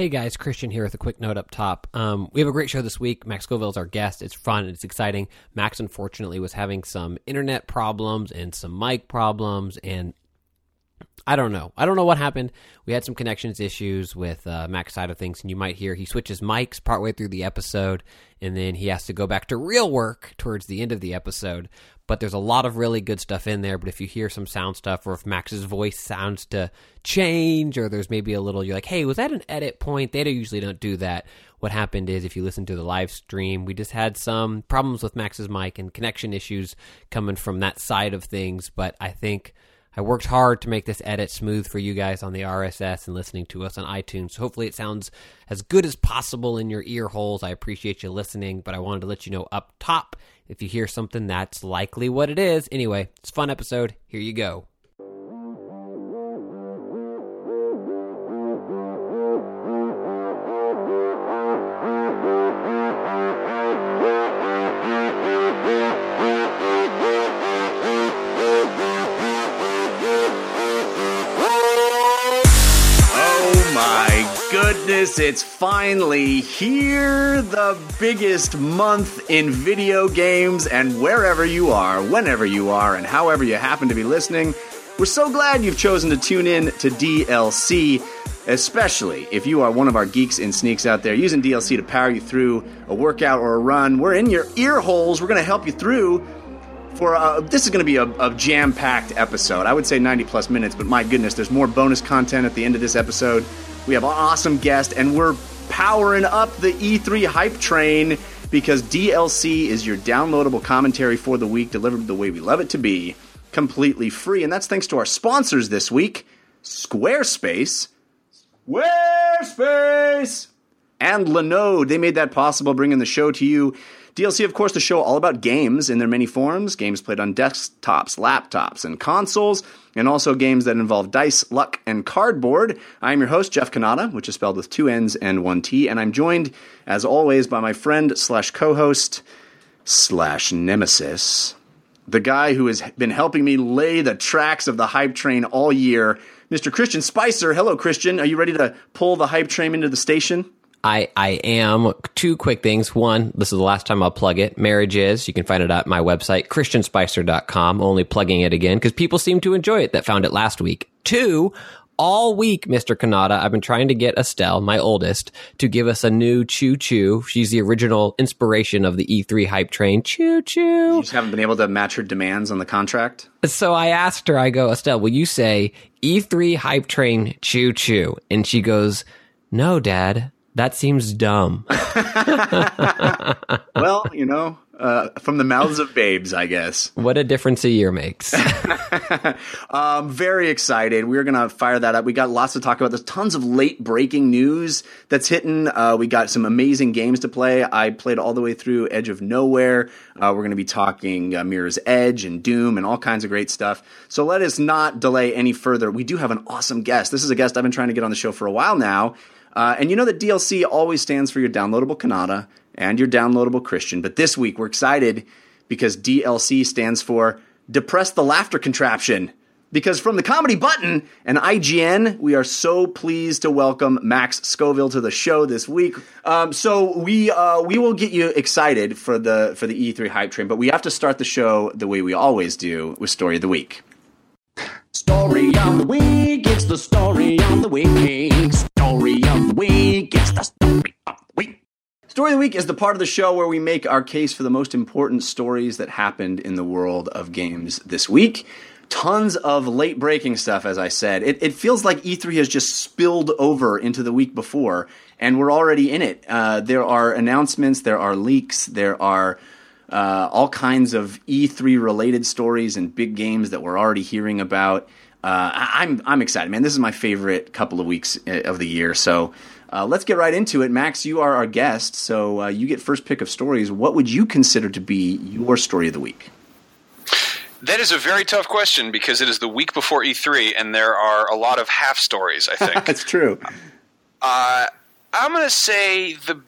Hey guys, Christian here with a quick note up top. Um, we have a great show this week. Max Scoville's our guest. It's fun. It's exciting. Max, unfortunately, was having some internet problems and some mic problems, and I don't know. I don't know what happened. We had some connections issues with uh, side of things, and you might hear he switches mics partway through the episode, and then he has to go back to real work towards the end of the episode. But there's a lot of really good stuff in there. But if you hear some sound stuff, or if Max's voice sounds to change, or there's maybe a little, you're like, hey, was that an edit point? They usually don't do that. What happened is, if you listen to the live stream, we just had some problems with Max's mic and connection issues coming from that side of things. But I think I worked hard to make this edit smooth for you guys on the RSS and listening to us on iTunes. So hopefully it sounds as good as possible in your ear holes. I appreciate you listening, but I wanted to let you know up top if you hear something that's likely what it is. Anyway, it's fun episode. Here you go. It's finally here. The biggest month in video games, and wherever you are, whenever you are, and however you happen to be listening, we're so glad you've chosen to tune in to DLC, especially if you are one of our geeks and sneaks out there using DLC to power you through a workout or a run. We're in your ear holes, we're going to help you through for uh, this is going to be a, a jam-packed episode. I would say 90 plus minutes, but my goodness, there's more bonus content at the end of this episode. We have an awesome guest, and we're powering up the E3 hype train because DLC is your downloadable commentary for the week, delivered the way we love it to be, completely free. And that's thanks to our sponsors this week, Squarespace. Squarespace! and Linode. They made that possible, bringing the show to you. DLC, of course, the show all about games in their many forms games played on desktops, laptops, and consoles, and also games that involve dice, luck, and cardboard. I'm your host, Jeff Cannata, which is spelled with two N's and one T, and I'm joined, as always, by my friend slash co host slash nemesis, the guy who has been helping me lay the tracks of the hype train all year, Mr. Christian Spicer. Hello, Christian. Are you ready to pull the hype train into the station? I, I am. Two quick things. One, this is the last time I'll plug it. Marriage is. You can find it at my website, christianspicer.com. Only plugging it again because people seem to enjoy it that found it last week. Two, all week, Mr. Cannata, I've been trying to get Estelle, my oldest, to give us a new choo choo. She's the original inspiration of the E3 hype train. Choo choo. You just haven't been able to match her demands on the contract? So I asked her, I go, Estelle, will you say E3 hype train choo choo? And she goes, no, dad. That seems dumb. well, you know, uh, from the mouths of babes, I guess. what a difference a year makes. um, very excited. We're going to fire that up. We got lots to talk about. There's tons of late breaking news that's hitting. Uh, we got some amazing games to play. I played all the way through Edge of Nowhere. Uh, we're going to be talking uh, Mirror's Edge and Doom and all kinds of great stuff. So let us not delay any further. We do have an awesome guest. This is a guest I've been trying to get on the show for a while now. Uh, and you know that DLC always stands for your downloadable Cannata and your downloadable Christian. But this week we're excited because DLC stands for Depress the Laughter Contraption. Because from the comedy button and IGN, we are so pleased to welcome Max Scoville to the show this week. Um, so we uh, we will get you excited for the for the E3 hype train, but we have to start the show the way we always do with story of the week. Story of the week, it's the story of the week. Story Story of the Week is the part of the show where we make our case for the most important stories that happened in the world of games this week. Tons of late breaking stuff, as I said. It, it feels like E3 has just spilled over into the week before, and we're already in it. Uh, there are announcements, there are leaks, there are uh, all kinds of E3 related stories and big games that we're already hearing about. Uh, I'm I'm excited, man. This is my favorite couple of weeks uh, of the year. So uh, let's get right into it. Max, you are our guest, so uh, you get first pick of stories. What would you consider to be your story of the week? That is a very tough question because it is the week before E3, and there are a lot of half stories. I think That's true. uh, I'm going to say the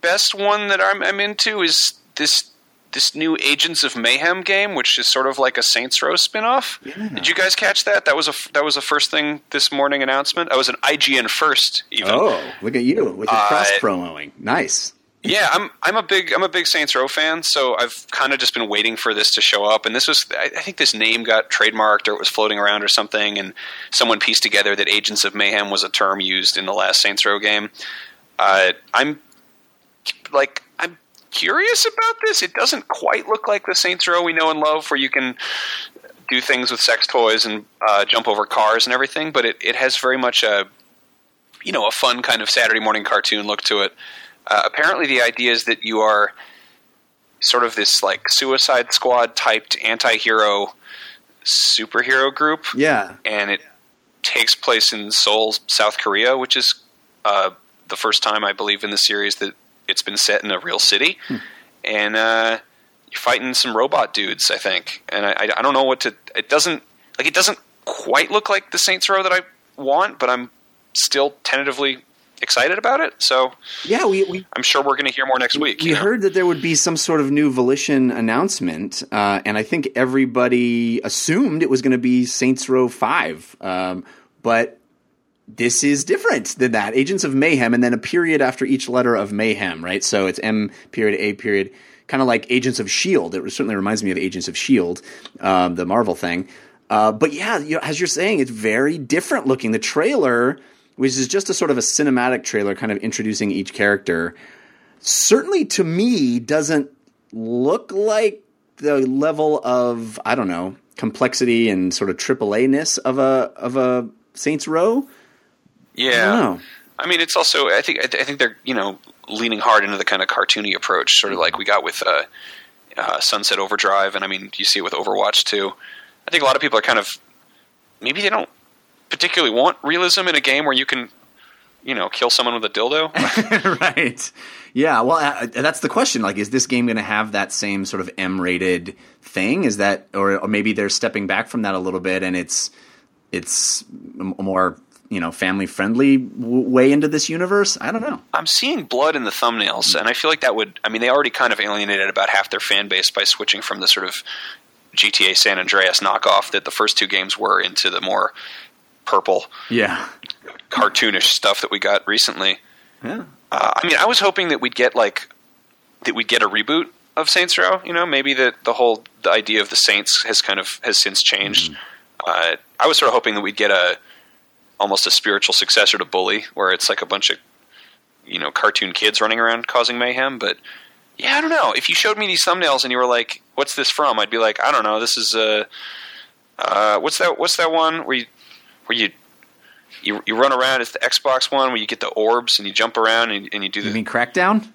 best one that I'm, I'm into is this this new Agents of Mayhem game, which is sort of like a Saints Row spin-off. Did you guys catch that? That was a that was the first thing this morning announcement. I was an IGN first even. Oh, look at you with your Uh, cross promoing. Nice. Yeah, I'm I'm a big I'm a big Saints Row fan, so I've kind of just been waiting for this to show up. And this was I, I think this name got trademarked or it was floating around or something, and someone pieced together that Agents of Mayhem was a term used in the last Saints Row game. Uh, I'm like curious about this. It doesn't quite look like the Saints Row we know and love, where you can do things with sex toys and uh, jump over cars and everything. But it, it has very much a you know a fun kind of Saturday morning cartoon look to it. Uh, apparently, the idea is that you are sort of this like Suicide Squad typed anti-hero superhero group, Yeah. and it takes place in Seoul, South Korea, which is uh, the first time I believe in the series that it's been set in a real city, and uh, you're fighting some robot dudes, I think. And I, I, I don't know what to. It doesn't like it doesn't quite look like the Saints Row that I want, but I'm still tentatively excited about it. So Yeah, we, we I'm sure we're going to hear more next week. We you know? heard that there would be some sort of new Volition announcement, uh, and I think everybody assumed it was going to be Saints Row Five, um, but this is different than that. Agents of Mayhem, and then a period after each letter of Mayhem, right? So it's M period A period, kind of like Agents of Shield. It certainly reminds me of Agents of Shield, um, the Marvel thing. Uh, but yeah, you know, as you're saying, it's very different looking. The trailer, which is just a sort of a cinematic trailer, kind of introducing each character certainly to me doesn't look like the level of I don't know complexity and sort of AAA ness of a of a Saints Row. Yeah. I don't know. I mean, it's also I think I th- I think they're you know leaning hard into the kind of cartoony approach, sort of like we got with uh, uh, Sunset Overdrive, and I mean you see it with Overwatch too. I think a lot of people are kind of maybe they don't particularly want realism in a game where you can you know kill someone with a dildo. right. Yeah. Well, uh, that's the question. Like, is this game going to have that same sort of M-rated thing? Is that, or, or maybe they're stepping back from that a little bit, and it's it's more you know family friendly w- way into this universe? I don't know. I'm seeing blood in the thumbnails, and I feel like that would. I mean, they already kind of alienated about half their fan base by switching from the sort of GTA San Andreas knockoff that the first two games were into the more purple, Yeah. cartoonish stuff that we got recently. Yeah. Uh, I mean, I was hoping that we'd get like that we'd get a reboot of Saints Row. You know, maybe that the whole the idea of the Saints has kind of has since changed. Uh, I was sort of hoping that we'd get a almost a spiritual successor to Bully, where it's like a bunch of you know cartoon kids running around causing mayhem. But yeah, I don't know. If you showed me these thumbnails and you were like, "What's this from?" I'd be like, "I don't know. This is uh, uh, what's that? What's that one where you where you you, you run around. It's the Xbox one where you get the orbs and you jump around and, and you do the. You mean Crackdown?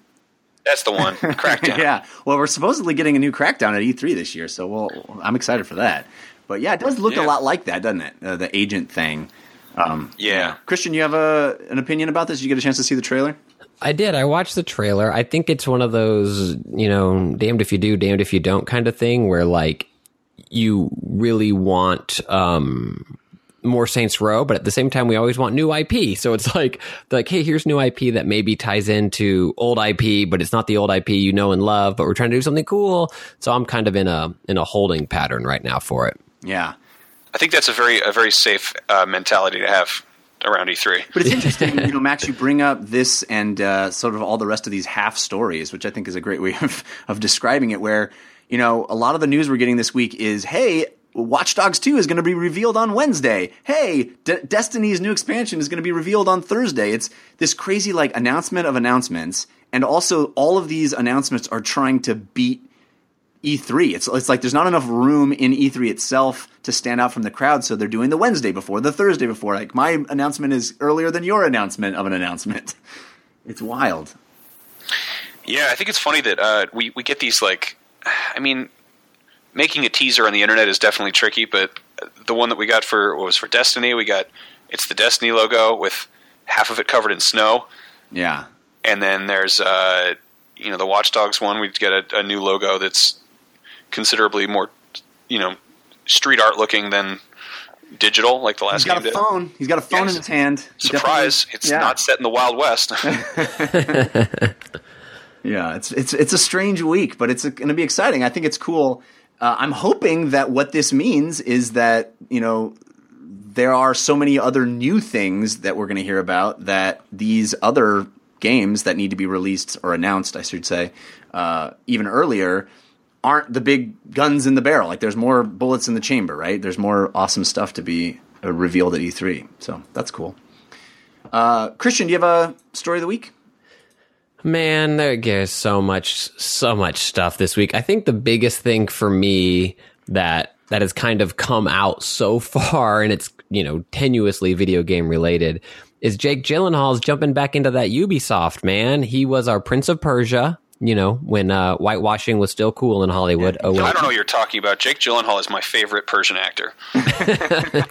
that's the one. Crackdown. yeah. Well, we're supposedly getting a new Crackdown at E3 this year, so we'll, I'm excited for that. But yeah, it does look Yeah. a lot like that, doesn't it? Uh, the agent thing. Um, Yeah. Christian, you have a an opinion about this? Did you get a chance to see the trailer? I did. I watched the trailer. I think it's one of those, you know, damned if you do, damned if you don't kind of thing where like you really want um more Saints Row, but at the same time we always want new IP. So it's like like hey, here's new IP that maybe ties into old IP, but it's not the old IP you know and love, but we're trying to do something cool. So I'm kind of in a in a holding pattern right now for it. Yeah. I think that's a very a very safe uh, mentality to have around E E3. But it's interesting, you know, Max. You bring up this and uh, sort of all the rest of these half stories, which I think is a great way of of describing it. Where you know a lot of the news we're getting this week is, hey. Watch Dogs 2 is going to be revealed on Wednesday. Hey, De- Destiny's new expansion is going to be revealed on Thursday. It's this crazy like announcement of announcements, and also all of these announcements are trying to beat E3. It's it's like there's not enough room in E3 itself to stand out from the crowd, so they're doing the Wednesday before, the Thursday before. Like my announcement is earlier than your announcement of an announcement. It's wild. Yeah, I think it's funny that uh, we we get these like, I mean, making a teaser on the internet is definitely tricky, but the one that we got for what was for Destiny, we got it's the Destiny logo with half of it covered in snow, Yeah. and then there's uh, you know the Watch Dogs one. We get a, a new logo that's considerably more you know street art looking than digital, like the last He's got a did. phone. He's got a phone Yes. in his hand. Surprise! definitely- It's yeah. not set in the Wild West. Yeah, it's it's it's a strange week, but it's going to be exciting. I think it's cool. Uh, I'm hoping that what this means is that you know there are so many other new things that we're going to hear about that these other games that need to be released or announced, I should say, uh, even earlier, aren't the big guns in the barrel. Like there's more bullets in the chamber, right? There's more awesome stuff to be uh, revealed at E3. So that's cool. Uh, Christian, do you have a story of the week? Man, there's so much, so much stuff this week. I think the biggest thing for me that that has kind of come out so far, and it's you know tenuously video game related, is Jake Gyllenhaal's jumping back into that Ubisoft man. He was our Prince of Persia. You know when uh, whitewashing was still cool in Hollywood. Oh, I don't know what you're talking about. Jake Gyllenhaal is my favorite Persian actor.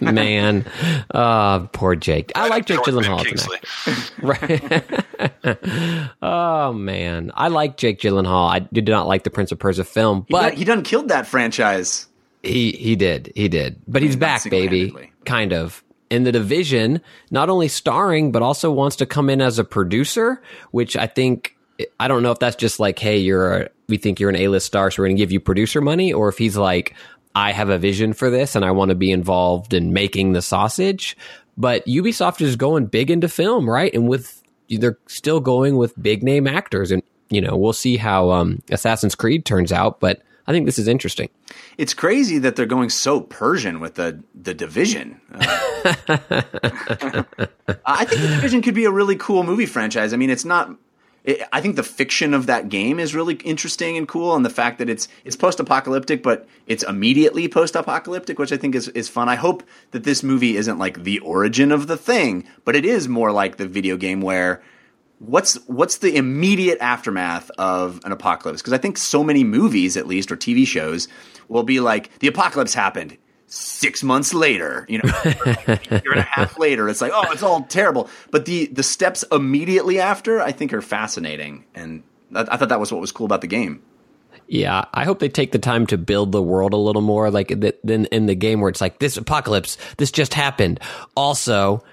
man, uh, poor Jake. I like Jake Gyllenhaal. Right. oh man, I like Jake Gyllenhaal. I did not like the Prince of Persia film, but he done, he done killed that franchise. He he did he did, but he's back, baby. Kind of in the division, not only starring but also wants to come in as a producer, which I think I don't know if that's just like, hey, you're a, we think you're an A-list star, so we're going to give you producer money, or if he's like, I have a vision for this and I want to be involved in making the sausage. But Ubisoft is going big into film, right? And with they're still going with big name actors, and you know we'll see how um, Assassin's Creed turns out. But I think this is interesting. It's crazy that they're going so Persian with the the division. Uh, I think the division could be a really cool movie franchise. I mean, it's not it, I think the fiction of that game is really interesting and cool, and the fact that it's it's post apocalyptic, but it's immediately post apocalyptic, which I think is is fun. I hope that this movie isn't like the origin of the thing, but it is more like the video game where what's what's the immediate aftermath of an apocalypse? Because I think so many movies, at least, or TV shows, will be like the apocalypse happened six months later, you know, like a year and a half later, it's like, oh, it's all terrible. But the the steps immediately after, I think, are fascinating, and I, I thought that was what was cool about the game. Yeah, I hope they take the time to build the world a little more, like than in the game where it's like this apocalypse, this just happened. Also,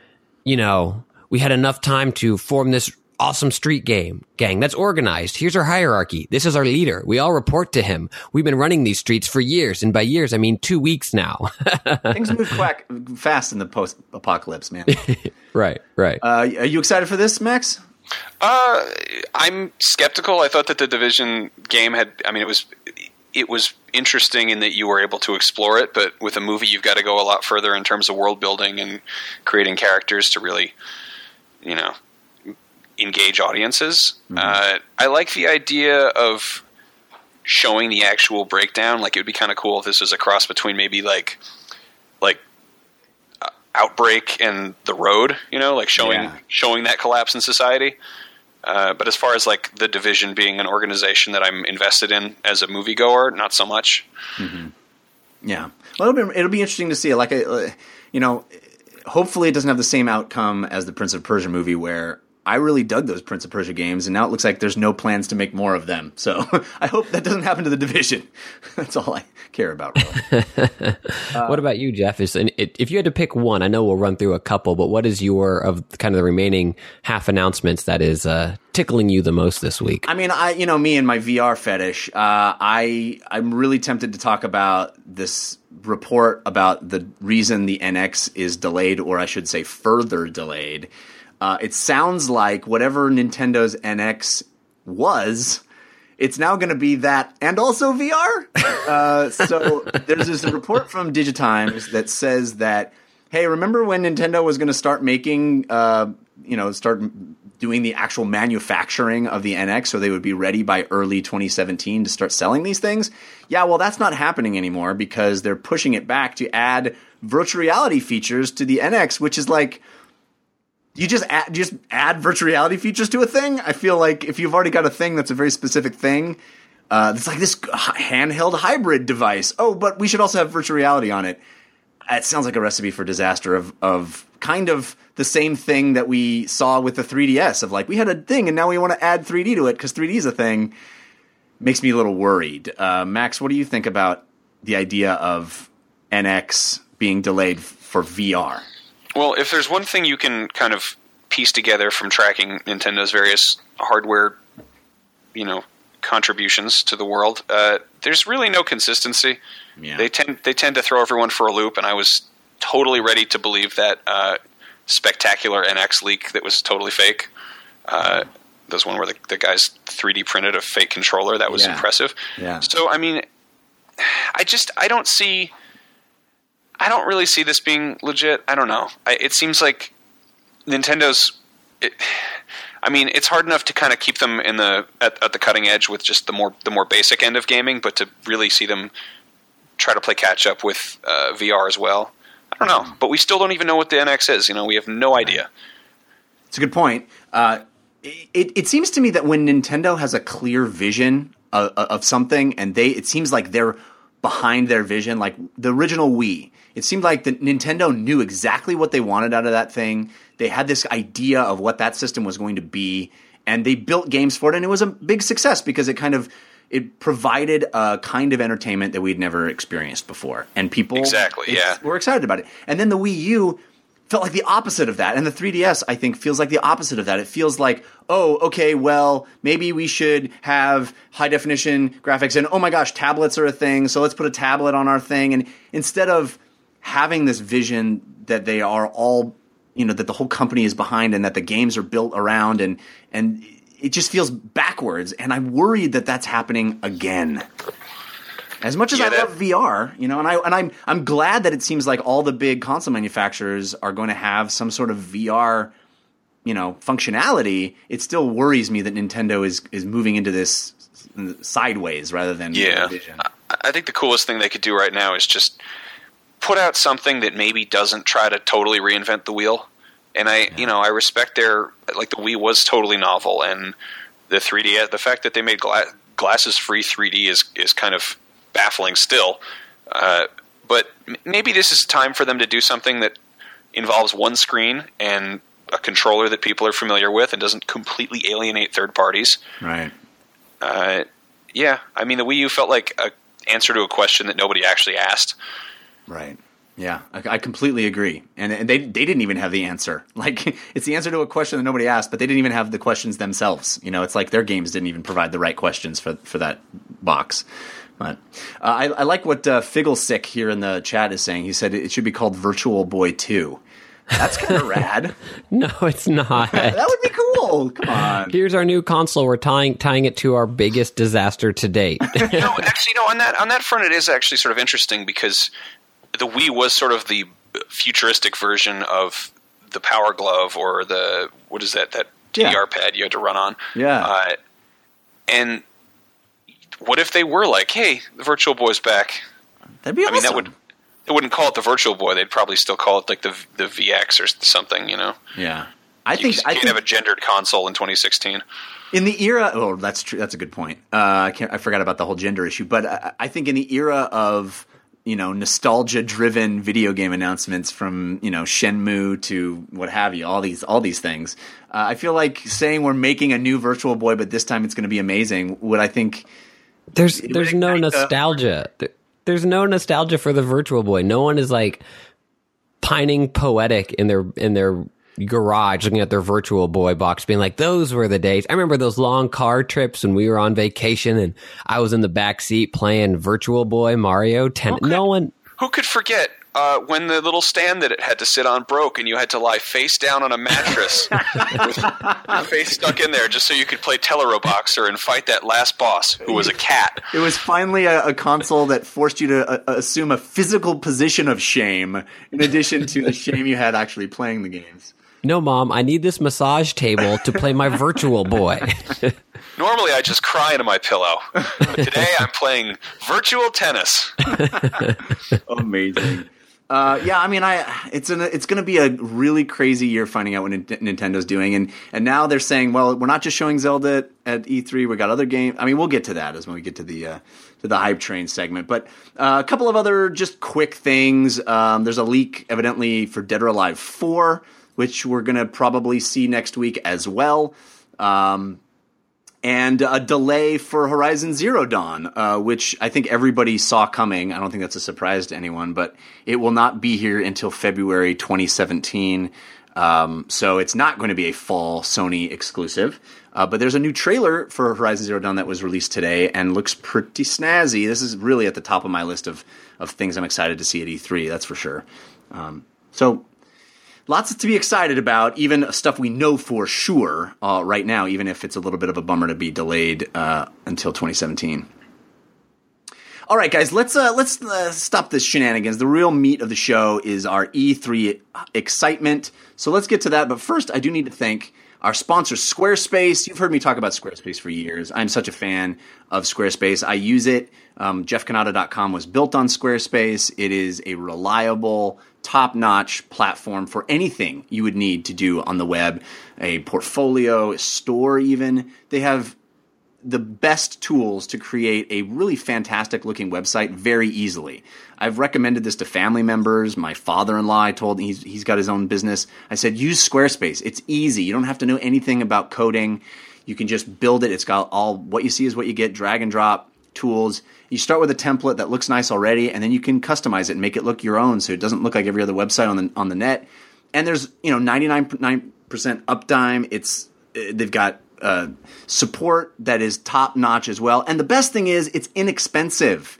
you know, we had enough time to form this awesome street game gang that's organized. Here's our hierarchy. This is our leader. We all report to him. We've been running these streets for years, and by years I mean two weeks now. Things move quack fast in the post apocalypse, man. right, right. Uh, are you excited for this, Max? Uh, I'm skeptical. I thought that the division game had. I mean, it was it was interesting in that you were able to explore it, but with a movie, you've got to go a lot further in terms of world building and creating characters to really, you know, engage audiences. Mm-hmm. Uh, I like the idea of showing the actual breakdown. Like it would be kind of cool if this was a cross between maybe like like uh, outbreak and the road. You know, like showing yeah. showing that collapse in society. Uh, but as far as like the division being an organization that I'm invested in as a moviegoer, not so much. Mm-hmm. Yeah, well, it'll be, it'll be interesting to see. Like, uh, you know, hopefully it doesn't have the same outcome as the Prince of Persia movie, where I really dug those Prince of Persia games, and now it looks like there's no plans to make more of them. So I hope that doesn't happen to the division. That's all I care about. Really. uh, what about you, Jeff? Is if you had to pick one, I know we'll run through a couple, but what is your of kind of the remaining half announcements that is uh, tickling you the most this week? I mean, I you know me and my VR fetish. Uh, I I'm really tempted to talk about this report about the reason the NX is delayed, or I should say, further delayed uh, it sounds like whatever Nintendo's NX was, it's now going to be that and also VR. Uh, so there's this report from Digitimes that says that, hey, remember when Nintendo was going to start making, uh, you know, start doing the actual manufacturing of the NX so they would be ready by early 2017 to start selling these things? Yeah, well, that's not happening anymore because they're pushing it back to add virtual reality features to the NX, which is like – you just add, just add virtual reality features to a thing. I feel like if you've already got a thing that's a very specific thing, uh, it's like this handheld hybrid device. Oh, but we should also have virtual reality on it. It sounds like a recipe for disaster of of kind of the same thing that we saw with the 3DS of like we had a thing and now we want to add 3D to it because 3D is a thing. Makes me a little worried. Uh, Max, what do you think about the idea of NX being delayed for VR? Well, if there's one thing you can kind of piece together from tracking Nintendo's various hardware, you know contributions to the world. Uh, there's really no consistency. Yeah. They tend they tend to throw everyone for a loop, and I was totally ready to believe that uh, spectacular NX leak that was totally fake. Uh, there's one where the, the guys 3D printed a fake controller. That was Yeah. impressive. Yeah. So I mean, I just I don't see. I don't really see this being legit. I don't know. I, it seems like Nintendo's. It, I mean, it's hard enough to kind of keep them in the at, at the cutting edge with just the more the more basic end of gaming, but to really see them try to play catch up with uh, VR as well. I don't know, but we still don't even know what the NX is. You know, we have no idea. It's a good point. Uh, it, it seems to me that when Nintendo has a clear vision of, of something, and they, it seems like they're behind their vision. Like the original Wii, it seemed like the Nintendo knew exactly what they wanted out of that thing. They had this idea of what that system was going to be, and they built games for it, and it was a big success because it kind of it provided a kind of entertainment that we'd never experienced before, and people Exactly, yeah. were excited about it. And then the Wii U felt like the opposite of that. And the 3DS, I think, feels like the opposite of that. It feels like, oh, okay, well, maybe we should have high definition graphics. And oh my gosh, tablets are a thing. So let's put a tablet on our thing. And instead of having this vision that they are all, you know, that the whole company is behind and that the games are built around and, and, it just feels backwards, and I'm worried that that's happening again. As much as Yeah, I that- love VR, you know, and I and I'm I'm glad that it seems like all the big console manufacturers are going to have some sort of VR, you know, functionality. It still worries me that Nintendo is is moving into this sideways rather than Yeah, I think the coolest thing they could do right now is just put out something that maybe doesn't try to totally reinvent the wheel. And I, you know, I respect their like the Wii was totally novel, and the 3D, the fact that they made gla- glasses free 3D is is kind of baffling still. Uh, but m- maybe this is time for them to do something that involves one screen and a controller that people are familiar with and doesn't completely alienate third parties. Right. Uh, yeah, I mean the Wii U felt like a answer to a question that nobody actually asked. Right. Yeah, I, I completely agree. And, and they they didn't even have the answer. Like it's the answer to a question that nobody asked, but they didn't even have the questions themselves. You know, it's like their games didn't even provide the right questions for for that box. But uh, I, I like what uh, Figglesick here in the chat is saying. He said it should be called Virtual Boy Two. That's kind of rad. No, it's not. That would be cool. Come on. Here's our new console. We're tying tying it to our biggest disaster to date. no, actually, no. On that on that front, it is actually sort of interesting because the Wii was sort of the futuristic version of the Power Glove or the what is that that Yeah. Pad you had to run on. Yeah. Uh, and what if they were like, "Hey, the Virtual Boy's back"? That'd be awesome. I mean, that would they wouldn't call it the Virtual Boy. They'd probably still call it like the the VX or something. You know, Yeah. I you think just I can't think have a gendered console in 2016. in the era oh that's true that's a good point uh, I, can't, I forgot about the whole gender issue but I, I think in the era of you know nostalgia driven video game announcements from you know shenmue to what have you all these all these things uh, i feel like saying we're making a new virtual boy but this time it's going to be amazing would i think There's there's no ignite the- nostalgia. There's no nostalgia for the Virtual Boy. No one is like pining poetic in their in their garage looking at their Virtual Boy box, being like, "Those were the days." I remember those long car trips when we were on vacation and I was in the back seat playing Virtual Boy Mario. Ten. No one. Who could forget uh, when the little stand that it had to sit on broke and you had to lie face down on a mattress with your face stuck in there just so you could play Teleroboxer and fight that last boss who was a cat? it was finally a, a console that forced you to uh, assume a physical position of shame in addition to the shame you had actually playing the games No, mom, I need this massage table to play my Virtual Boy. Normally I just cry into my pillow, but today I'm playing virtual tennis. amazing. Uh, yeah, I mean, I it's an, it's going to be a really crazy year finding out what Nin- Nintendo's doing, and and now they're saying, well, we're not just showing Zelda at, at E3. We got other games. I mean, we'll get to that as when we get to the uh, to the hype train segment. But uh, a couple of other just quick things. Um, there's a leak evidently for Dead or Alive Four, which we're going to probably see next week as well. Um, and a delay for Horizon Zero Dawn, uh, which I think everybody saw coming. I don't think that's a surprise to anyone, but it will not be here until February 2017. Um, so it's not going to be a fall Sony exclusive. Uh, but there's a new trailer for Horizon Zero Dawn that was released today and looks pretty snazzy. This is really at the top of my list of, of things I'm excited to see at E3, that's for sure. Um, so lots to be excited about, even stuff we know for sure uh, right now, even if it's a little bit of a bummer to be delayed uh, until 2017. All right, guys, let's uh, let's uh, stop this shenanigans. The real meat of the show is our E3 excitement. So let's get to that. But first, I do need to thank our sponsor, Squarespace. You've heard me talk about Squarespace for years. I'm such a fan of Squarespace. I use it. Um, JeffCannata.com was built on Squarespace. It is a reliable, top notch platform for anything you would need to do on the web a portfolio, a store, even. They have the best tools to create a really fantastic looking website very easily. I've recommended this to family members. My father-in-law, I told he's he's got his own business. I said use Squarespace. It's easy. You don't have to know anything about coding. You can just build it. It's got all what you see is what you get, drag and drop tools. You start with a template that looks nice already and then you can customize it and make it look your own so it doesn't look like every other website on the on the net. And there's, you know, 99% uptime. It's eh, they've got uh, support that is top notch as well. And the best thing is, it's inexpensive.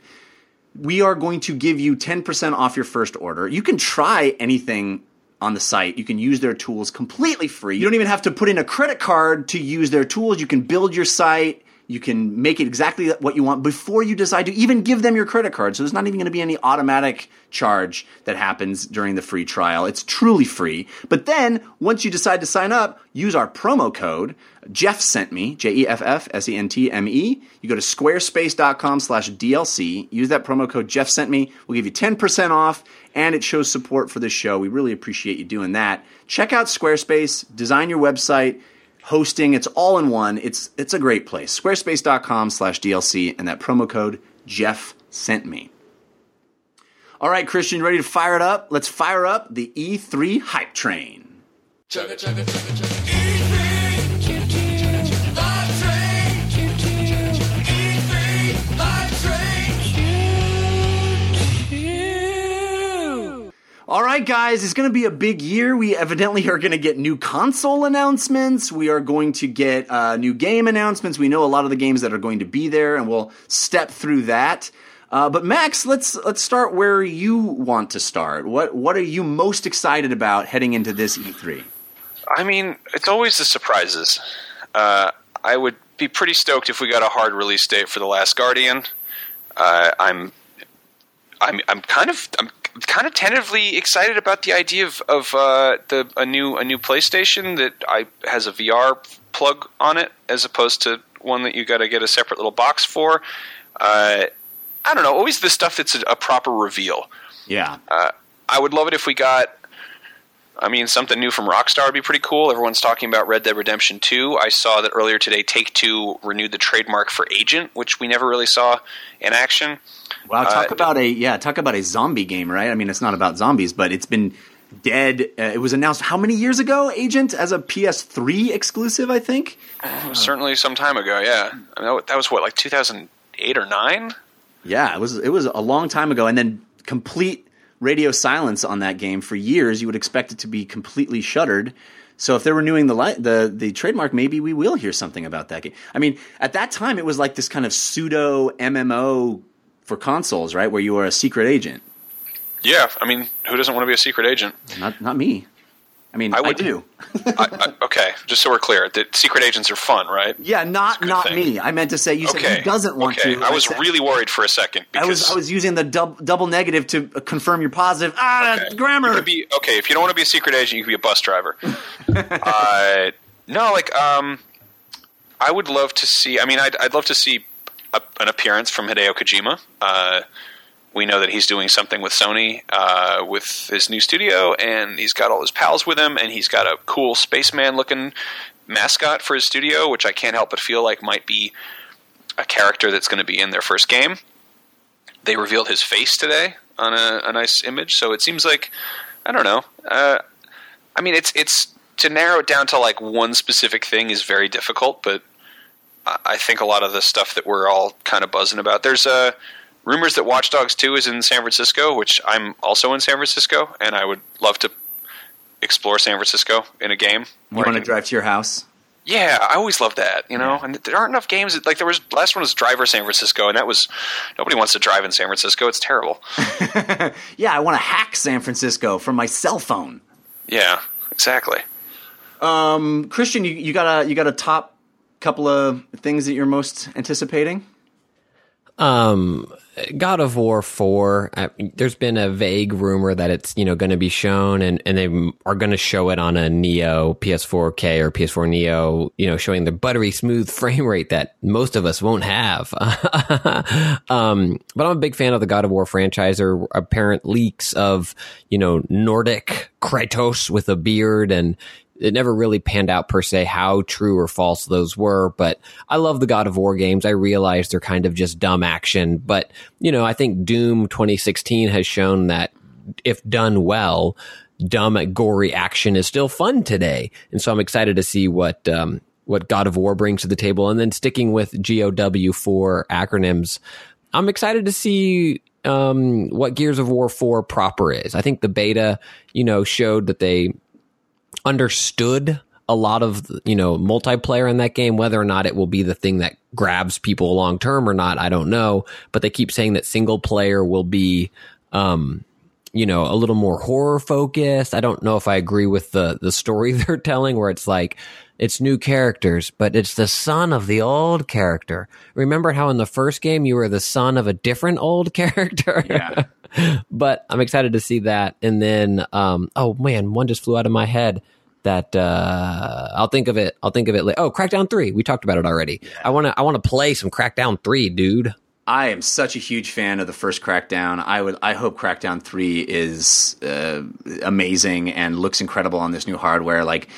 We are going to give you 10% off your first order. You can try anything on the site. You can use their tools completely free. You don't even have to put in a credit card to use their tools. You can build your site. You can make it exactly what you want before you decide to even give them your credit card. So there's not even going to be any automatic charge that happens during the free trial. It's truly free. But then once you decide to sign up, use our promo code Jeff sent me, J E F F S E N T M E. You go to squarespace.com slash DLC. Use that promo code Jeff sent me. We'll give you 10% off and it shows support for this show. We really appreciate you doing that. Check out Squarespace, design your website, hosting. It's all in one. It's it's a great place. Squarespace.com slash DLC and that promo code Jeff sent me. All right, Christian, you ready to fire it up? Let's fire up the E3 hype train. Chugga, chugga, chugga, All right, guys, it's going to be a big year. We evidently are going to get new console announcements. We are going to get uh, new game announcements. We know a lot of the games that are going to be there, and we'll step through that. Uh, but Max, let's let's start where you want to start. What what are you most excited about heading into this E E3? I mean, it's always the surprises. Uh, I would be pretty stoked if we got a hard release date for the Last Guardian. Uh, I'm, I'm, I'm kind of, I'm kind of tentatively excited about the idea of, of uh, the a new a new PlayStation that I has a VR plug on it, as opposed to one that you got to get a separate little box for. Uh, I don't know. Always the stuff that's a, a proper reveal. Yeah, Uh, I would love it if we got. I mean, something new from Rockstar would be pretty cool. Everyone's talking about Red Dead Redemption 2. I saw that earlier today Take Two renewed the trademark for Agent, which we never really saw in action. Wow. Talk Uh, about a yeah. Talk about a zombie game, right? I mean, it's not about zombies, but it's been dead. Uh, it was announced how many years ago? Agent as a PS3 exclusive, I think. Certainly some time ago, yeah. I mean, that was what, like 2008 or 9? Yeah, it was it was a long time ago, and then complete radio silence on that game for years. You would expect it to be completely shuttered. So if they're renewing the li- the the trademark, maybe we will hear something about that game. I mean, at that time, it was like this kind of pseudo MMO for consoles, right, where you were a secret agent. Yeah, I mean, who doesn't want to be a secret agent? Not not me. I mean, I, I would- do. I, I, okay, just so we're clear, that secret agents are fun, right? Yeah, not not thing. me. I meant to say you said Okay, who doesn't want okay. to. I was said- really worried for a second I because was I was using the dub, double negative to confirm your positive. Ah, Okay. grammar. Be okay if you don't want to be a secret agent. You could be a bus driver. uh, no, like um, I would love to see. I mean, I'd, I'd love to see a, an appearance from Hideo Kojima. Uh, we know that he's doing something with Sony uh, with his new studio, and he's got all his pals with him, and he's got a cool spaceman looking mascot for his studio, which I can't help but feel like might be a character that's going to be in their first game. They revealed his face today on a, a nice image, so it seems like I don't know. Uh, I mean, it's it's to narrow it down to like one specific thing is very difficult, but I think a lot of the stuff that we're all kind of buzzing about. There's uh, rumors that Watch Dogs 2 is in San Francisco, which I'm also in San Francisco, and I would love to explore San Francisco in a game. You want to drive to your house? Yeah, I always love that. You know, and there aren't enough games. Like there was last one was Driver San Francisco, and that was nobody wants to drive in San Francisco. It's terrible. Yeah, I want to hack San Francisco from my cell phone. yeah, exactly. Um, Christian, you, you got a you got a top couple of things that you're most anticipating? Um, God of War four. Uh, there's been a vague rumor that it's you know going to be shown, and and they are going to show it on a Neo PS4K or PS4 Neo. You know, showing the buttery smooth frame rate that most of us won't have. um, but I'm a big fan of the God of War franchise. Or apparent leaks of you know Nordic Kratos with a beard and it never really panned out per se how true or false those were, but I love the God of War games. I realize they're kind of just dumb action, but you know, I think Doom 2016 has shown that if done well, dumb gory action is still fun today. And so I'm excited to see what um what God of War brings to the table and then sticking with GOW for acronyms, I'm excited to see um, what Gears of War 4 proper is. I think the beta, you know, showed that they understood a lot of you know multiplayer in that game whether or not it will be the thing that grabs people long term or not i don't know but they keep saying that single player will be um you know a little more horror focused i don't know if i agree with the the story they're telling where it's like it's new characters but it's the son of the old character remember how in the first game you were the son of a different old character Yeah. but I'm excited to see that. And then, um, oh man, one just flew out of my head. That uh, I'll think of it. I'll think of it. Later. Oh, Crackdown Three. We talked about it already. I want to. I want to play some Crackdown Three, dude. I am such a huge fan of the first Crackdown. I would. I hope Crackdown Three is uh, amazing and looks incredible on this new hardware. Like,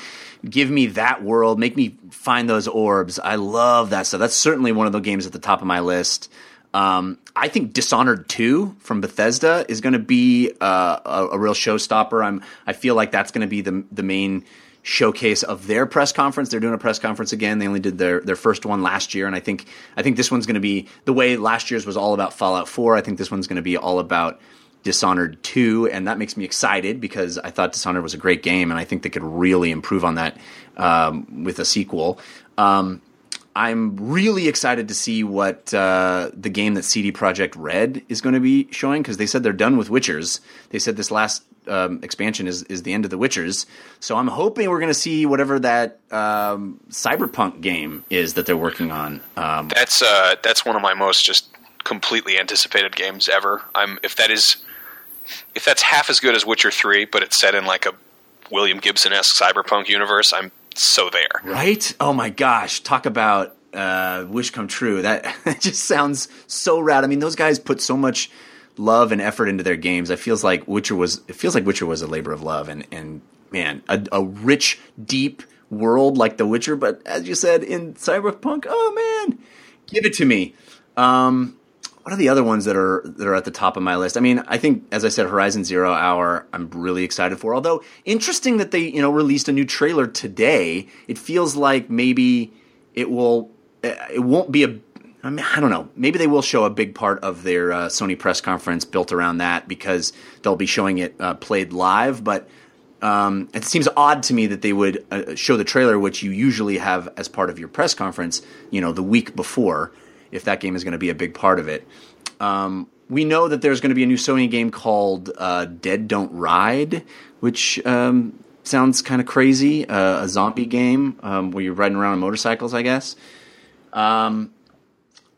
give me that world. Make me find those orbs. I love that stuff. That's certainly one of the games at the top of my list. Um, I think Dishonored Two from Bethesda is going to be uh, a, a real showstopper. I'm. I feel like that's going to be the the main showcase of their press conference. They're doing a press conference again. They only did their their first one last year, and I think I think this one's going to be the way last year's was all about Fallout Four. I think this one's going to be all about Dishonored Two, and that makes me excited because I thought Dishonored was a great game, and I think they could really improve on that um, with a sequel. Um, I'm really excited to see what uh, the game that CD Projekt Red is going to be showing because they said they're done with Witchers. They said this last um, expansion is is the end of the Witchers. So I'm hoping we're going to see whatever that um, cyberpunk game is that they're working on. Um, That's uh, that's one of my most just completely anticipated games ever. I'm if that is if that's half as good as Witcher Three, but it's set in like a William Gibson esque cyberpunk universe, I'm so there. Right? Oh my gosh! Talk about uh, wish come true. That just sounds so rad. I mean, those guys put so much love and effort into their games. It feels like Witcher was. It feels like Witcher was a labor of love, and and man, a, a rich, deep world like The Witcher. But as you said in Cyberpunk, oh man, give it to me. Um, what are the other ones that are that are at the top of my list? I mean, I think as I said, Horizon Zero Hour, I'm really excited for. Although interesting that they you know released a new trailer today. It feels like maybe it will uh, it won't be a I mean, I don't know. Maybe they will show a big part of their uh, Sony press conference built around that because they'll be showing it uh, played live. But um, it seems odd to me that they would uh, show the trailer, which you usually have as part of your press conference, you know, the week before, if that game is going to be a big part of it. Um, we know that there's going to be a new Sony game called uh, Dead Don't Ride, which um, sounds kind of crazy. Uh, a zombie game um, where you're riding around on motorcycles, I guess. Um,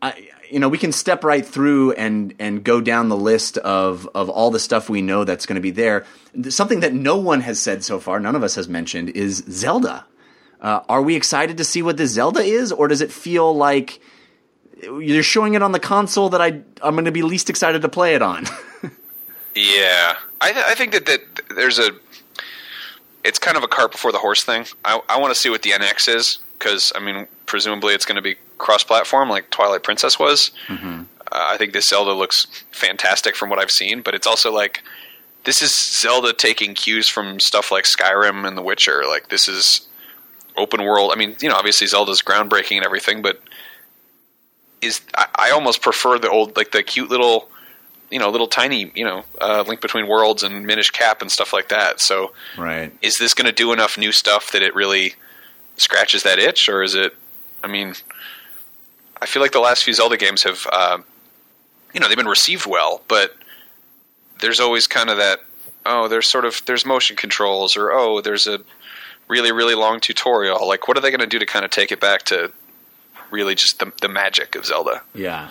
I, you know, we can step right through and and go down the list of of all the stuff we know that's going to be there. Something that no one has said so far, none of us has mentioned, is Zelda. Uh, are we excited to see what this Zelda is, or does it feel like you're showing it on the console that I I'm going to be least excited to play it on? Yeah, I, th- I think that, that there's a. It's kind of a cart before the horse thing. I, I want to see what the NX is because I mean, presumably it's going to be cross-platform like Twilight Princess was. Uh, I think this Zelda looks fantastic from what I've seen, but it's also like this is Zelda taking cues from stuff like Skyrim and The Witcher. Like this is open world. I mean, you know, obviously Zelda's groundbreaking and everything, but is I, I almost prefer the old like the cute little you know little tiny you know uh, Link Between Worlds and Minish Cap and stuff like that. So Right. is this going to do enough new stuff that it really scratches that itch, or is it? I mean, I feel like the last few Zelda games have, uh, you know, they've been received well, but there's always kind of that. Oh, there's sort of there's motion controls, or oh, there's a really really long tutorial. Like, what are they going to do to kind of take it back to really just the the magic of Zelda? Yeah.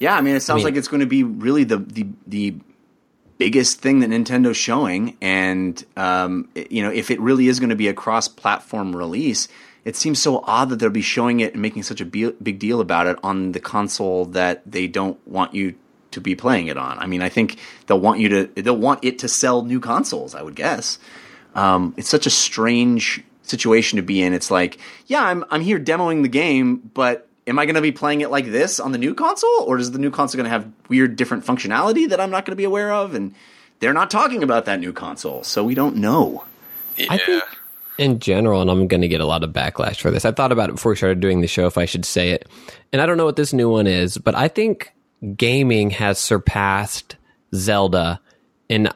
Yeah, I mean, it sounds mean- like it's going to be really the the the biggest thing that Nintendo's showing, and um, it- you know, if it really is going to be a cross-platform release, it seems so odd that they'll be showing it and making such a be- big deal about it on the console that they don't want you to be playing it on. I mean, I think they'll want you to they'll want it to sell new consoles. I would guess. Um, it's such a strange situation to be in. It's like, yeah, I'm I'm here demoing the game, but am I going to be playing it like this on the new console, or is the new console going to have weird different functionality that I'm not going to be aware of? And they're not talking about that new console, so we don't know. Yeah, I think in general, and I'm going to get a lot of backlash for this. I thought about it before we started doing the show if I should say it. And I don't know what this new one is, but I think gaming has surpassed Zelda in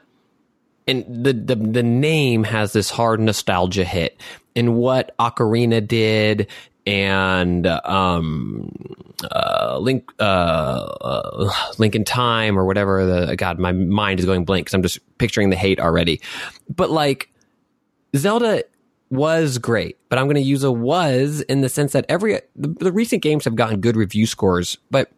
and the, the the name has this hard nostalgia hit. And what Ocarina did and um uh link uh, uh link in time or whatever the god my mind is going blank because i'm just picturing the hate already but like Zelda was great, but I'm going to use a was in the sense that every the, the recent games have gotten good review scores, but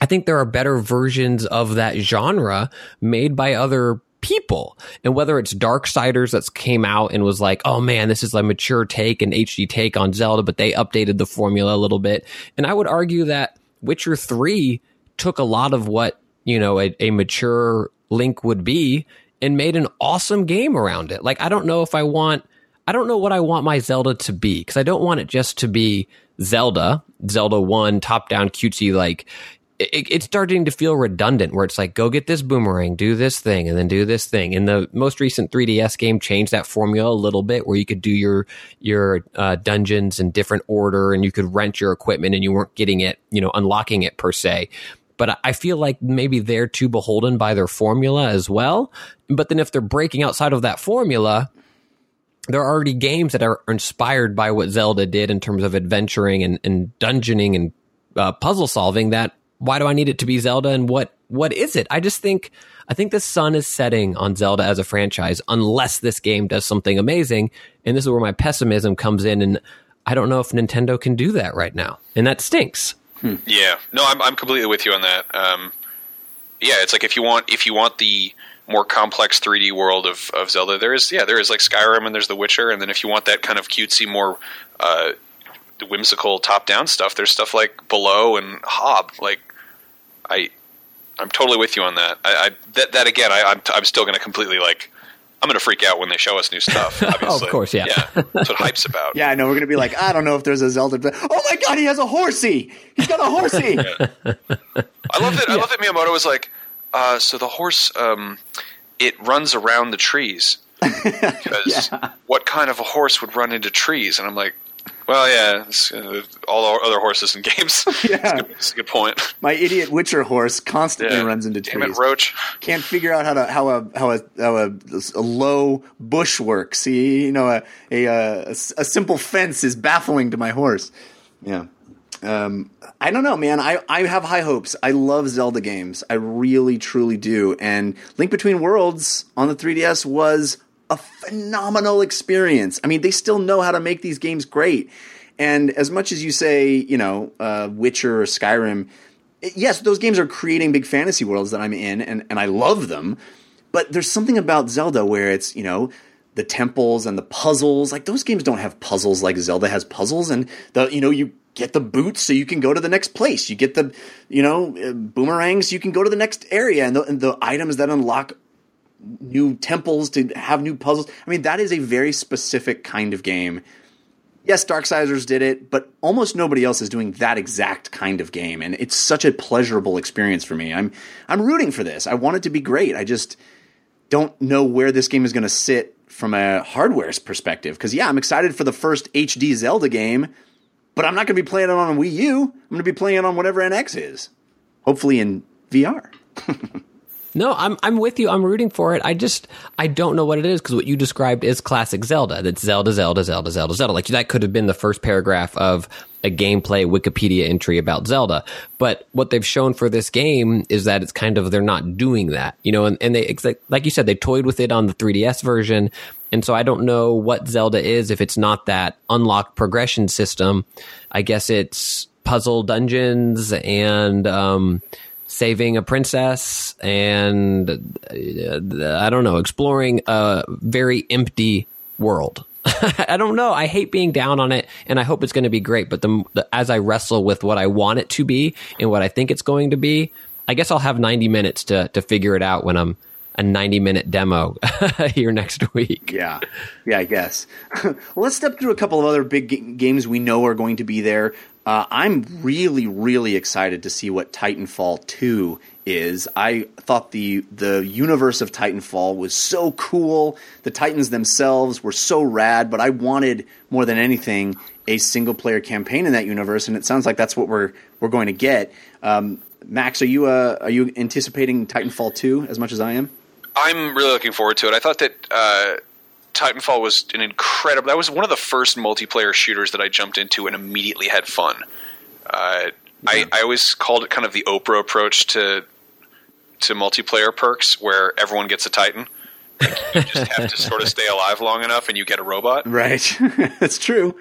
I think there are better versions of that genre made by other people. And whether it's Darksiders that's came out and was like, oh man, this is a mature take and HD take on Zelda, but they updated the formula a little bit. And I would argue that Witcher 3 took a lot of what, you know, a, a mature Link would be and made an awesome game around it. Like, I don't know if I want, I don't know what I want my Zelda to be because I don't want it just to be Zelda, Zelda 1, top down, cutesy, like, it, it's starting to feel redundant where it's like go get this boomerang do this thing and then do this thing and the most recent 3ds game changed that formula a little bit where you could do your your uh, dungeons in different order and you could rent your equipment and you weren't getting it you know unlocking it per se but I- feel like maybe they're too beholden by their formula as well but then if they're breaking outside of that formula there are already games that are inspired by what Zelda did in terms of adventuring and, and dungeoning and uh, puzzle solving. That why do I need it to be Zelda and what what is it? I just think I think the sun is setting on Zelda as a franchise unless this game does something amazing. And this is where my pessimism comes in. And I don't know if Nintendo can do that right now, and that stinks. Yeah, no, I'm I'm completely with you on that. Um, yeah, it's like if you want if you want the more complex 3D world of, of Zelda, there is yeah there is like Skyrim and there's The Witcher, and then if you want that kind of cutesy, more uh, whimsical top down stuff, there's stuff like Below and Hob. Like I I'm totally with you on that. I, I that that again, I, I'm I'm still going to completely like. I'm going to freak out when they show us new stuff. Obviously, Of course, yeah. yeah. That's what hype's about. Yeah, I know. We're going to be like, I don't know if there's a Zelda. But, oh my god, he has a horsey! He's got a horsey! I love that. I love that Miyamoto was like, uh, so the horse, um, it runs around the trees. Because what kind of a horse would run into trees? And I'm like, well, yeah, it's, uh, all other horses in games. Yeah. That's, a good, that's a good point. My idiot Witcher horse constantly Yeah. runs into Damn trees. it, Roach. Can't figure out how to how a how a how a, a low bush works. See, you know, a a, a a simple fence is baffling to my horse. Yeah. Um, I don't know, man. I, I have high hopes. I love Zelda games. I really, truly do. And Link Between Worlds on the 3DS was a phenomenal experience. I mean, they still know how to make these games great. And as much as you say, you know, uh, Witcher or Skyrim, yes, those games are creating big fantasy worlds that I'm in, and, and I love them. But there's something about Zelda where it's, you know, the temples and the puzzles. Like those games don't have puzzles like Zelda has puzzles, and the you know you get the boots so you can go to the next place. You get the you know uh, boomerangs, you can go to the next area, and the, and the items that unlock new temples to have new puzzles. I mean, that is a very specific kind of game. Yes, Darksiders did it, but almost nobody else is doing that exact kind of game, and it's such a pleasurable experience for me. I'm I'm rooting for this. I want it to be great. I just don't know where this game is going to sit from a hardware's perspective. Because yeah, I'm excited for the first HD Zelda game, but I'm not going to be playing it on a Wii U. I'm going to be playing it on whatever NX is, hopefully in VR. No, I'm I'm with you. I'm rooting for it. I just I don't know what it is because what you described is classic Zelda. That's Zelda, Zelda, Zelda, Zelda, Zelda. Like that could have been the first paragraph of a gameplay Wikipedia entry about Zelda. But what they've shown for this game is that it's kind of they're not doing that, you know. And, and they like, you said, they toyed with it on the 3DS version, and so I don't know what Zelda is if it's not that unlocked progression system. I guess it's puzzle dungeons and um, saving a princess and uh, I don't know, exploring a very empty world. I don't know. I hate being down on it, and I hope it's going to be great. But the, the as I wrestle with what I want it to be and what I think it's going to be, I guess I'll have ninety minutes to to figure it out when I'm a ninety minute demo here next week. Yeah, yeah, I guess. let's step through a couple of other big g- games we know are going to be there. Uh, I'm really, really excited to see what Titanfall 2 is. I thought the the universe of Titanfall was so cool. The Titans themselves were so rad, but I wanted more than anything a single player campaign in that universe, and it sounds like that's what we're we're going to get. Um, Max, are you uh, are you anticipating Titanfall 2 as much as I am? I'm really looking forward to it. I thought that uh, Titanfall was an incredible. That was one of the first multiplayer shooters that I jumped into and immediately had fun. Uh, I, I always called it kind of the Oprah approach to to multiplayer perks, where everyone gets a Titan. Like, you just have to sort of stay alive long enough, and you get a robot. Right, that's true.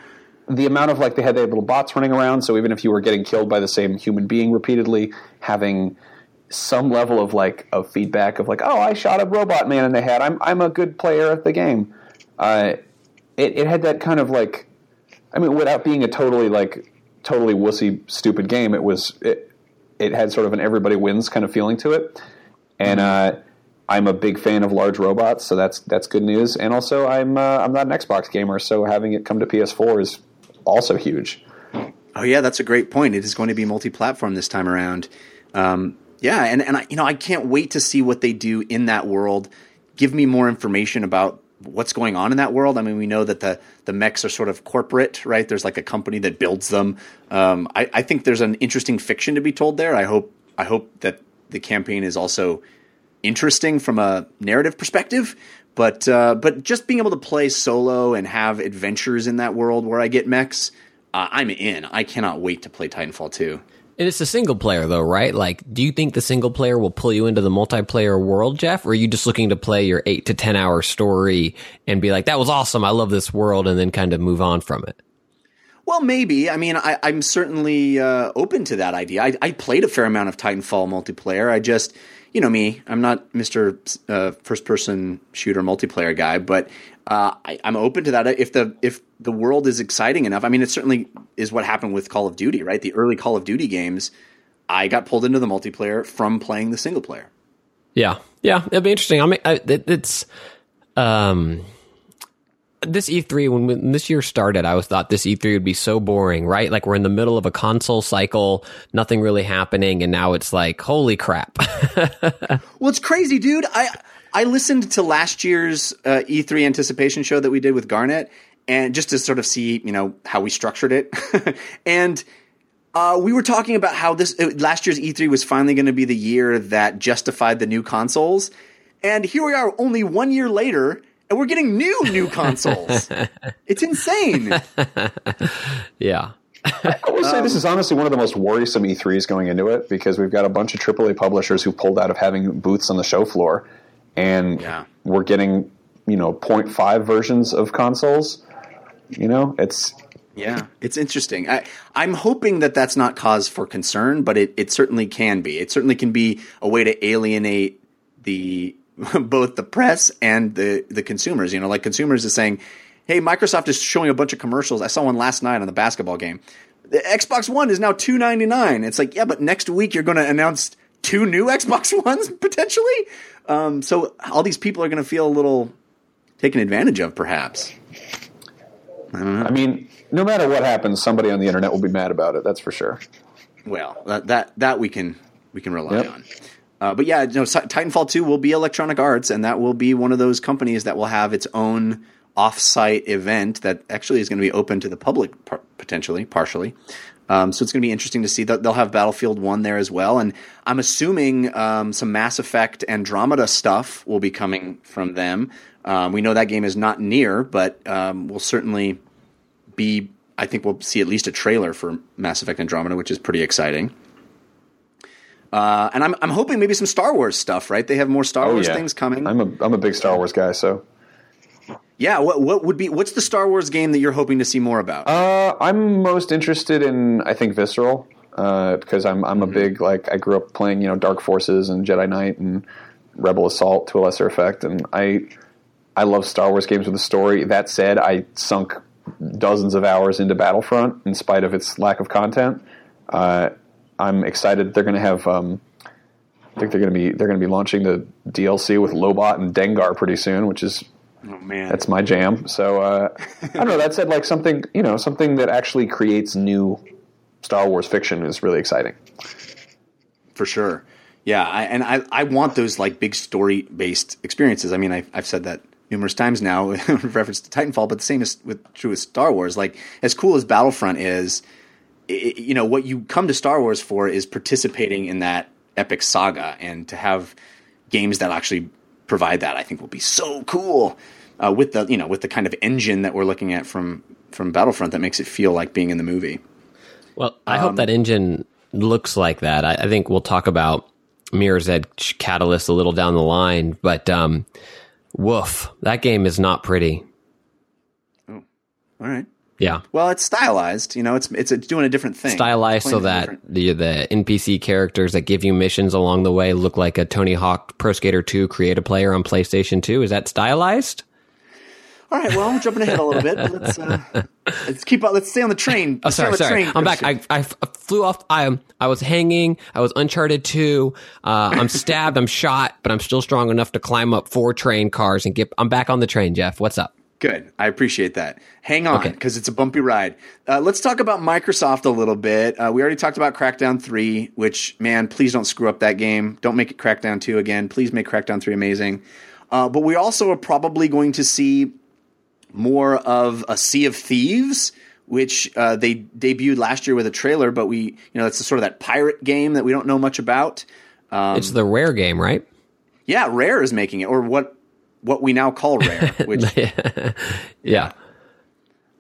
the amount of like they had their little bots running around so even if you were getting killed by the same human being repeatedly having some level of like of feedback of like oh i shot a robot man in the head i'm i'm a good player at the game uh, it, it had that kind of like i mean without being a totally like totally wussy stupid game it was it it had sort of an everybody wins kind of feeling to it and uh I'm a big fan of large robots, so that's that's good news. And also, I'm uh, I'm not an Xbox gamer, so having it come to PS4 is also huge. Oh yeah, that's a great point. It is going to be multi-platform this time around. Um, yeah, and and I, you know I can't wait to see what they do in that world. Give me more information about what's going on in that world. I mean, we know that the the mechs are sort of corporate, right? There's like a company that builds them. Um, I, I think there's an interesting fiction to be told there. I hope I hope that the campaign is also interesting from a narrative perspective. But uh, but just being able to play solo and have adventures in that world where I get mechs, uh, I'm in. I cannot wait to play Titanfall 2. It's a single player though, right? Like, do you think the single player will pull you into the multiplayer world, Jeff? Or are you just looking to play your eight to ten hour story and be like, "That was awesome, I love this world," and then kind of move on from it? Well, maybe. I mean, I, I'm certainly uh, open to that idea. I, I played a fair amount of Titanfall multiplayer. I just, you know me, I'm not Mr. Uh, first person shooter multiplayer guy, but uh, I, I'm open to that if the if the world is exciting enough. I mean, it certainly is what happened with Call of Duty, right? The early Call of Duty games, I got pulled into the multiplayer from playing the single player. Yeah, yeah, it'll be interesting. I mean, I, it, it's um, this E3 when, when this year started, I was thought this E3 would be so boring, right? Like we're in the middle of a console cycle, nothing really happening, and now it's like, holy crap! Well, it's crazy, dude. I I listened to last year's uh, E3 anticipation show that we did with Garnet, and just to sort of see, you know, how we structured it, and uh, we were talking about how this uh, last year's E3 was finally going to be the year that justified the new consoles, and here we are, only one year later, and we're getting new new consoles. it's insane. yeah, I will say this is honestly one of the most worrisome E3s going into it because we've got a bunch of AAA publishers who pulled out of having booths on the show floor, and Yeah. we're getting you know 0.5 versions of consoles. You know, it's Yeah, it's interesting. I, I'm hoping that that's not cause for concern, but it, it certainly can be. It certainly can be a way to alienate the both the press and the the consumers. You know, like consumers is saying, "Hey, Microsoft is showing a bunch of commercials. I saw one last night on the basketball game. The Xbox One is now two ninety nine. It's like, yeah, but next week you're going to announce two new Xbox Ones potentially. Um, so all these people are going to feel a little taken advantage of, perhaps. I mean, no matter what happens, somebody on the internet will be mad about it. That's for sure. Well, that that, that we can we can rely Yep. on. Uh, but yeah, no, Titanfall 2 will be Electronic Arts, and that will be one of those companies that will have its own off-site event that actually is going to be open to the public par- potentially, partially. Um, so it's going to be interesting to see that they'll have Battlefield One there as well, and I'm assuming um, some Mass Effect Andromeda stuff will be coming from them. Um, we know that game is not near, but um, we'll certainly be. I think we'll see at least a trailer for Mass Effect Andromeda, which is pretty exciting. Uh, and I'm I'm hoping maybe some Star Wars stuff. Right? They have more Star Oh, Wars yeah. things coming. I'm a I'm a big Star Wars guy, so yeah. What what would be what's the Star Wars game that you're hoping to see more about? Uh, I'm most interested in I think Visceral uh, because I'm I'm a big like I grew up playing you know Dark Forces and Jedi Knight and Rebel Assault to a lesser effect, and I I love Star Wars games with a story. That said, I sunk dozens of hours into Battlefront in spite of its lack of content. Uh, I'm excited they're going to have. Um, I think they're going to be they're going to be launching the DLC with Lobot and Dengar pretty soon, which is oh man, that's my jam. So uh, I don't know. That said, like something you know, something that actually creates new Star Wars fiction is really exciting. for sure. Yeah, I, and I, I want those like big story based experiences. I mean, I, I've said that numerous times now in reference to Titanfall, but the same is with true with Star Wars. Like as cool as Battlefront is, i you know what you come to Star Wars for is participating in that epic saga, and to have games that actually provide that, I think will be so cool. Uh, with the you know with the kind of engine that we're looking at from from Battlefront that makes it feel like being in the movie. Well, I hope that engine looks like that. I, I think we'll talk about Mirror's Edge Catalyst a little down the line, but um, woof, that game is not pretty. Oh, All right. Yeah, Well, it's stylized. You know, it's it's, it's doing a different thing. stylized so that different- the the NPC characters that give you missions along the way look like a Tony Hawk Pro Skater 2 creative player on PlayStation 2. Is that stylized? All right. Well, I'm jumping ahead a little bit. But let's uh, let's keep. Let's stay on the train. Oh, Let's stay sorry, on the sorry. train, I'm back. I, I flew off. I I was hanging. I was Uncharted 2. Uh, I'm stabbed. I'm shot, but I'm still strong enough to climb up four train cars and get. I'm back on the train, Jeff. What's up? Good. I appreciate that. Hang on, Okay. because it's a bumpy ride. Uh, let's talk about Microsoft a little bit. Uh, we already talked about Crackdown 3, which, man, please don't screw up that game. Don't make it Crackdown 2 again. Please make Crackdown 3 amazing. Uh, but we also are probably going to see more of a Sea of Thieves, which uh, they debuted last year with a trailer, but we, you know, that's sort of that pirate game that we don't know much about. Um, it's the rare game, right? Yeah, Rare is making it, or what what we now call Rare, which Yeah. yeah.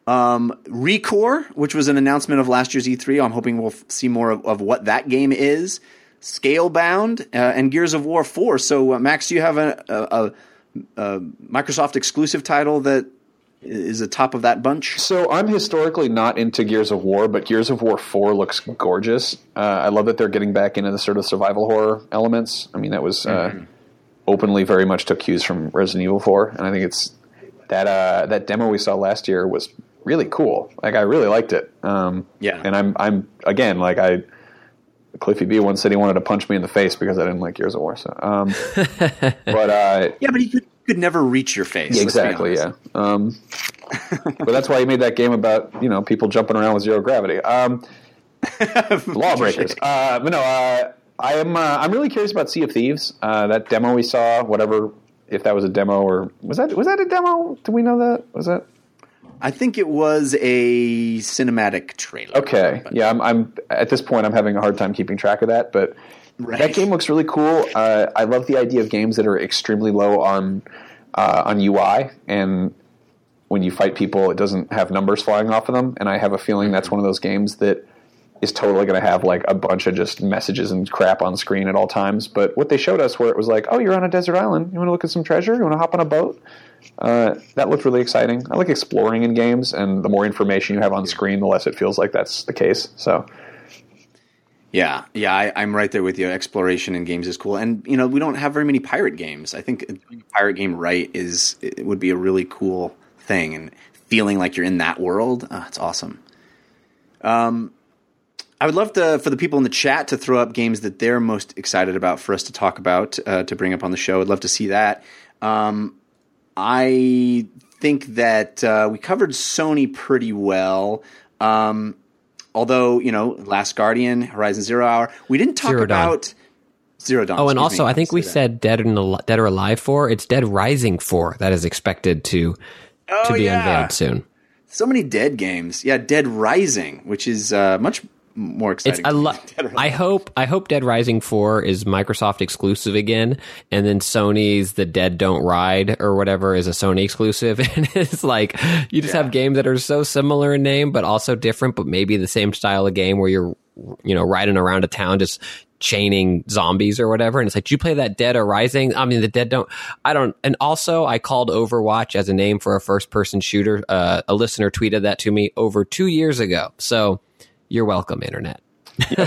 Um, Recore, which was an announcement of last year's E3. I'm hoping we'll f- see more of, of what that game is. Scalebound uh, and Gears of War 4. So, uh, Max, do you have a, a, a, a Microsoft exclusive title that is atop of that bunch? So I'm historically not into Gears of War, but Gears of War Four looks gorgeous. Uh, I love that they're getting back into the sort of survival horror elements. I mean, that was uh, openly very much took cues from Resident Evil Four, and I think it's that uh, that demo we saw last year was really cool. Like I really liked it. Um, Yeah. and I'm I'm again like I. Cliffy B once said he wanted to punch me in the face because I didn't like Gears of War. So, um, but uh, Yeah, but he could, could never reach your face. let's exactly, yeah. Um, but that's why he made that game about you know people jumping around with zero gravity. Um, lawbreakers. Uh, but no, uh, I am. Uh, I'm really curious about Sea of Thieves. Uh, that demo we saw, whatever, if that was a demo or was that was that a demo? Do we know that? Was that I think it was a cinematic trailer. okay? Yeah, I'm, I'm at this point. I'm having a hard time keeping track of that, but. Right. That game looks really cool. Uh, I love the idea of games that are extremely low on uh, on UI, and when you fight people, it doesn't have numbers flying off of them. And I have a feeling that's one of those games that is totally going to have like a bunch of just messages and crap on screen at all times. But what they showed us, where it was like, oh, you're on a desert island, you want to look at some treasure, you want to hop on a boat. Uh, that looked really exciting. I like exploring in games, and the more information you have on screen, the less it feels like that's the case. So. Yeah, yeah, I, I'm right there with you. Exploration in games is cool, and you know we don't have very many pirate games. I think doing a pirate game right is it would be a really cool thing, and feeling like you're in that world, uh, it's awesome. Um, I would love to for the people in the chat to throw up games that they're most excited about for us to talk about uh, to bring up on the show. I'd love to see that. Um, I think that uh, we covered Sony pretty well. Um, although you know, Last Guardian, Horizon Zero Hour, we didn't talk Zero Dawn. about Zero Dawn. Oh, and also, me. I think we that. said Dead and Al- Dead or Alive 4. It's Dead Rising 4 that is expected to Oh, to be yeah. unveiled soon. so many Dead games. Yeah, Dead Rising, which is uh, much more exciting. It's I, lo- than Dead or I hope I hope Dead Rising Four is Microsoft exclusive again, and then Sony's The Dead Don't Ride or whatever is a Sony exclusive, and it's like you just have games that are so similar in name but also different, but maybe the same style of game where you're you know riding around a town just chaining zombies or whatever. And it's like do you play that dead or rising? I mean the dead don't i don't and also i called overwatch as a name for a first person shooter. Uh, a listener tweeted that to me over two years ago. So you're welcome internet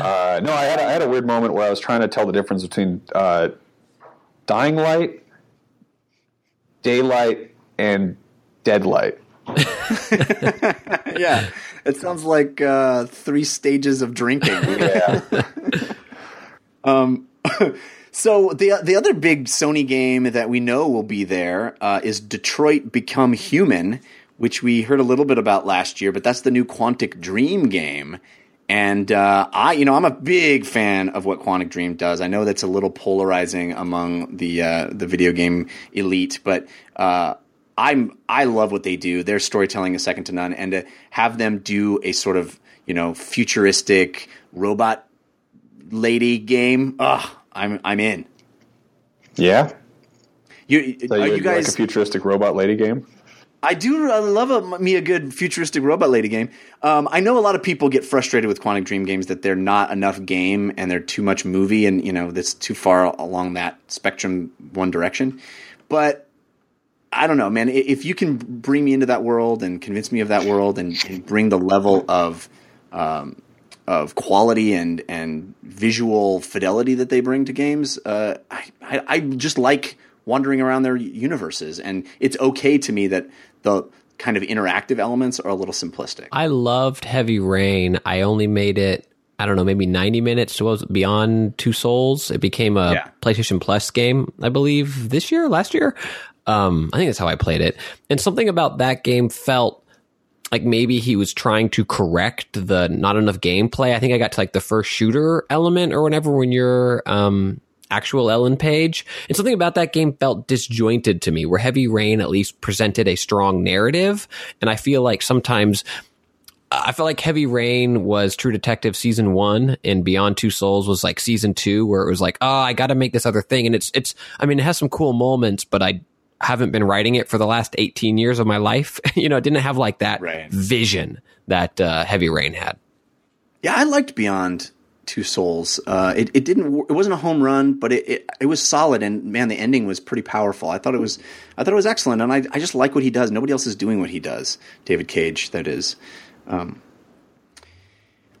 Uh, no, I had, a, I had a weird moment where I was trying to tell the difference between uh, dying light, daylight, and deadlight. yeah, it sounds like uh, three stages of drinking. Yeah. So the the other big Sony game that we know will be there uh, is Detroit Become Human, which we heard a little bit about last year. But that's the new Quantic Dream game, and uh, I, you know, I'm a big fan of what Quantic Dream does. I know that's a little polarizing among the uh, the video game elite, but uh, I'm I love what they do. Their storytelling is second to none, and to have them do a sort of you know futuristic robot lady game, ugh, I'm I'm in. yeah. You, So are you, you like guys? a futuristic robot lady game? I do love a, me a good futuristic robot lady game. Um, I know a lot of people get frustrated with Quantic Dream games that they're not enough game and they're too much movie and you know that's too far along that spectrum one direction. But I don't know, man. If you can bring me into that world and convince me of that world and, and bring the level of um, of quality and and visual fidelity that they bring to games, uh, I, I, I just like wandering around their universes, and it's okay to me that the kind of interactive elements are a little simplistic. I loved Heavy Rain. I only made it, I don't know, maybe 90 minutes to was it, Beyond Two Souls. It became a Yeah. PlayStation Plus game, I believe, this year, last year. Um, I think that's how I played it. And something about that game felt like maybe he was trying to correct the not enough gameplay. I think I got to like the first shooter element or whenever when you're um actual Ellen Page. And something about that game felt disjointed to me, where Heavy Rain at least presented a strong narrative. And I feel like sometimes I felt like Heavy Rain was True Detective season one, and Beyond Two Souls was like season two, where it was like, oh, I got to make this other thing, and it's it's. I mean, it has some cool moments, but I haven't been writing it for the last eighteen years of my life. you know, it didn't have like that Right. vision that uh, Heavy Rain had. Yeah, I liked Beyond Two Souls. Uh, it, it didn't. It wasn't a home run, but it, it it was solid. And man, the ending was pretty powerful. I thought it was. I thought it was excellent, and I I just like what he does. Nobody else is doing what he does. David Cage, that is. Um,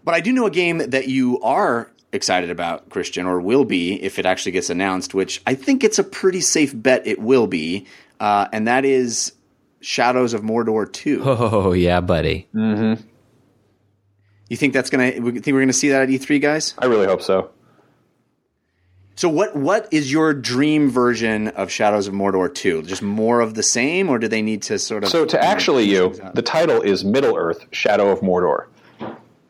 but I do know a game that you are excited about, Christian, or will be if it actually gets announced. Which I think it's a pretty safe bet it will be, uh, and that is Shadows of Mordor Two. Oh yeah, buddy. You think that's gonna? We think we're gonna see that at E3, guys? I really hope so. So what what is your dream version of Shadows of Mordor 2? Just more of the same or do they need to sort of So to actually you, the title is Middle Earth: Shadow of Mordor,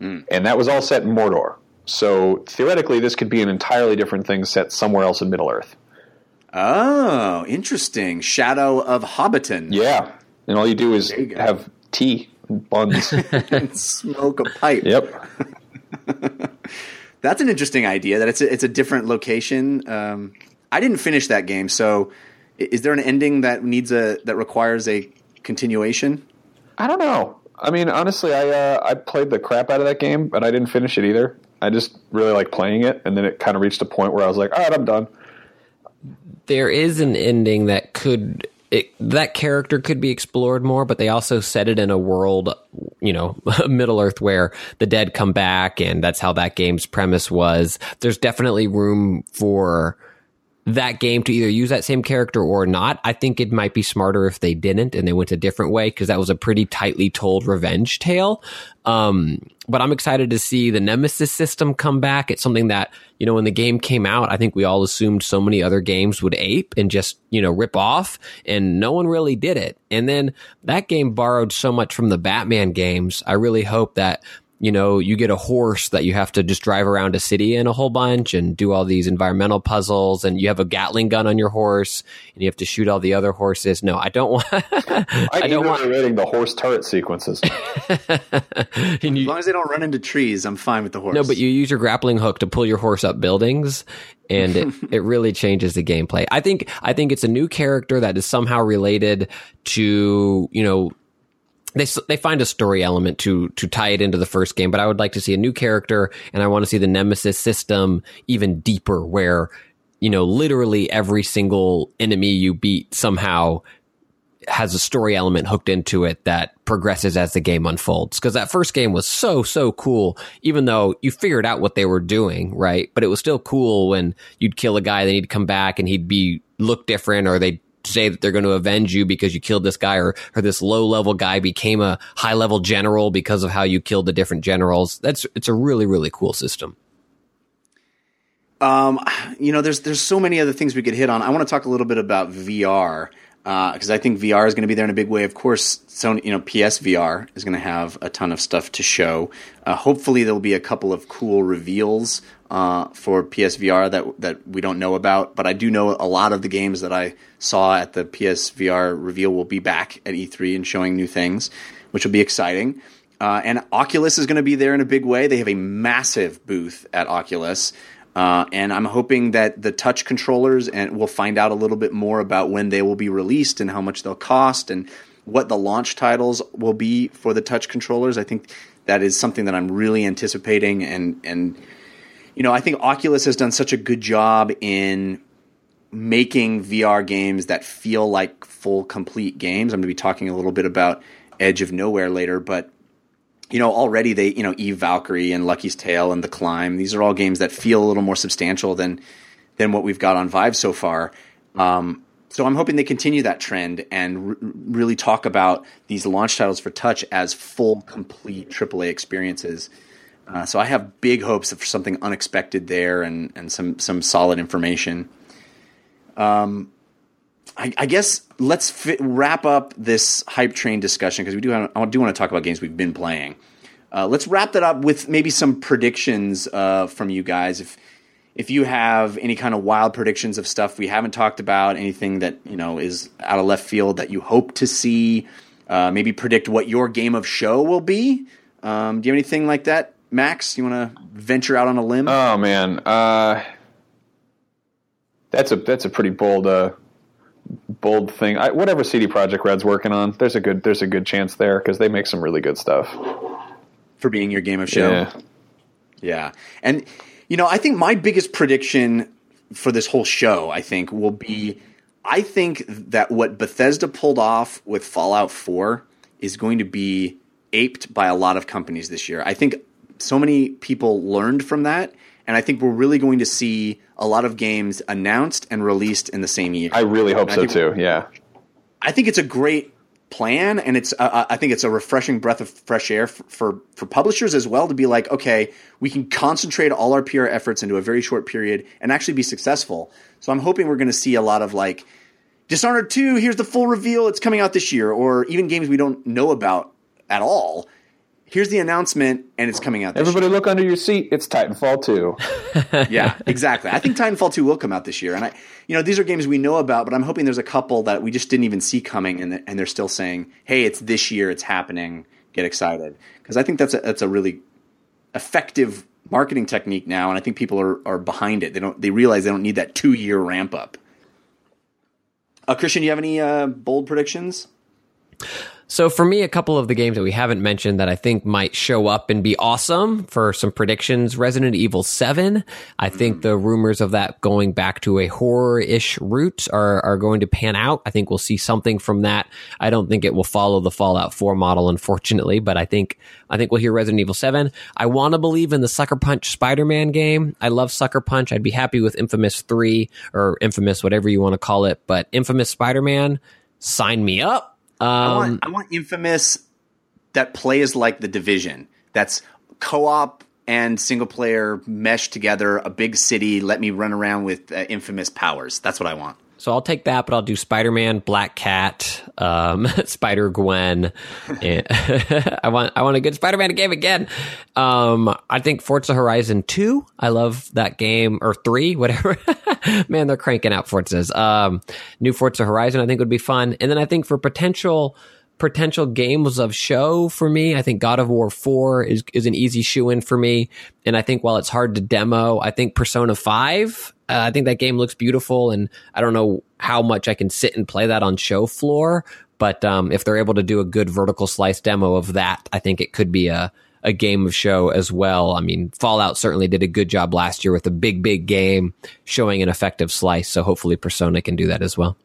hmm. and that was all set in Mordor. So theoretically, this could be an entirely different thing set somewhere else in Middle Earth. Oh, interesting. Shadow of Hobbiton. Yeah, and all you do is you have tea buns. And smoke a pipe. yep. That's an interesting idea that it's a, it's a different location. Um, I didn't finish that game, so is there an ending that needs a that requires a continuation? I don't know. I mean, honestly, I uh, I played the crap out of that game, but I didn't finish it either. I just really like playing it, and then it kind of reached a point where I was like, all right, I'm done. there is an ending that could it, that character could be explored more, but they also set it in a world, you know, Middle Earth where the dead come back, and that's how that game's premise was. There's definitely room for that game to either use that same character or not. I think it might be smarter if they didn't and they went a different way because that was a pretty tightly told revenge tale. Um, but I'm excited to see the Nemesis system come back. It's something that, you know, when the game came out, I think we all assumed so many other games would ape and just, you know, rip off, and no one really did it. And then that game borrowed so much from the Batman games. I really hope that you know, you get a horse that you have to just drive around a city in a whole bunch and do all these environmental puzzles, and you have a Gatling gun on your horse, and you have to shoot all the other horses. No, I don't want. I, I don't want. rating the horse turret sequences. and As long as they don't run into trees, I'm fine with the horse. no, but you use your grappling hook to pull your horse up buildings, and it, it really changes the gameplay. I think I think it's a new character that is somehow related to you know they they find a story element to to tie it into the first game, but I would like to see a new character, and I want to see the nemesis system even deeper, where you know literally every single enemy you beat somehow has a story element hooked into it that progresses as the game unfolds. Because that first game was so so cool, even though you figured out what they were doing, right? But it was still cool when you'd kill a guy, then he'd come back and he'd be look different, or they'd say that they're going to avenge you because you killed this guy, or or this low level guy became a high level general because of how you killed the different generals. That's it's a really really cool system. Um, you know, there's there's so many other things we could hit on. I want to talk a little bit about VR because I think VR is going to be there in a big way. Of course, Sony, you know, PSVR is going to have a ton of stuff to show. Uh, hopefully, there'll be a couple of cool reveals uh, for PSVR that that we don't know about. But I do know a lot of the games that I saw at the PSVR reveal will be back at E3 and showing new things, which will be exciting. Uh, and Oculus is going to be there in a big way. They have a massive booth at Oculus. Uh, and I'm hoping that the touch controllers, and we'll find out a little bit more about when they will be released and how much they'll cost and what the launch titles will be for the touch controllers. I think that is something that I'm really anticipating. And, and you know, I think Oculus has done such a good job in making VR games that feel like full, complete games. I'm going to be talking a little bit about Edge of Nowhere later, but you know, already they, you know, Eve Valkyrie and Lucky's Tale and The Climb. These are all games that feel a little more substantial than than what we've got on Vive so far. Um, so I'm hoping they continue that trend and really talk about these launch titles for Touch as full, complete AAA experiences. Uh, so I have big hopes for something unexpected there and and some some solid information. Um, I, I guess let's wrap up this hype train discussion because we do have, I do want to talk about games we've been playing. Uh, let's wrap that up with maybe some predictions uh, from you guys. If if you have any kind of wild predictions of stuff we haven't talked about, anything that you know is out of left field that you hope to see, uh, maybe predict what your game of show will be. Um, do you have anything like that, Max? You want to venture out on a limb? Oh man, uh, that's a that's a pretty bold uh, bold thing. I, whatever CD Projekt Red's working on, there's a good there's a good chance there because they make some really good stuff. for being your game of show. Yeah, Yeah. And, you know, I think my biggest prediction for this whole show, I think, will be I think that what Bethesda pulled off with Fallout 4 is going to be aped by a lot of companies this year. I think so many people learned from that. And I think we're really going to see a lot of games announced and released in the same year. I really hope so too. Yeah, I think it's a great plan, and it's uh, I think it's a refreshing breath of fresh air for, for for publishers as well to be like, okay, we can concentrate all our PR efforts into a very short period and actually be successful. So I'm hoping we're going to see a lot of like Dishonored 2, here's the full reveal, it's coming out this year, or even games we don't know about at all. Here's the announcement, and it's coming out this everybody look under your seat. It's Titanfall two. yeah, exactly. I think Titanfall 2 will come out this year. And I you know, these are games we know about, but I'm hoping there's a couple that we just didn't even see coming and and they're still saying, "Hey, it's this year, it's happening. Get excited." Because I think that's a that's a really effective marketing technique now and I think people are are behind it. They don't they realize they don't need that 2-year ramp up. Uh, Christian, do you have any uh, bold predictions? So for me, a couple of the games that we haven't mentioned that I think might show up and be awesome for some predictions. Resident Evil 7. I think mm. the rumors of that going back to a horror-ish route are, are going to pan out. I think we'll see something from that. I don't think it will follow the Fallout 4 model, unfortunately, but I think, I think we'll hear Resident Evil 7. I want to believe in the Sucker Punch Spider-Man game. I love Sucker Punch. I'd be happy with Infamous 3 or Infamous, whatever you want to call it, but Infamous Spider-Man, sign me up. I Um, want I want Infamous that plays like the Division. That's co-op and single player meshed together. A big city. Let me run around with uh, Infamous powers. That's what I want. So I'll take that, but I'll do Spider Man, Black Cat, um, Spider Gwen. I want I want a good Spider Man game again. Um, I think Forza Horizon two. I love that game or three, whatever. Man, they're cranking out Forzas. Um, new Forza Horizon I think would be fun, and then I think for potential potential games of show for me. I think God of War 4 is, is an easy shoo in for me. And I think while it's hard to demo, I think Persona 5, uh, I think that game looks beautiful. And I don't know how much I can sit and play that on show floor. But um, if they're able to do a good vertical slice demo of that, I think it could be a, a game of show as well. I mean, Fallout certainly did a good job last year with a big, big game showing an effective slice. So hopefully Persona can do that as well.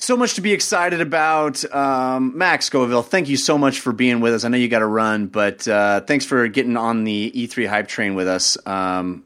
So much to be excited about. Um, Max Scoville, thank you so much for being with us. I know you got to run, but uh, thanks for getting on the E3 hype train with us. Um,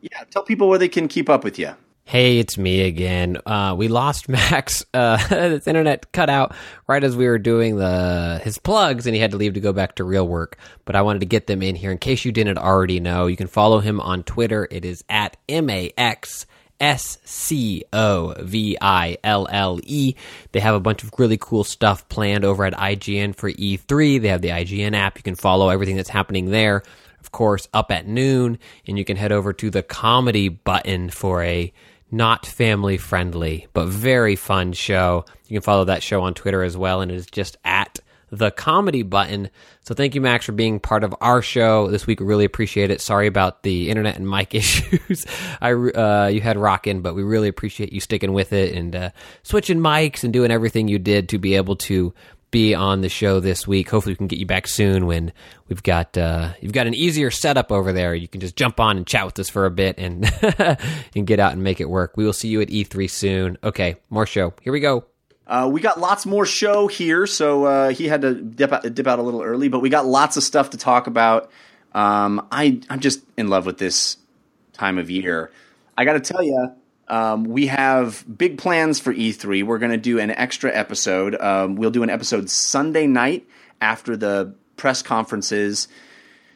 yeah, tell people where they can keep up with you. Hey, it's me again. Uh, we lost Max. Uh, his internet cut out right as we were doing the his plugs, and he had to leave to go back to real work. But I wanted to get them in here in case you didn't already know. You can follow him on Twitter. It is at m a x S C O V I L L E. They have a bunch of really cool stuff planned over at IGN for E3. They have the IGN app. You can follow everything that's happening there. Of course, up at noon, and you can head over to the comedy button for a not family friendly but very fun show. You can follow that show on Twitter as well, and it is just at the comedy button. So thank you, Max, for being part of our show this week. We really appreciate it. Sorry about the internet and mic issues. I uh, you had rockin', but we really appreciate you sticking with it and uh, switching mics and doing everything you did to be able to be on the show this week. Hopefully, we can get you back soon when we've got uh, you've got an easier setup over there. You can just jump on and chat with us for a bit and and get out and make it work. We will see you at E3 soon. Okay, more show. Here we go. Uh, we got lots more show here, so uh, he had to dip out, dip out a little early, but we got lots of stuff to talk about. Um, I, I'm just in love with this time of year. I got to tell you, um, we have big plans for E3. We're going to do an extra episode. Um, we'll do an episode Sunday night after the press conferences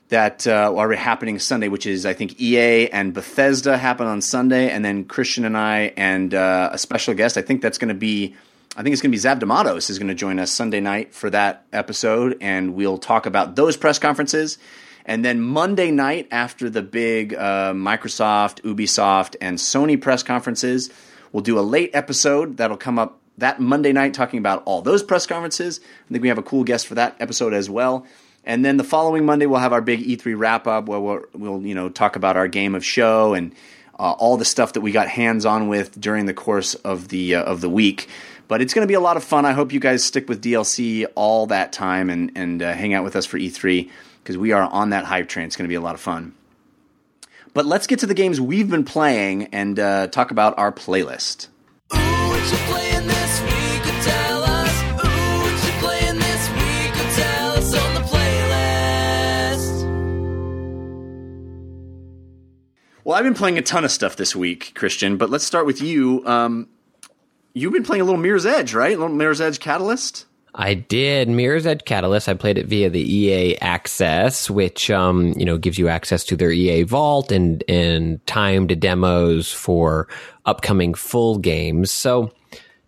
that uh, are happening Sunday, which is I think EA and Bethesda happen on Sunday, and then Christian and I and uh, a special guest. I think that's going to be. I think it's going to be Zab D'Amatos is going to join us Sunday night for that episode, and we'll talk about those press conferences. And then Monday night, after the big uh, Microsoft, Ubisoft, and Sony press conferences, we'll do a late episode that'll come up that Monday night talking about all those press conferences. I think we have a cool guest for that episode as well. And then the following Monday, we'll have our big E3 wrap up where we'll, we'll you know talk about our game of show and uh, all the stuff that we got hands on with during the course of the uh, of the week. But it's going to be a lot of fun. I hope you guys stick with DLC all that time and and uh, hang out with us for E3 because we are on that hype train. It's going to be a lot of fun. But let's get to the games we've been playing and uh, talk about our playlist. Ooh, what you playing this week? Or tell us. Ooh, what you playing this week? Or tell us on the playlist. Well, I've been playing a ton of stuff this week, Christian. But let's start with you. Um, you've been playing a little Mirror's Edge, right? A little Mirror's Edge Catalyst. I did Mirror's Edge Catalyst. I played it via the EA Access, which um, you know gives you access to their EA Vault and and timed demos for upcoming full games. So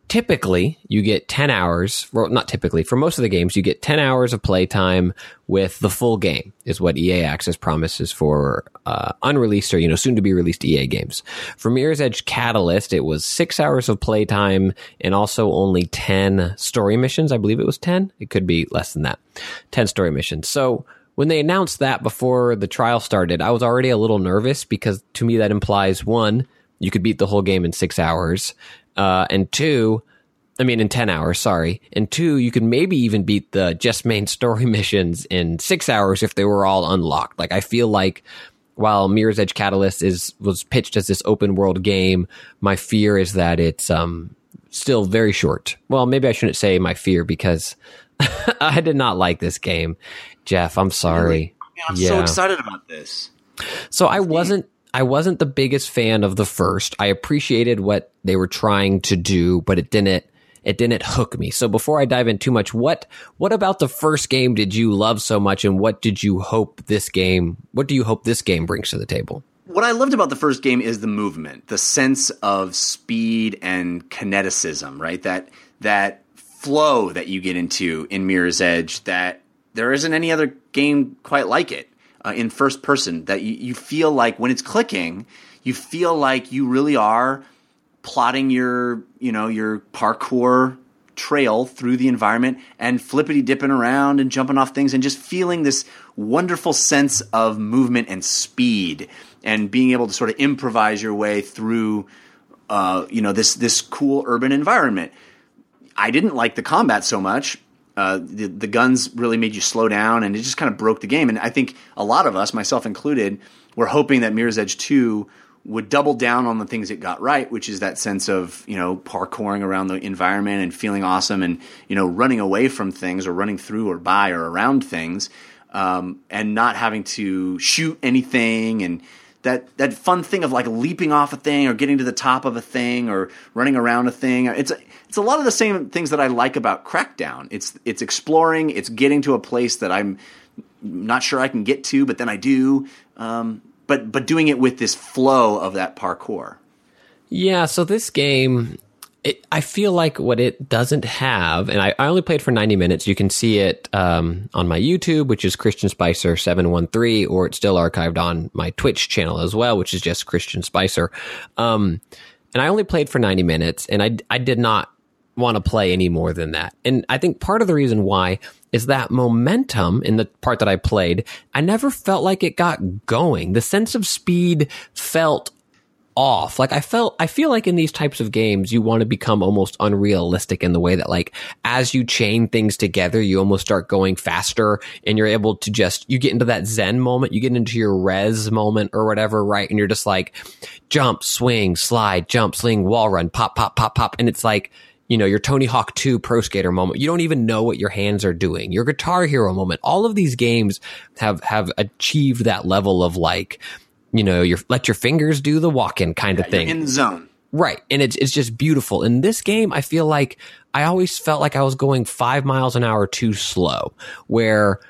typically you get 10 hours well, not typically for most of the games you get 10 hours of playtime with the full game is what ea access promises for uh, unreleased or you know soon to be released ea games. For mirror's edge catalyst it was six hours of playtime and also only 10 story missions. I believe it was 10 it could be less than that. 10 story missions. So when they announced that before the trial started i was already a little nervous because to me that implies one you could beat the whole game in six hours uh, and two, I mean, in 10 hours, sorry. And two, you could maybe even beat the just main story missions in six hours if they were all unlocked. Like, I feel like while Mirror's Edge Catalyst is, was pitched as this open world game, my fear is that it's, um, still very short. Well, maybe I shouldn't say my fear because I did not like this game. Jeff, I'm sorry. Man, I'm so excited about this. So I wasn't I wasn't the biggest fan of the first. I appreciated what they were trying to do, but it didn't it didn't hook me. So before I dive in too much, what what about the first game did you love so much and what did you hope this game what do you hope this game brings to the table? what I loved about the first game is the movement, the sense of speed and kineticism, right? That that flow that you get into in Mirror's Edge that there isn't any other game quite like it uh, in first person. That you, you feel like when it's clicking, you feel like you really are plotting your you know your parkour trail through the environment and flippity dipping around and jumping off things and just feeling this wonderful sense of movement and speed and being able to sort of improvise your way through uh, you know this this cool urban environment. I didn't like the combat so much. Uh, the, the guns really made you slow down, and it just kind of broke the game. And I think a lot of us, myself included, were hoping that Mirror's Edge Two would double down on the things it got right, which is that sense of you know parkouring around the environment and feeling awesome, and you know running away from things or running through or by or around things, um, and not having to shoot anything and that that fun thing of like leaping off a thing or getting to the top of a thing or running around a thing. It's it's a lot of the same things that I like about Crackdown. It's it's exploring. It's getting to a place that I'm not sure I can get to, but then I do. Um, but but doing it with this flow of that parkour. Yeah, so this game, it, I feel like what it doesn't have, and I, I only played for 90 minutes. You can see it um, on my YouTube, which is Christian Spicer 713, or it's still archived on my Twitch channel as well, which is just Christian Spicer. Um, and I only played for 90 minutes, and I, I did not want to play any more than that. And I think part of the reason why is that momentum in the part that I played, I never felt like it got going. The sense of speed felt off. Like I felt, I feel like in these types of games, you want to become almost unrealistic in the way that like, as you chain things together, you almost start going faster and you're able to just, you get into that zen moment, you get into your Rez moment or whatever, right? And you're just like, jump, swing, slide, jump, sling, wall run, pop, pop, pop, pop. And it's like, you know, your Tony Hawk 2 pro skater moment. You don't even know what your hands are doing. Your guitar hero moment. All of these games have, have achieved that level of like, you know, your let your fingers do the walking kind of thing. in the zone. Right. And it's it's just beautiful. In this game, I feel like I always felt like I was going five miles an hour too slow, where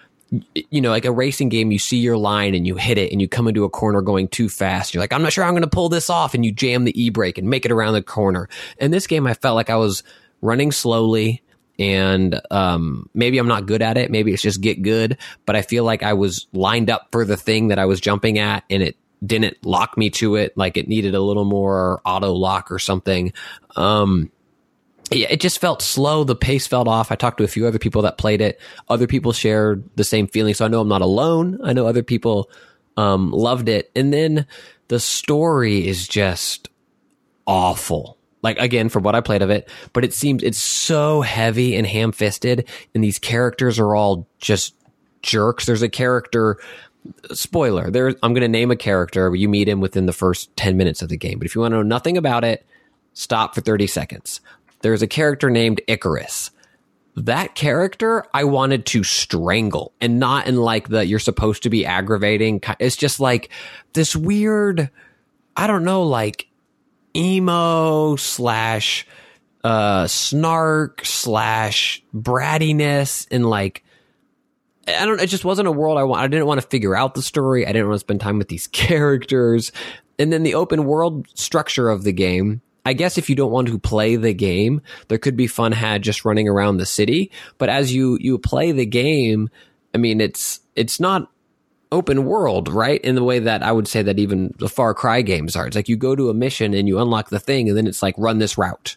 you know, like a racing game, you see your line and you hit it and you come into a corner going too fast. You're like, I'm not sure I'm going to pull this off. And you jam the e brake and make it around the corner. In this game, I felt like I was running slowly and um, maybe I'm not good at it. Maybe it's just get good, but I feel like I was lined up for the thing that I was jumping at and it didn't lock me to it. Like it needed a little more auto lock or something. Um, yeah, it just felt slow. The pace felt off. I talked to a few other people that played it. Other people shared the same feeling. So I know I'm not alone. I know other people um, loved it. And then the story is just awful. Like again, for what I played of it, but it seems it's so heavy and ham fisted, and these characters are all just jerks. There's a character spoiler. There, I'm going to name a character. You meet him within the first 10 minutes of the game. But if you want to know nothing about it, stop for 30 seconds. There's a character named Icarus. That character I wanted to strangle and not in like the you're supposed to be aggravating. It's just like this weird, I don't know, like emo slash uh snark slash brattiness and like I don't. It just wasn't a world I want. I didn't want to figure out the story. I didn't want to spend time with these characters. And then the open world structure of the game. I guess if you don't want to play the game, there could be fun had just running around the city. But as you you play the game, I mean, it's it's not open world, right? In the way that I would say that even the Far Cry games are. It's like you go to a mission and you unlock the thing, and then it's like run this route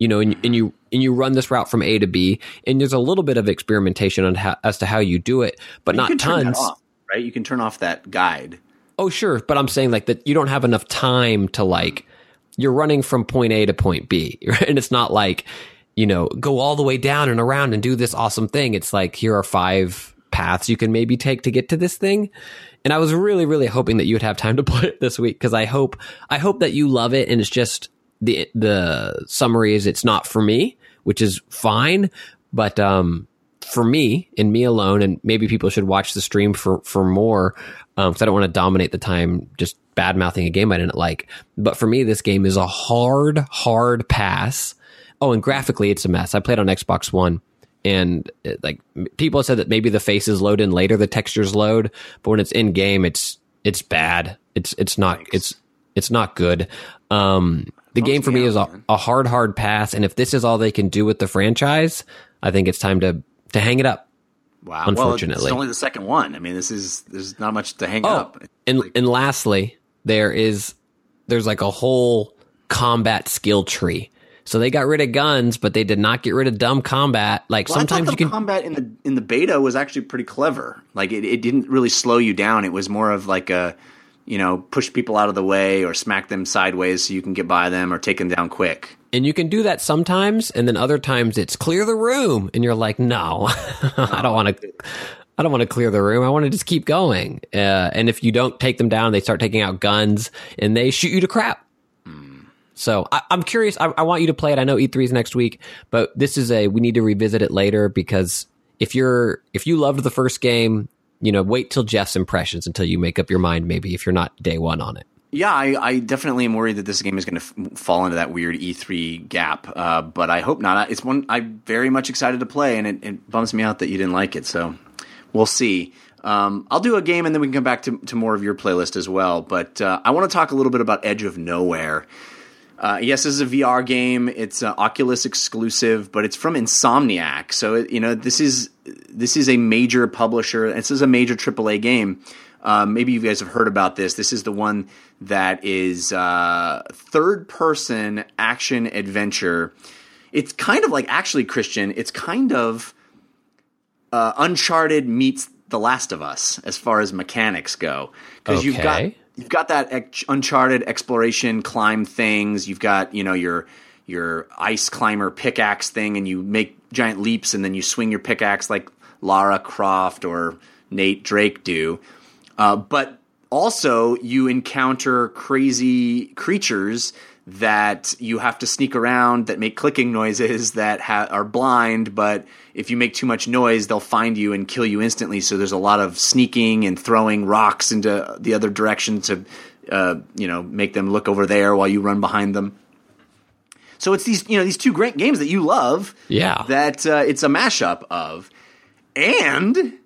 you know, and, and you and you run this route from A to B, and there's a little bit of experimentation on how, as to how you do it, but not can turn that tons. off, right? You can turn off that guide. Oh, sure, but I'm saying like that you don't have enough time to like you're running from point A to point B, right? and it's not like you know go all the way down and around and do this awesome thing. It's like here are five paths you can maybe take to get to this thing. And I was really, really hoping that you would have time to play it this week because I hope I hope that you love it and it's just the the summary is it's not for me, which is fine. But um, for me and me alone, and maybe people should watch the stream for for more because I don't want to dominate the time just bad mouthing a game I didn't like. But for me, this game is a hard, hard pass. Oh, and graphically, it's a mess. I played on Xbox One, and like people said that maybe the faces load in later, the textures load, but when it's in game, it's It's bad. It's it's not it's it's not good. Um, the game for me is a, a hard hard pass, and if this is all they can do with the franchise, I think it's time to to hang it up. Wow. Unfortunately. well, it's only the second one. I mean, this is there's not much to hang Oh, up. and and lastly, there is there's like a whole combat skill tree. So they got rid of guns, but they did not get rid of dumb combat. Like Well, sometimes you the can combat in the in the beta was actually pretty clever. Like it, it didn't really slow you down. It was more of like a you know push people out of the way or smack them sideways so you can get by them or take them down quick. and you can do that sometimes, and then other times it's clear the room, and you're like, no, I don't want to. I don't want to clear the room. I want to just keep going. Uh, and if you don't take them down, they start taking out guns and they shoot you to crap. So I, I'm curious. I, I want you to play it. I know E3 is next week, but this is a we need to revisit it later because if you're if you loved the first game, you know, wait till Jeff's impressions until you make up your mind. Maybe if you're not day one on it. Yeah, I, I definitely am worried that this game is going to f- fall into that weird E3 gap, uh, but I hope not. It's one I'm very much excited to play, and it, it bums me out that you didn't like it. So we'll see. Um, I'll do a game, and then we can come back to, to more of your playlist as well. But uh, I want to talk a little bit about Edge of Nowhere. Uh, yes, this is a VR game. It's uh, Oculus exclusive, but it's from Insomniac. So it, you know this is this is a major publisher. This is a major AAA game. Uh, maybe you guys have heard about this. This is the one that is uh, third person action adventure. It's kind of like actually Christian. It's kind of uh, Uncharted meets The Last of Us as far as mechanics go because you've got Okay. You've got that ex- Uncharted exploration, climb things. You've got you know your your ice climber pickaxe thing, and you make giant leaps, and then you swing your pickaxe like Lara Croft or Nate Drake do. Uh, but also, you encounter crazy creatures that you have to sneak around that make clicking noises that ha- are blind, but if you make too much noise, they'll find you and kill you instantly. So there's a lot of sneaking and throwing rocks into the other direction to, uh, you know, make them look over there while you run behind them. So it's these, you know, these two great games that you love. Yeah. That uh, it's a mashup of, and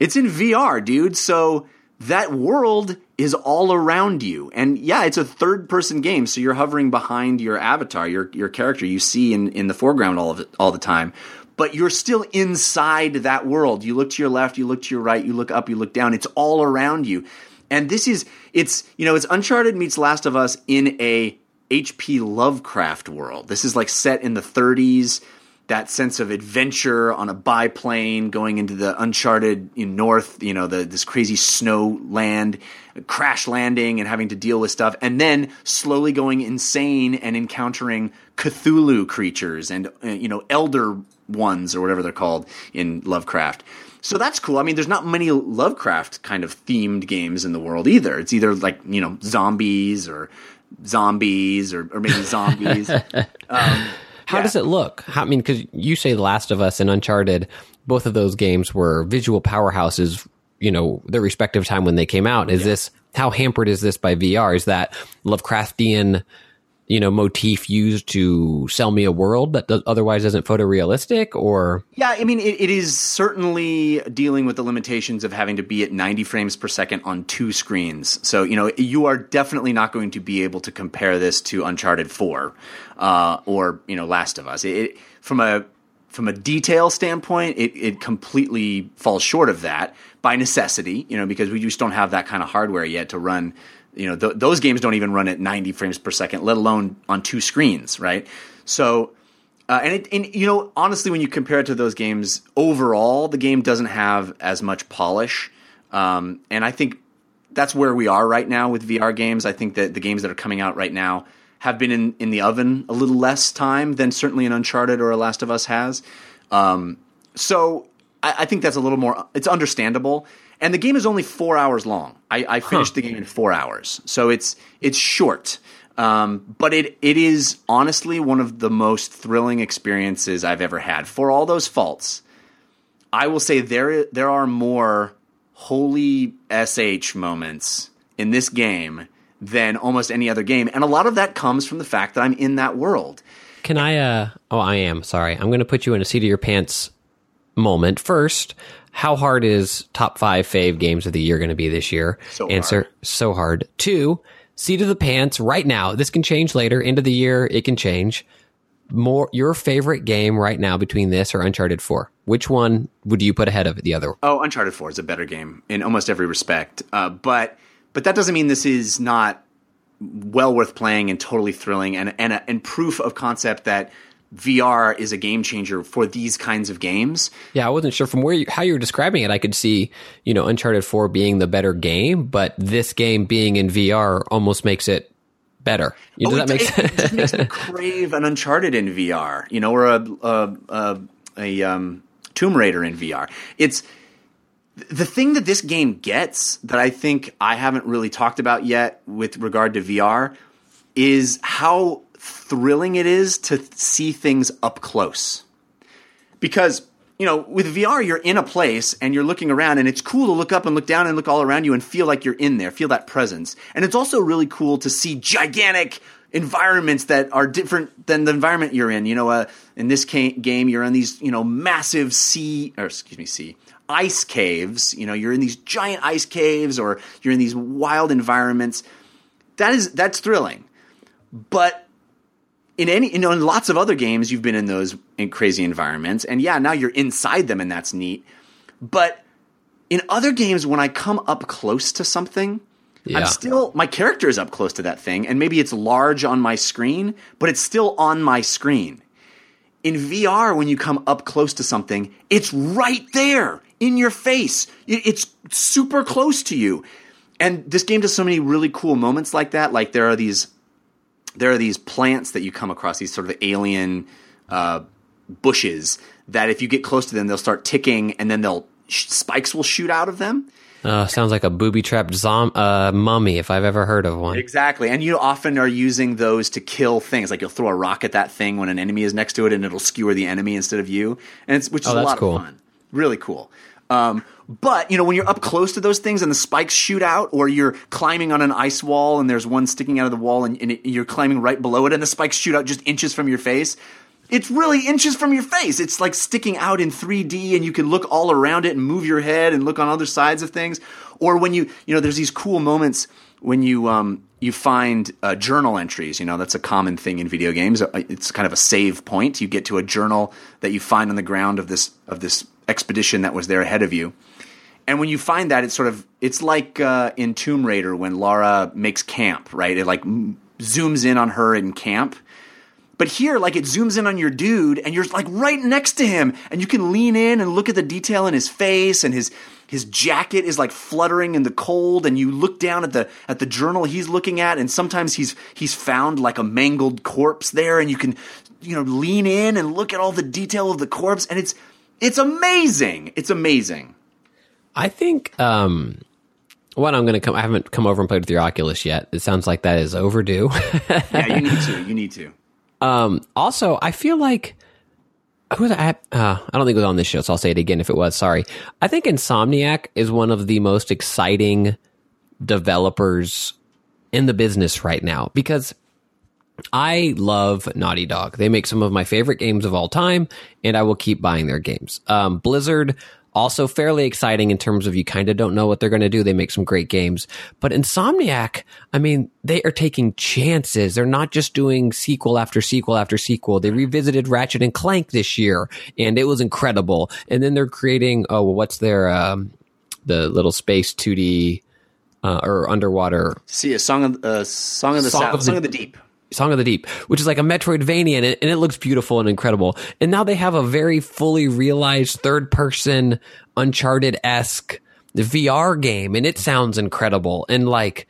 it's in VR, dude. So that world is all around you. And yeah, it's a third person game, so you're hovering behind your avatar, your your character you see in, in the foreground all of it all the time. But you're still inside that world. You look to your left, you look to your right, you look up, you look down. It's all around you. And this is it's you know, it's Uncharted meets Last of Us in a HP Lovecraft world. This is like set in the 30s that sense of adventure on a biplane going into the uncharted in north you know the this crazy snow land crash landing and having to deal with stuff. And then slowly going insane and encountering cthulhu creatures and uh, you know elder ones or whatever they're called in lovecraft. So that's cool. I mean there's not many lovecraft kind of themed games in the world either. It's either like you know zombies or zombies or, or maybe zombies How does it look? How, I mean, because you say The Last of Us and Uncharted, both of those games were visual powerhouses. You know, their respective time when they came out. Is this how hampered is this by VR? Is that Lovecraftian, you know, motif used to sell me a world that does, otherwise isn't photorealistic? Or Yeah, I mean, it, it is certainly dealing with the limitations of having to be at 90 frames per second on two screens. So, you know, you are definitely not going to be able to compare this to Uncharted 4 uh, or, you know, Last of Us. It, it- from a from a detail standpoint, it, it completely falls short of that by necessity, you know, because we just don't have that kind of hardware yet to run. You know, th- those games don't even run at 90 frames per second, let alone on two screens, right? So, uh, and it, and you know, honestly, when you compare it to those games, overall, the game doesn't have as much polish. Um, and I think that's where we are right now with VR games. I think that the games that are coming out right now have been in, in the oven a little less time than certainly an Uncharted or a Last of Us has. Um, so I, I think that's a little more. It's understandable. And the game is only four hours long. I, I finished the game in four hours, so it's it's short. Um, but it it is honestly one of the most thrilling experiences I've ever had. For all those faults, I will say there there are more holy sh moments in this game than almost any other game, and a lot of that comes from the fact that I'm in that world. can I? uh Oh, I am sorry. I'm going to put you in a seat of your pants moment first. How hard is top five fave games of the year going to be this year? So Answer hard. so hard. Two, seat of the pants right now. This can change later. End of the year, it can change. More your favorite game right now between this or Uncharted Four. Which one would you put ahead of the other? Oh, Uncharted Four is a better game in almost every respect. Uh, but but that doesn't mean this is not well worth playing and totally thrilling and and and proof of concept that VR is a game changer for these kinds of games. Yeah, I wasn't sure from where you, how you were describing it. I could see, you know, Uncharted Four being the better game, but this game being in VR almost makes it better. You, does Oh, that it, make it- sense? It just makes me crave an Uncharted in VR, you know, or a a, a, a um, Tomb Raider in VR. It's the thing that this game gets that I think I haven't really talked about yet with regard to VR is how thrilling it is to see things up close. Because, you know, with VR, you're in a place and you're looking around, and it's cool to look up and look down and look all around you and feel like you're in there, feel that presence. And it's also really cool to see gigantic environments that are different than the environment you're in. You know, uh, in this ca- game, you're in these, you know, massive sea, or excuse me, sea, ice caves. You know, you're in these giant ice caves or you're in these wild environments. That is, that's thrilling. But in any you know in lots of other games you've been in those in crazy environments and yeah now you're inside them and that's neat but in other games when i come up close to something Yeah. i'm still my character is up close to that thing and maybe it's large on my screen but it's still on my screen in VR, when you come up close to something, it's right there in your face. It's super close to you. And this game does so many really cool moments like that. Like there are these there are these plants that you come across, these sort of alien uh, bushes that if you get close to them, they'll start ticking, and then they'll sh- spikes will shoot out of them. Uh, sounds like a booby trapped zom- uh, mummy if I've ever heard of one. Exactly, and you often are using those to kill things. Like you'll throw a rock at that thing when an enemy is next to it, and it'll skewer the enemy instead of you, and it's which is Oh, a lot cool. of fun. Really cool. Um, but you know when you're up close to those things and the spikes shoot out, or you're climbing on an ice wall and there's one sticking out of the wall, and, and it, you're climbing right below it, and the spikes shoot out just inches from your face. It's really inches from your face. It's like sticking out in 3D, and you can look all around it and move your head and look on other sides of things. Or when you, you know, there's these cool moments when you um, you find uh, journal entries. You know, that's a common thing in video games. Uh, It's kind of a save point. You get to a journal that you find on the ground of this of this expedition that was there ahead of you. And when you find that, it's sort of it's like uh, in Tomb Raider when Lara makes camp, right? It like zooms in on her in camp. But here, like it zooms in on your dude, and you're like right next to him, and you can lean in and look at the detail in his face, and his his jacket is like fluttering in the cold, and you look down at the at the journal he's looking at, and sometimes he's he's found like a mangled corpse there, and you can you know lean in and look at all the detail of the corpse, and it's it's amazing. It's amazing. I think um, one I'm going to come. I haven't come over and played with your Oculus yet. It sounds like that is overdue. Yeah, you need to. You need to. um, also, I feel like who was I? Uh, I don't think it was on this show, so I'll say it again if it was. Sorry. I think Insomniac is one of the most exciting developers in the business right now because I love Naughty Dog. They make some of my favorite games of all time, and I will keep buying their games. Um, Blizzard, also fairly exciting in terms of you kind of don't know what they're going to do. They make some great games. But Insomniac, I mean, they are taking chances. They're not just doing sequel after sequel after sequel. They revisited Ratchet and Clank this year, and it was incredible. And then they're creating, oh, well, what's their, um, the little space 2D uh, or underwater See a song of uh, song of the Song South, of the- song of the deep. Song of the Deep, which is like a Metroidvania, and it, and it looks beautiful and incredible. And now they have a very fully realized third person Uncharted esque VR game, and it sounds incredible. And like,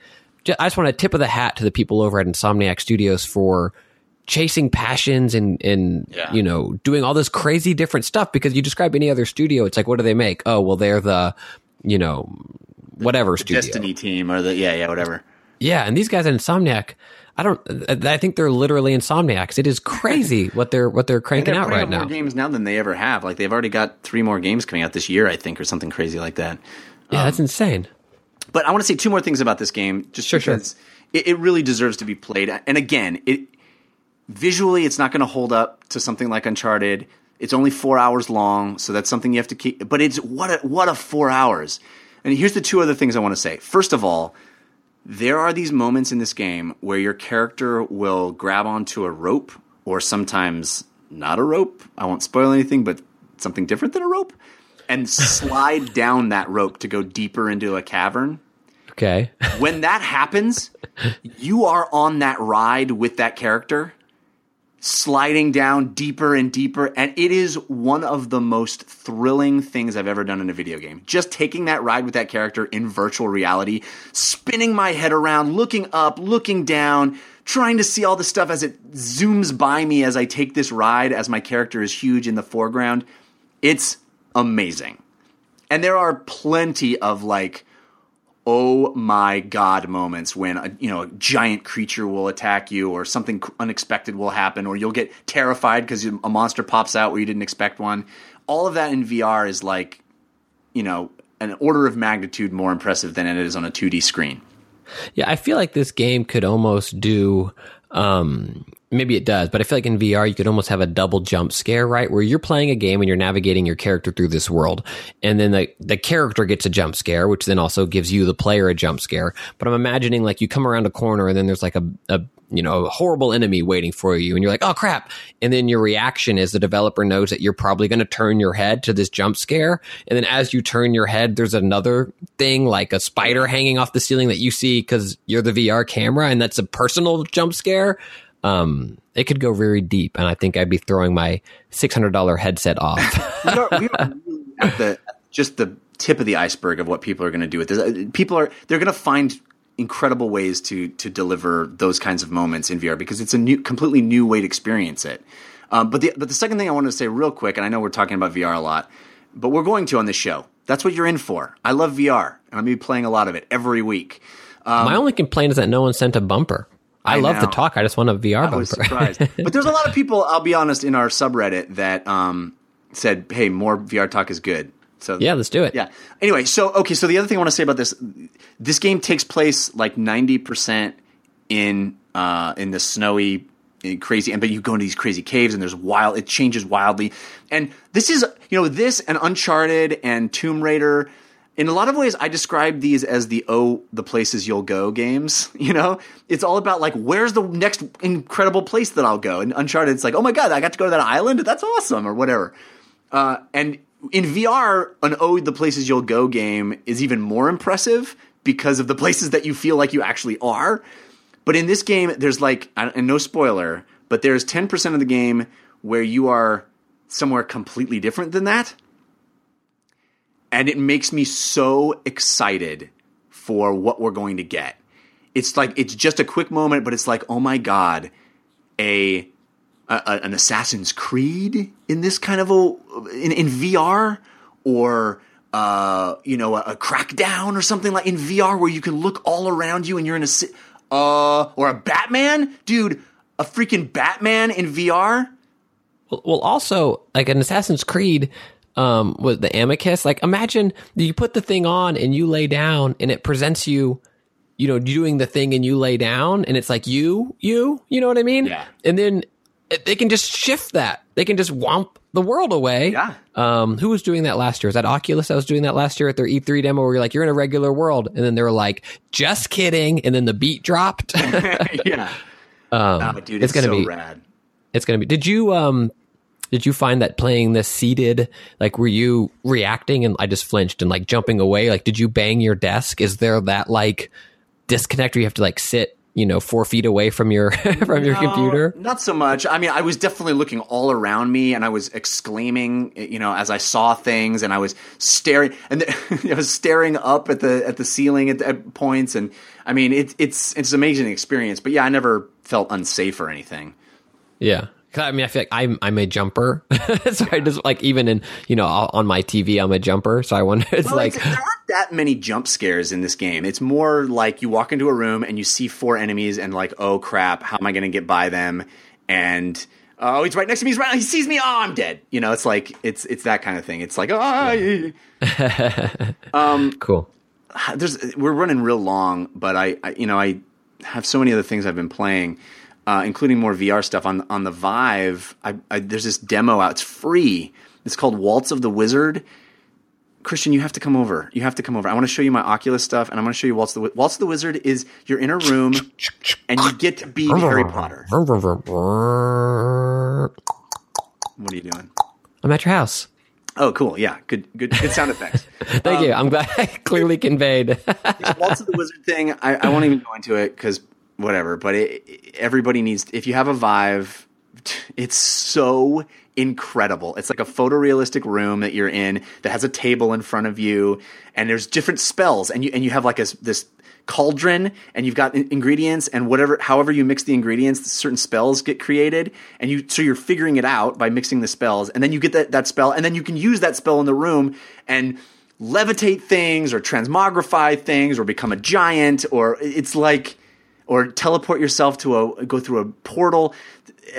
I just want a tip of the hat to the people over at Insomniac Studios for chasing passions and and Yeah. you know doing all this crazy different stuff. Because you describe any other studio, it's like, what do they make? Oh, well, they're the you know whatever studio. Destiny team or the yeah yeah whatever. Yeah, and these guys at Insomniac, I don't. I think they're literally Insomniacs. It is crazy what they're what they're cranking they're out right now. more games now than they ever have. Like they've already got three more games coming out this year, I think, or something crazy like that. Yeah, that's um, insane. But I want to say two more things about this game, just Sure, sure. because It, it really deserves to be played. And again, it visually, it's not going to hold up to something like Uncharted. It's only four hours long, so that's something you have to keep. But it's what a, what a four hours. And here's the two other things I want to say. First of all, there are these moments in this game where your character will grab onto a rope, or sometimes not a rope. I won't spoil anything, but something different than a rope, and slide down that rope to go deeper into a cavern Okay. when that happens, you are on that ride with that character, sliding down deeper and deeper. And it is one of the most thrilling things I've ever done in a video game. Just taking that ride with that character in virtual reality, spinning my head around, looking up, looking down. Trying to see all the stuff as it zooms by me as I take this ride, as my character is huge in the foreground. It's amazing. And there are plenty of like, oh my god moments when a, you know a giant creature will attack you or something unexpected will happen or you'll get terrified because a monster pops out where you didn't expect one all of that in vr is like you know an order of magnitude more impressive than it is on a 2d screen Yeah, I feel like this game could almost do. Um, maybe it does, but I feel like in VR you could almost have a double jump scare, right? Where you're playing a game and you're navigating your character through this world, and then the the character gets a jump scare, which then also gives you the player a jump scare. But I'm imagining like you come around a corner and then there's like a, a you know a horrible enemy waiting for you, and you're like, oh crap! And then your reaction is the developer knows that you're probably going to turn your head to this jump scare, and then as you turn your head, there's another thing like a spider hanging off the ceiling that you see because you're the VR camera, and that's a personal jump scare. Um, it could go very deep, and I think I'd be throwing my six hundred dollar headset off. we are, we are really at the just the tip of the iceberg of what people are going to do with this. Uh, People are they're going to find incredible ways to to deliver those kinds of moments in VR because it's a new, completely new way to experience it. Um, but the but the second thing I wanted to say real quick, and I know we're talking about VR a lot, but we're going to on this show. That's what you're in for. I love VR, and I'm going to be playing a lot of it every week. my only complaint is that no one sent a bumper. I, I love the talk. I just want a VR I was bumper. surprised. but there's a lot of people, I'll be honest, in our subreddit that um, said, "Hey, more VR talk is good." So yeah, let's do it. yeah. Anyway, so okay, so the other thing I want to say about this, this game takes place like ninety percent in uh, in the snowy, crazy, and but you go into these crazy caves and there's wild. It changes wildly, and this is you know this and Uncharted and Tomb Raider. In a lot of ways, I describe these as the oh the places you'll go games. You know, it's all about like where's the next incredible place that I'll go. And Uncharted, it's like oh my god, I got to go to that island. That's awesome, or whatever. Uh, and in VR, an Ode the Places You'll Go game is even more impressive because of the places that you feel like you actually are. But in this game, there's like, and no spoiler, but there's 10% of the game where you are somewhere completely different than that. And it makes me so excited for what we're going to get. It's like, it's just a quick moment, but it's like, oh my God, a a, an Assassin's Creed in this kind of a in, in VR or uh, you know a, a Crackdown or something like in VR where you can look all around you and you're in a uh or a Batman, dude, a freaking Batman in VR. Well, also like an Assassin's Creed um, with the Animus. Like, imagine you put the thing on and you lay down, and it presents you, you know, doing the thing, and you lay down, and it's like you, you, you know what I mean? Yeah. And then they can just shift that. They can just womp the world away. Yeah. Um, who was doing that last year? Was that Oculus that was doing that last year at their E3 demo where you're like, you're in a regular world. And then they were like, just kidding. And then the beat dropped. yeah, um, oh, dude, it's it's, gonna so be, rad. it's gonna be. Did you um did you find that playing this seated like were you reacting and I just flinched and like jumping away? Like did you bang your desk? Is there that like disconnect where you have to like sit, you know, four feet away from your from your No, computer? Not so much. I mean, I was definitely looking all around me, and I was exclaiming, you know, as I saw things, and I was staring, and I was staring up at the at the ceiling at, at points, and I mean, it, it's it's an amazing experience. But yeah, I never felt unsafe or anything. Yeah. 'Cause, I mean, I feel like I'm I'm a jumper, so I just like even in you know on my TV I'm a jumper. So I wonder it's Well, like it's- there aren't that many jump scares in this game. It's more like you walk into a room and you see four enemies, and like, oh crap, how am I going to get by them? And oh, he's right next to me. He's right. He sees me. Oh, I'm dead. You know, it's like it's it's that kind of thing. It's like oh, cool. there's we're running real long, but I, I you know I have so many other things I've been playing. Uh, including more VR stuff on on the Vive. I, I, there's this demo out. It's free. It's called Waltz of the Wizard. Christian, you have to come over. You have to come over. I want to show you my Oculus stuff, and I'm going to show you Waltz the Waltz of the Wizard. Is you're in a room, and you get to be Harry Potter. What are you doing? I'm at your house. Oh, cool. Yeah, good, good, good sound effects. Thank you. I'm glad I clearly conveyed. this Waltz of the Wizard thing, I, I won't even go into it because whatever. But it, everybody needs. If you have a Vive, it's so incredible. It's like a photorealistic room that you're in that has a table in front of you, and there's different spells, and you and you have like a, this cauldron and you've got ingredients and whatever however you mix the ingredients certain spells get created and you so you're figuring it out by mixing the spells and then you get that, that spell and then you can use that spell in the room and levitate things or transmogrify things or become a giant or it's like or teleport yourself to a go through a portal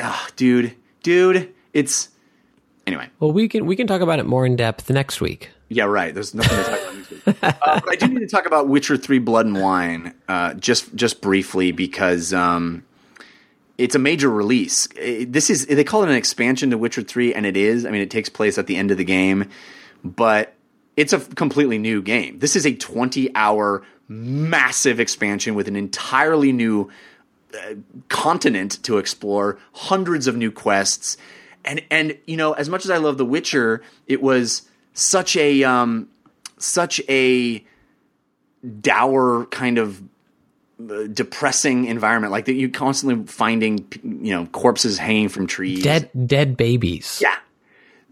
Ugh, dude dude it's anyway well, we can we can talk about it more in depth next week. yeah, right. There's nothing to talk about next week. Uh, but I do need to talk about Witcher Three: Blood and Wine, uh, just just briefly because um, it's a major release. It- this is they call it an expansion to Witcher Three, and it is. I mean, it takes place at the end of the game, but it's a completely new game. This is a 20 hour massive expansion with an entirely new uh, continent to explore, hundreds of new quests, and and you know, as much as I love The Witcher, it was such a um, such a dour kind of uh, depressing environment, like that you constantly finding you know corpses hanging from trees. Dead dead babies. Yeah,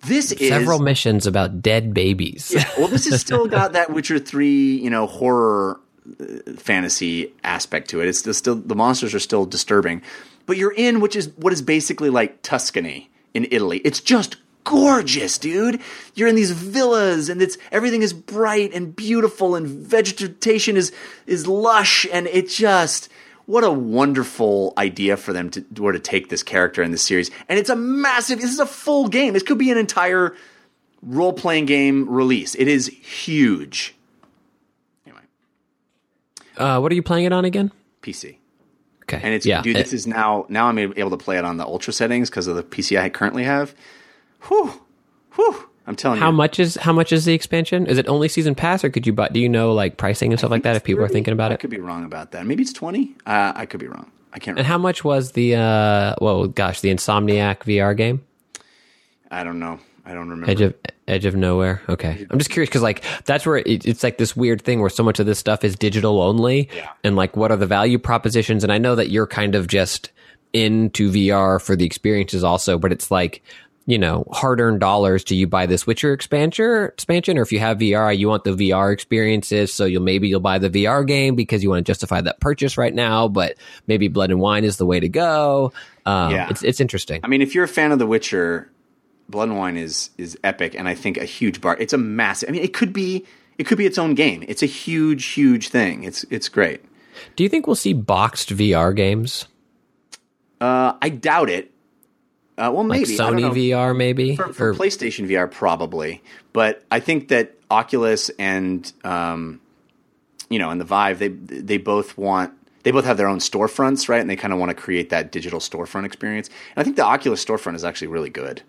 this is Several missions about dead babies. yeah, well, this has still got that Witcher three, you know, horror uh, fantasy aspect to it. It's still, still the monsters are still disturbing, but you're in which is what is basically like Tuscany in Italy. It's just gorgeous, dude. You're in these villas, and it's everything is bright and beautiful, and vegetation is is lush, and it just. What a wonderful idea for them to or to take this character in this series, and it's a massive. This is a full game. This could be an entire role playing game release. It is huge. Anyway, Uh, what are you playing it on again? PC. Okay. And it's yeah. dude, this is now now I'm able to play it on the ultra settings because of the PC I currently have. Whew. Whew. I'm telling how you. much is how much is the expansion? Is it only season pass, or could you buy? Do you know like pricing and stuff like that? If people are thinking about it, I could be wrong about that. Maybe it's 20. Uh, I could be wrong. I can't and how much was the uh, well, gosh, the Insomniac VR game? I don't know. I don't remember. Edge of Edge of Nowhere. Okay, I'm just curious because like that's where it, it's like this weird thing where so much of this stuff is digital only, Yeah. and like what are the value propositions? And I know that you're kind of just into VR for the experiences also, but it's like you know hard earned dollars. Do you buy this Witcher expansion? Expansion, or if you have VR, you want the VR experiences, so you'll maybe you'll buy the VR game because you want to justify that purchase right now. But maybe Blood and Wine is the way to go. Um, Yeah. it's it's interesting. I mean, if you're a fan of The Witcher, Blood and Wine is is epic, and I think a huge bar. It's a massive. I mean, it could be it could be its own game. It's a huge, huge thing. It's it's great. Do you think we'll see boxed VR games? Uh, I doubt it. Uh, well, maybe don't Sony. VR, maybe. for, for Or- PlayStation VR, probably. But I think that Oculus and um, you know, and the Vive, they they both want they both have their own storefronts, right? And they kind of want to create that digital storefront experience. And I think the Oculus storefront is actually really good.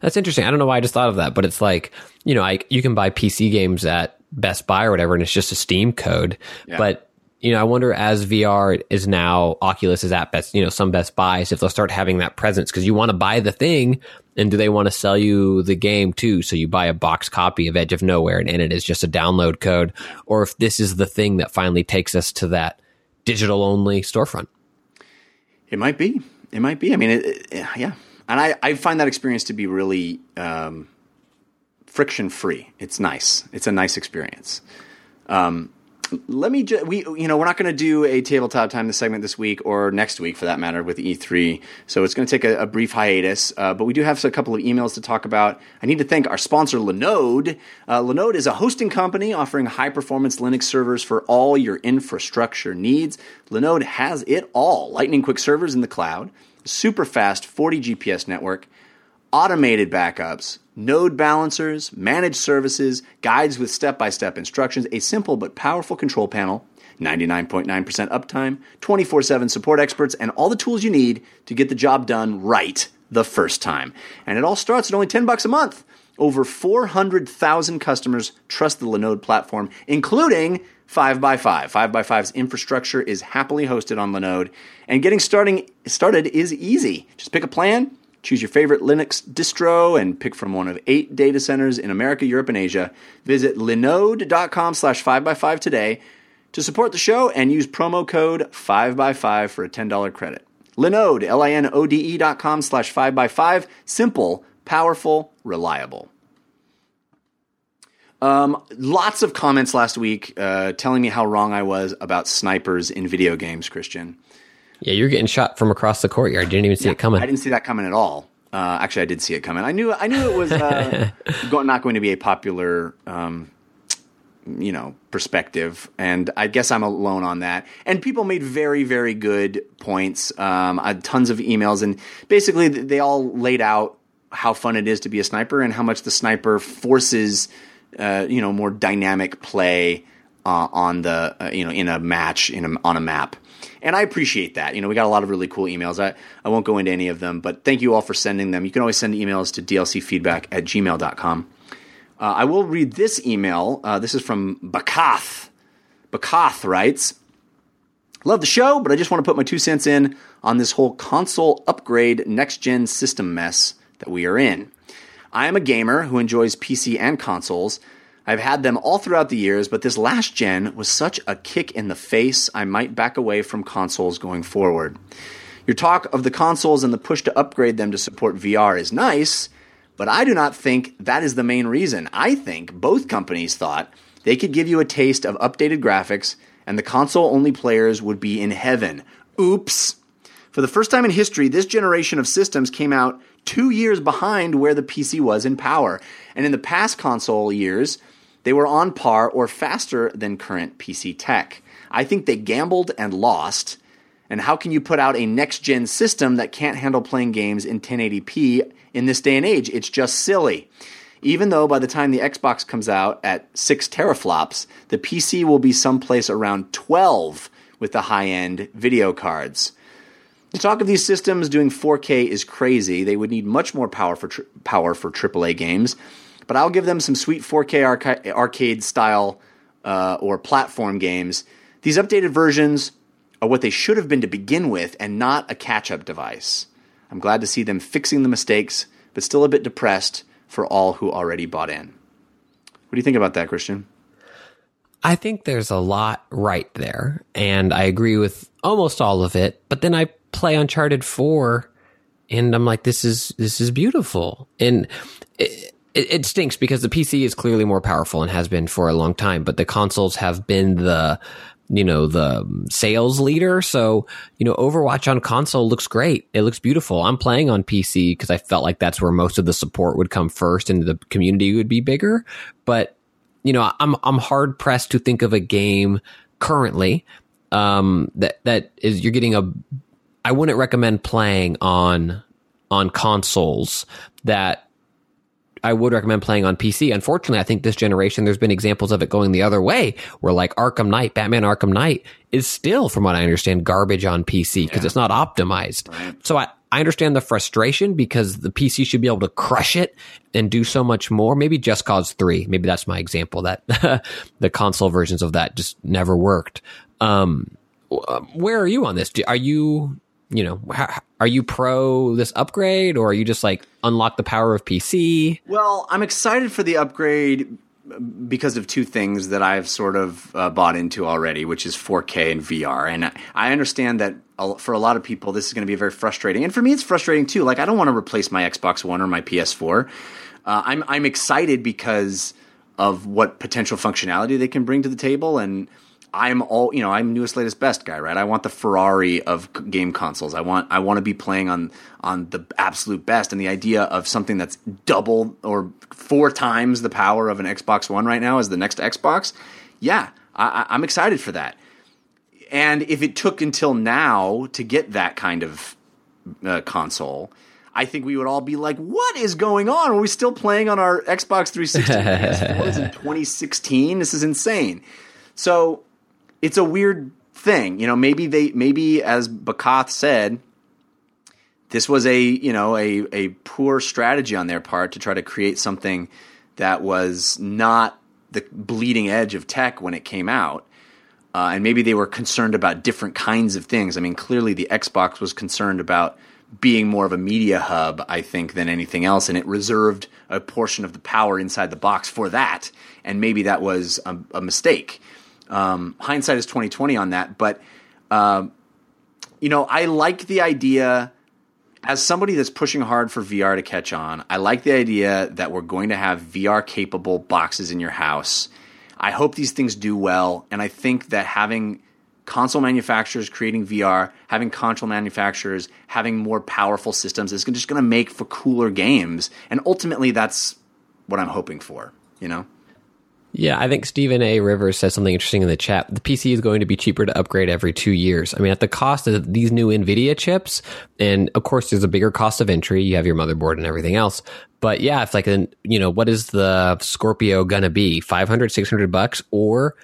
That's interesting. I don't know why I just thought of that, but it's like you know, I, you can buy PC games at Best Buy or whatever, and it's just a Steam code. Yeah. But you know, I wonder as VR is now Oculus is at best, you know, some Best Buys if they'll start having that presence because you want to buy the thing, and do they want to sell you the game too? So you buy a box copy of Edge of Nowhere, and in it is just a download code, or if this is the thing that finally takes us to that digital only storefront. It might be. It might be. I mean, it, it- yeah. And I, I find that experience to be really um, friction free. It's nice. It's a nice experience. Um, let me just we you know we're not going to do a tabletop time this segment this week or next week for that matter with E3. So it's going to take a, a brief hiatus. Uh, but we do have a couple of emails to talk about. I need to thank our sponsor Linode. Uh, Linode is a hosting company offering high performance Linux servers for all your infrastructure needs. Linode has it all: lightning quick servers in the cloud, super fast 40 GPS network automated backups, node balancers, managed services, guides with step by step instructions, a simple but powerful control panel, 99.9% uptime, 24 7 support experts, and all the tools you need to get the job done right the first time. And it all starts at only 10 bucks a month. Over 400,000 customers trust the Linode platform, including 5by5. 5by5's infrastructure is happily hosted on Linode, and getting starting started is easy. Just pick a plan, choose your favorite Linux distro, and pick from one of eight data centers in America, Europe, and Asia. Visit linode.com slash 5by5 today to support the show and use promo code 5by5 for a $10 credit. Linode, L-I-N-O-D-E dot com slash 5by5. Simple, powerful, reliable. Um, lots of comments last week uh, telling me how wrong I was about snipers in video games, Christian. Yeah, you're getting shot from across the courtyard. You didn't even see it coming. I didn't see that coming at all. Uh, actually, I did see it coming. I knew I knew it was uh, go- not going to be a popular, um, you know, perspective, and I guess I'm alone on that. And people made very very good points. Um, I had tons of emails, and basically they all laid out how fun it is to be a sniper and how much the sniper forces, uh, you know, more dynamic play uh, on the uh, you know in a match in a, on a map. And I appreciate that. You know, we got a lot of really cool emails. I, I won't go into any of them, but thank you all for sending them. You can always send emails to dlcfeedback at gmail.com. Uh, I will read this email. Uh, this is from Bakath. Bakath writes, Love the show, but I just want to put my two cents in on this whole console upgrade next gen system mess that we are in. I am a gamer who enjoys PC and consoles. I've had them all throughout the years, but this last gen was such a kick in the face, I might back away from consoles going forward. Your talk of the consoles and the push to upgrade them to support VR is nice, but I do not think that is the main reason. I think both companies thought they could give you a taste of updated graphics and the console only players would be in heaven. Oops. For the first time in history, this generation of systems came out two years behind where the PC was in power. And in the past console years, they were on par or faster than current PC tech. I think they gambled and lost. And how can you put out a next gen system that can't handle playing games in 1080p in this day and age? It's just silly. Even though by the time the Xbox comes out at 6 teraflops, the PC will be someplace around 12 with the high end video cards. The talk of these systems doing 4K is crazy. They would need much more power for tri- power for AAA games, but I'll give them some sweet 4K arca- arcade style uh, or platform games. These updated versions are what they should have been to begin with, and not a catch-up device. I'm glad to see them fixing the mistakes, but still a bit depressed for all who already bought in. What do you think about that, Christian? I think there's a lot right there, and I agree with almost all of it. But then I play Uncharted Four, and I'm like, this is this is beautiful, and it, it, it stinks because the PC is clearly more powerful and has been for a long time, but the consoles have been the you know the sales leader. So you know, Overwatch on console looks great. It looks beautiful. I'm playing on PC because I felt like that's where most of the support would come first, and the community would be bigger. But you know, I'm I'm hard pressed to think of a game currently um, that that is you're getting a. I wouldn't recommend playing on on consoles that I would recommend playing on PC. Unfortunately, I think this generation there's been examples of it going the other way, where like Arkham Knight, Batman Arkham Knight is still, from what I understand, garbage on PC because it's not optimized. So I. I understand the frustration because the PC should be able to crush it and do so much more. Maybe Just Cause 3. Maybe that's my example that the console versions of that just never worked. Um, where are you on this? Are you, you know, are you pro this upgrade or are you just like unlock the power of PC? Well, I'm excited for the upgrade because of two things that I've sort of uh, bought into already, which is 4K and VR. And I- I understand that for a lot of people, this is going to be very frustrating. And for me, it's frustrating too. Like, I don't want to replace my Xbox One or my PS4. Uh, I'm I'm excited because of what potential functionality they can bring to the table, and I'm all you know. I'm newest, latest, best guy, right? I want the Ferrari of game consoles. I want I want to be playing on on the absolute best, and the idea of something that's double or four times the power of an Xbox One right now is the next Xbox. Yeah, I, I- I'm excited for that. And if it took until now to get that kind of uh, console, I think we would all be like, "What is going on? Are we still playing on our Xbox 360 and PS4s in 2016? This is insane." So it's a weird thing. You know, maybe they maybe as Bakath said, this was a you know a a poor strategy on their part to try to create something that was not the bleeding edge of tech when it came out. Uh, and maybe they were concerned about different kinds of things. I mean, clearly the Xbox was concerned about being more of a media hub, I think, than anything else, and it reserved a portion of the power inside the box for that. And maybe that was a, a mistake. Um, hindsight is twenty twenty on that, but um, you know, I like the idea as somebody that's pushing hard for VR to catch on. I like the idea that we're going to have VR capable boxes in your house. I hope these things do well, and I think that having console manufacturers creating VR, having console manufacturers having more powerful systems is just going to make for cooler games, and ultimately that's what I'm hoping for. You know. Yeah, I think Stephen A. Rivers says something interesting in the chat. The PC is going to be cheaper to upgrade every two years. I mean, at the cost of these new NVIDIA chips, and of course, there's a bigger cost of entry. You have your motherboard and everything else. But yeah, it's like, an, you know, what is the Scorpio gonna be? 500, 600 bucks? Or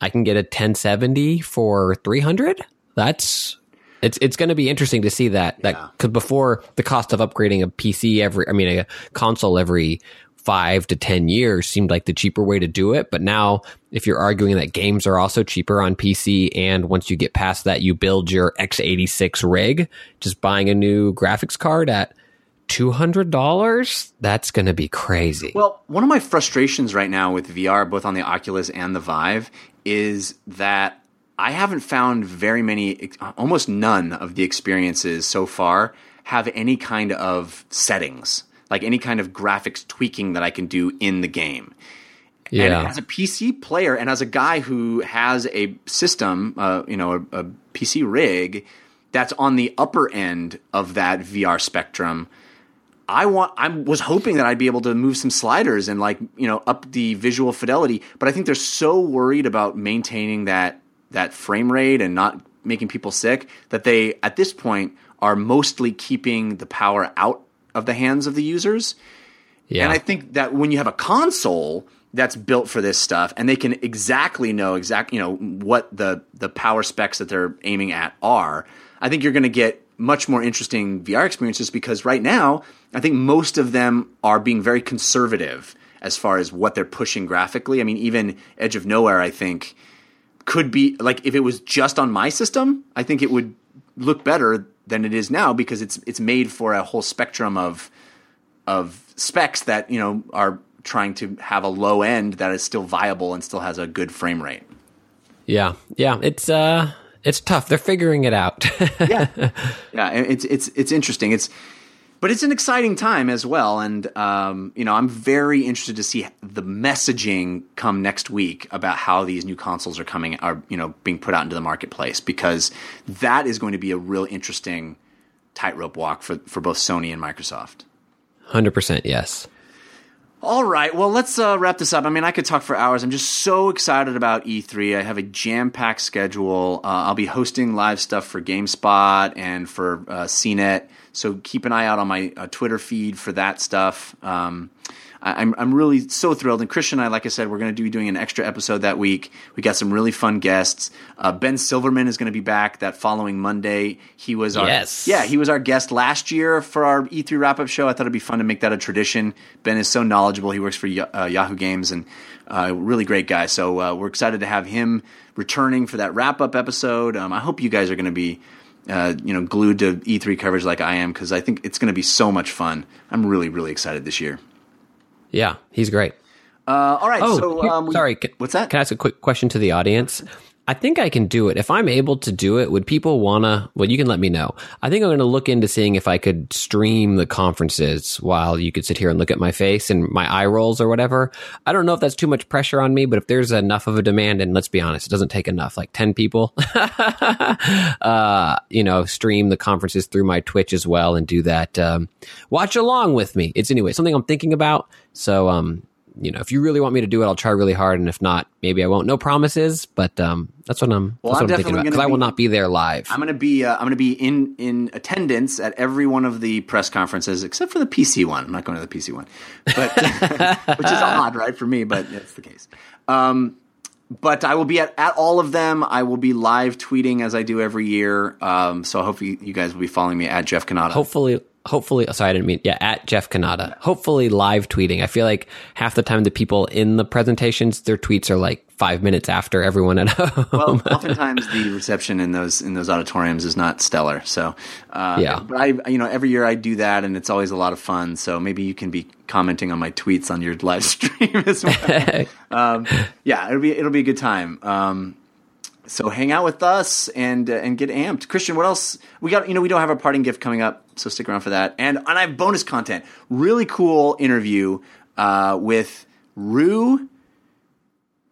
I can get a 1070 for 300? That's. It's it's going to be interesting to see that that Yeah. because before the cost of upgrading a PC every I mean a console every five to ten years seemed like the cheaper way to do it. But now, if you're arguing that games are also cheaper on PC, and once you get past that, you build your x86 rig, just buying a new graphics card at two hundred dollars, that's going to be crazy. Well, one of my frustrations right now with VR, both on the Oculus and the Vive, is that I haven't found very many, almost none of the experiences so far have any kind of settings, like any kind of graphics tweaking that I can do in the game. yeah, And as a PC player and as a guy who has a system, uh, you know, a, a PC rig that's on the upper end of that VR spectrum, I want I was hoping that I'd be able to move some sliders and like, you know, up the visual fidelity, but I think they're so worried about maintaining that that frame rate and not making people sick that they at this point are mostly keeping the power out of the hands of the users. yeah. And I think that when you have a console that's built for this stuff and they can exactly know exact you know what the the power specs that they're aiming at are, I think you're going to get much more interesting VR experiences because right now, I think most of them are being very conservative as far as what they're pushing graphically. I mean, even Edge of Nowhere, I think could be like if it was just on my system, I think it would look better than it is now because it's it's made for a whole spectrum of of specs that you know are trying to have a low end that is still viable and still has a good frame rate. yeah, yeah. It's uh, it's tough. They're figuring it out. Yeah, yeah. It's it's it's interesting. It's but it's an exciting time as well, and um, you know I'm very interested to see the messaging come next week about how these new consoles are coming are you know being put out into the marketplace because that is going to be a real interesting tightrope walk for for both Sony and Microsoft. Hundred percent, yes. All right, well, let's uh, wrap this up. I mean, I could talk for hours. I'm just so excited about E3. I have a jam packed schedule. Uh, I'll be hosting live stuff for GameSpot and for uh, CNET. So keep an eye out on my uh, Twitter feed for that stuff. Um, I'm I'm really so thrilled. And Christian and I, like I said, we're going to be doing an extra episode that week. We got some really fun guests. Uh, ben Silverman is going to be back that following Monday. He was our Yes. yeah he was our guest last year for our E3 wrap up show. I thought it'd be fun to make that a tradition. Ben is so knowledgeable. He works for uh, Yahoo Games and uh, really great guy. So uh, we're excited to have him returning for that wrap up episode. Um, I hope you guys are going to be. Uh, you know, glued to E3 coverage like I am because I think it's going to be so much fun. I'm really, really excited this year. Yeah, he's great. Uh, all right, Oh, so um, we- sorry. Can, what's that? Can I ask a quick question to the audience? I think I can do it. If I'm able to do it, would people wanna? Well, you can let me know. I think I'm to look into seeing if I could stream the conferences while you could sit here and look at my face and my eye rolls or whatever. I don't know if that's too much pressure on me, but if there's enough of a demand, and let's be honest, it doesn't take enough, like ten people, uh, you know, stream the conferences through my Twitch as well and do that. Um, watch along with me. It's anyway something I'm thinking about. So, um, you know, if you really want me to do it, I'll try really hard, and if not, maybe I won't. No promises, but um, that's what I'm. Well, that's I'm what I'm thinking definitely about because I will not be there live. I'm going to be uh, I'm going to be in in attendance at every one of the press conferences except for the PC one. I'm not going to the PC one, but which is odd, right, for me, but that's the case. Um, but I will be at, at all of them. I will be live tweeting as I do every year. Um, so I hope you, you guys will be following me at Jeff Cannata. Hopefully, hopefully, sorry, I didn't mean, yeah, at Jeff Cannata. Hopefully, live tweeting. I feel like half the time the people in the presentations, their tweets are like five minutes after everyone at home. well, oftentimes the reception in those in those auditoriums is not stellar. So, uh, Yeah. But I, you know, every year I do that, and it's always a lot of fun. So maybe you can be commenting on my tweets on your live stream as well. um, yeah, it'll be it'll be a good time. Um, so hang out with us and uh, and get amped. Christian, what else we got? You know, we don't have a parting gift coming up, so stick around for that. And and I have bonus content. Really cool interview uh, with Ru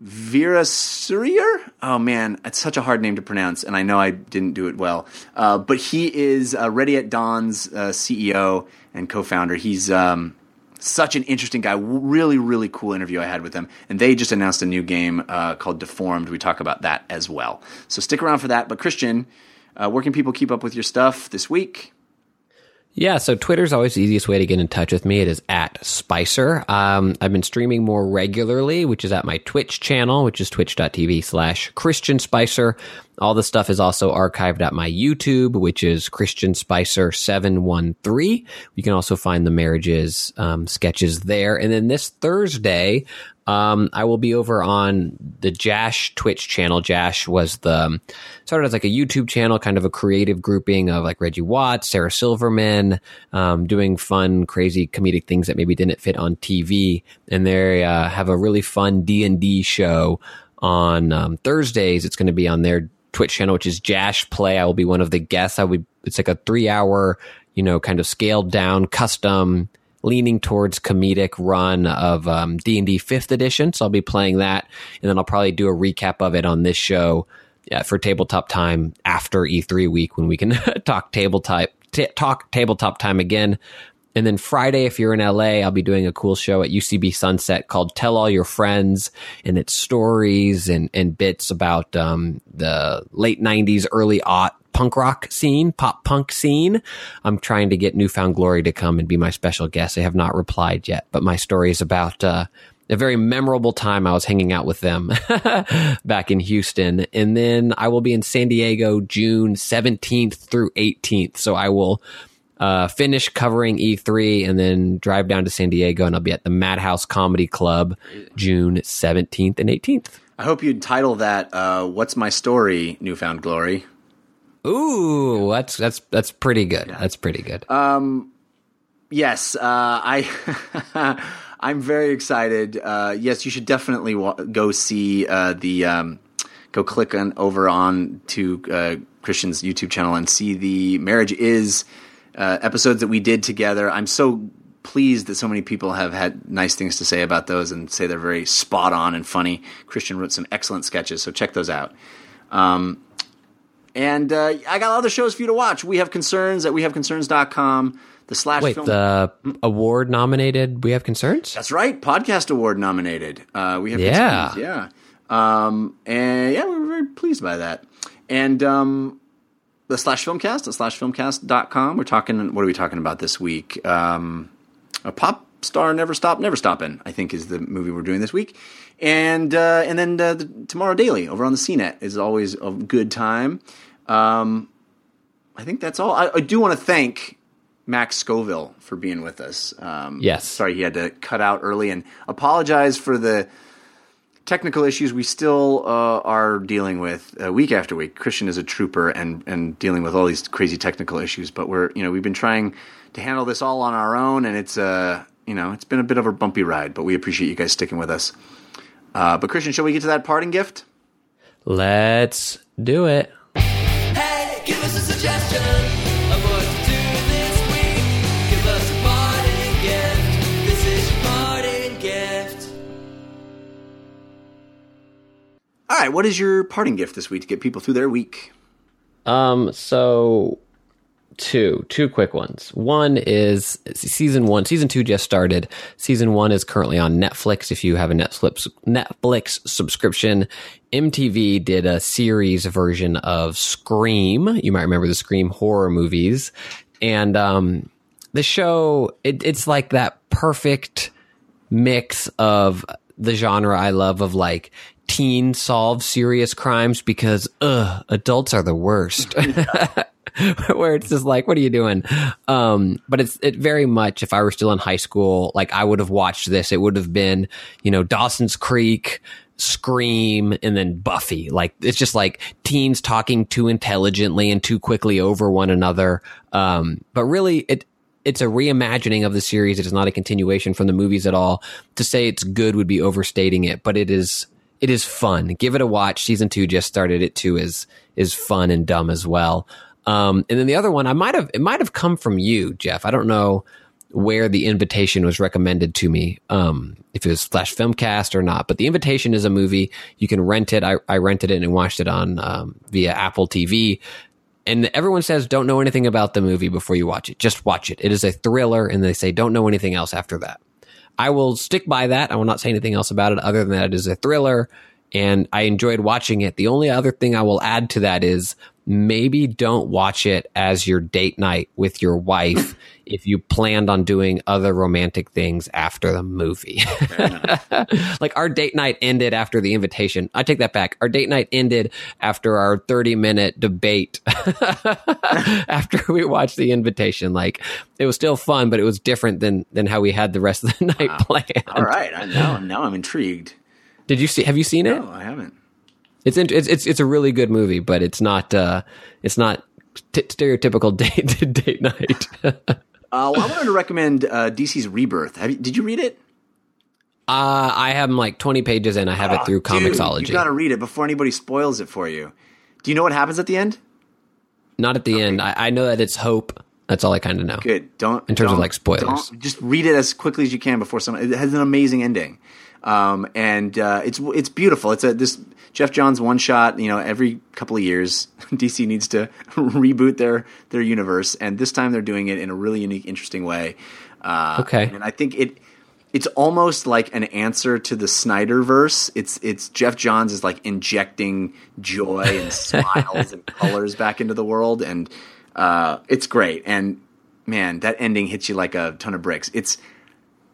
Weerasuriya? Oh man, it's such a hard name to pronounce, and I know I didn't do it well. Uh, but he is uh, Ready at Dawn's uh, CEO and co-founder. He's um, such an interesting guy. Really, really cool interview I had with him. And they just announced a new game uh, called Deformed. We talk about that as well. So stick around for that. But Christian, uh, where can people keep up with your stuff this week? Yeah, so Twitter's always the easiest way to get in touch with me. It is at Spicer. Um, I've been streaming more regularly, which is at my Twitch channel, which is twitch.tv slash Christian Spicer. All the stuff is also archived at my YouTube, which is Christian Spicer 713. You can also find the marriages um, sketches there. And then this Thursday, um, I will be over on the Jash Twitch channel. Jash was the um, started as like a YouTube channel, kind of a creative grouping of like Reggie Watts, Sarah Silverman, um, doing fun, crazy comedic things that maybe didn't fit on TV. And they uh, have a really fun D and D show on um, Thursdays. It's going to be on their Twitch channel, which is Jash Play. I will be one of the guests. I will. It's like a three hour, you know, kind of scaled down, custom leaning towards comedic run of um, D&D 5th edition. So I'll be playing that and then I'll probably do a recap of it on this show yeah, for tabletop time after E3 week when we can talk tabletop t- talk tabletop time again. And then Friday, if you're in LA, I'll be doing a cool show at UCB Sunset called Tell All Your Friends. And it's stories and, and bits about um, the late 90s, early aught punk rock scene, pop punk scene. I'm trying to get New Found Glory to come and be my special guest. They have not replied yet, but my story is about uh, a very memorable time I was hanging out with them back in Houston. And then I will be in San Diego June 17th through 18th. So I will uh, finish covering E3 and then drive down to San Diego and I'll be at the Madhouse Comedy Club June 17th and 18th. I hope you'd title that uh, "What's My Story, New Found Glory." Ooh, that's that's that's pretty good. That's pretty good. Um, Yes, uh, I I'm very excited. Uh, yes, you should definitely wa- go see uh, the um, go click on over on to uh, Christian's YouTube channel and see the marriage is uh, episodes that we did together. I'm so pleased that so many people have had nice things to say about those and say they're very spot on and funny. Christian wrote some excellent sketches, so check those out. Um, and uh, I got other shows for you to watch. We have concerns at wehaveconcerns.com. The slash Wait, film. the award nominated We Have Concerns? That's right, podcast award nominated. Uh, we have Yeah. concerns, yeah, um, and yeah, we were very pleased by that. And um, the slash filmcast at slashfilmcast.com. We're talking. What are we talking about this week? Um, a pop star never stop, never stopping. I think is the movie we're doing this week. And uh, and then uh, the, tomorrow daily over on the CNET is always a good time. Um, I think that's all. I, I do want to thank Max Scoville for being with us. Um, Yes. Sorry he had to cut out early and apologize for the technical issues we still uh, are dealing with uh, week after week. Christian is a trooper and and dealing with all these crazy technical issues, but we're you know we've been trying to handle this all on our own, and it's uh you know it's been a bit of a bumpy ride, but we appreciate you guys sticking with us. Uh, but Christian, shall we get to that parting gift? Let's do it. Hey, give us a suggestion of what to do this week. Give us a parting gift. This is your parting gift. All right, what is your parting gift this week to get people through their week? Um, so two, two quick ones. One is season one. Season two just started. Season one is currently on Netflix. If you have a Netflix Netflix subscription, MTV did a series version of Scream. You might remember the Scream horror movies, and um, the show it, it's like that perfect mix of the genre I love of like teen solve serious crimes because ugh, adults are the worst. Where it's just like, what are you doing? Um, but it's it very much. If I were still in high school, like I would have watched this. It would have been, you know, Dawson's Creek, Scream, and then Buffy. Like it's just like teens talking too intelligently and too quickly over one another. Um, but really, it it's a reimagining of the series. It is not a continuation from the movies at all. To say it's good would be overstating it, but it is it is fun. Give it a watch. Season two just started. It too is is fun and dumb as well. Um, and then the other one, I might have it might have come from you, Jeff. I don't know where the invitation was recommended to me, um, if it was Slash Filmcast or not. But the invitation is a movie you can rent it. I, I rented it and watched it on um, via Apple TV. And everyone says don't know anything about the movie before you watch it. Just watch it. It is a thriller, and they say don't know anything else after that. I will stick by that. I will not say anything else about it other than that it is a thriller and I enjoyed watching it. The only other thing I will add to that is maybe don't watch it as your date night with your wife if you planned on doing other romantic things after the movie. like our date night ended after the invitation. I take that back. Our date night ended after our 30 minute debate after we watched the invitation. Like it was still fun, but it was different than than how we had the rest of the night planned. All right, I now now I'm intrigued. Did you see have you seen it? No, I haven't. It's int- it's it's it's a really good movie, but it's not uh it's not t- stereotypical date date night. Uh, well, I wanted to recommend uh, DC's Rebirth. Have you, did you read it? Uh, I have like 20 pages and I have it through Ah, Dude, Comixology. you got to read it before anybody spoils it for you. Do you know what happens at the end? Not at the end. I, I know that it's hope. That's all I kind of know. Good. Don't In terms of, like, spoilers. just read it as quickly as you can before someone. It has an amazing ending, um, and uh, it's it's beautiful. It's a this Geoff Johns one shot. You know, every couple of years, DC needs to reboot their their universe, and this time they're doing it in a really unique, interesting way. Uh, Okay. and I think it. It's almost like an answer to the Snyderverse. It's it's Geoff Johns is like injecting joy and smiles and colors back into the world, and uh, it's great. And man, that ending hits you like a ton of bricks. It's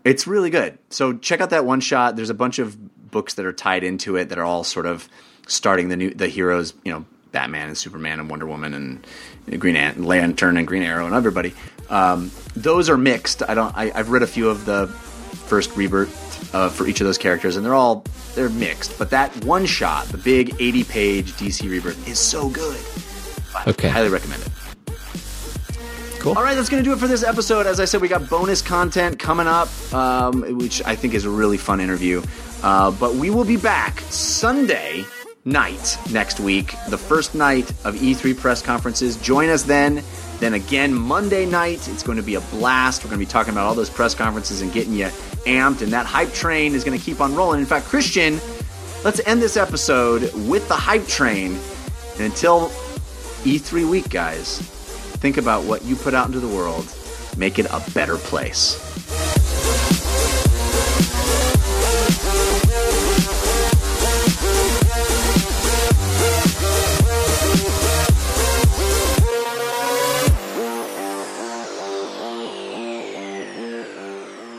it's really good. So check out that one shot. There's a bunch of books that are tied into it that are all sort of starting the new the heroes. You know, Batman and Superman and Wonder Woman and Green Ant- Lantern and Green Arrow and everybody. Um, those are mixed. I don't. I, I've read a few of the first rebirth uh, for each of those characters, and they're all they're mixed. But that one shot, the big 80 page DC rebirth, is so good. Okay. highly recommend it. Cool. All right, that's going to do it for this episode. As I said, we got bonus content coming up, um, which I think is a really fun interview. Uh, but we will be back Sunday night next week, the first night of E3 press conferences. Join us then. Then again, Monday night, it's going to be a blast. We're going to be talking about all those press conferences and getting you amped, and that hype train is going to keep on rolling. In fact, Christian, let's end this episode with the hype train. And until E3 week, guys, think about what you put out into the world. Make it a better place.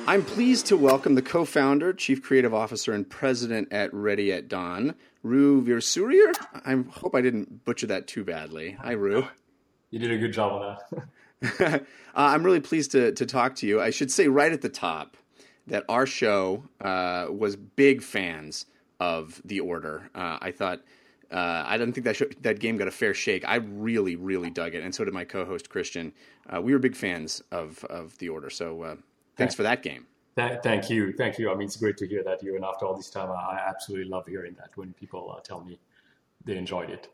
I'm pleased to welcome the co-founder, chief creative officer, and president at Ready at Dawn, Ru Weerasuriya. I hope I didn't butcher that too badly. Hi, Rue. You did a good job on that. uh, I'm really pleased to, to talk to you. I should say right at the top that our show uh, was big fans of The Order. Uh, I thought uh, I didn't think that show, that game got a fair shake. I really, really dug it, and so did my co-host Christian. Uh, we were big fans of of The Order. So uh, thanks for that game. Th- thank you, thank you. I mean, it's great to hear that you. And after all this time, I I absolutely love hearing that when people uh, tell me they enjoyed it.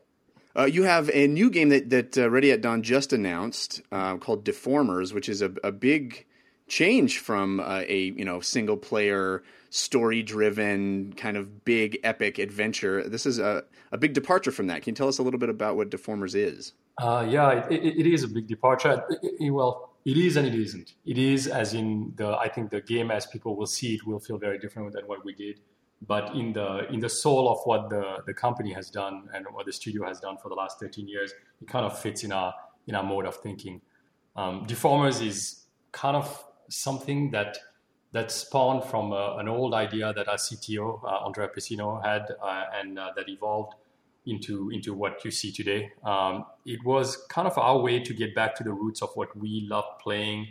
Uh, you have a new game that that uh, Ready at Dawn just announced uh, called Deformers, which is a, a big change from uh, a you know single player story driven kind of big epic adventure. This is a, a big departure from that. Can you tell us a little bit about what Deformers is? Uh, yeah, it, it, it is a big departure. It- well, it is and it isn't. It is as in the. I think the game, as people will see it, will feel very different than what we did. But in the in the soul of what the the company has done and what the studio has done for the last 13 years, it kind of fits in our in our mode of thinking. Um, Deformers is kind of something that that spawned from uh, an old idea that our CTO uh, Andrea Pessino had, uh, and uh, that evolved into into what you see today. Um, it was kind of our way to get back to the roots of what we love playing.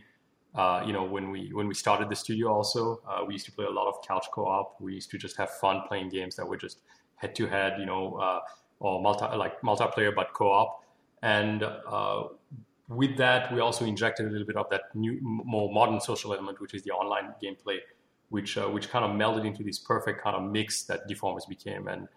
Uh, you know, when we when we started the studio, also uh, we used to play a lot of couch co-op. We used to just have fun playing games that were just head to head, you know, uh, or multi like multiplayer but co-op. And uh, with that, we also injected a little bit of that new, more modern social element, which is the online gameplay, which uh, which kind of melded into this perfect kind of mix that Deformers became. And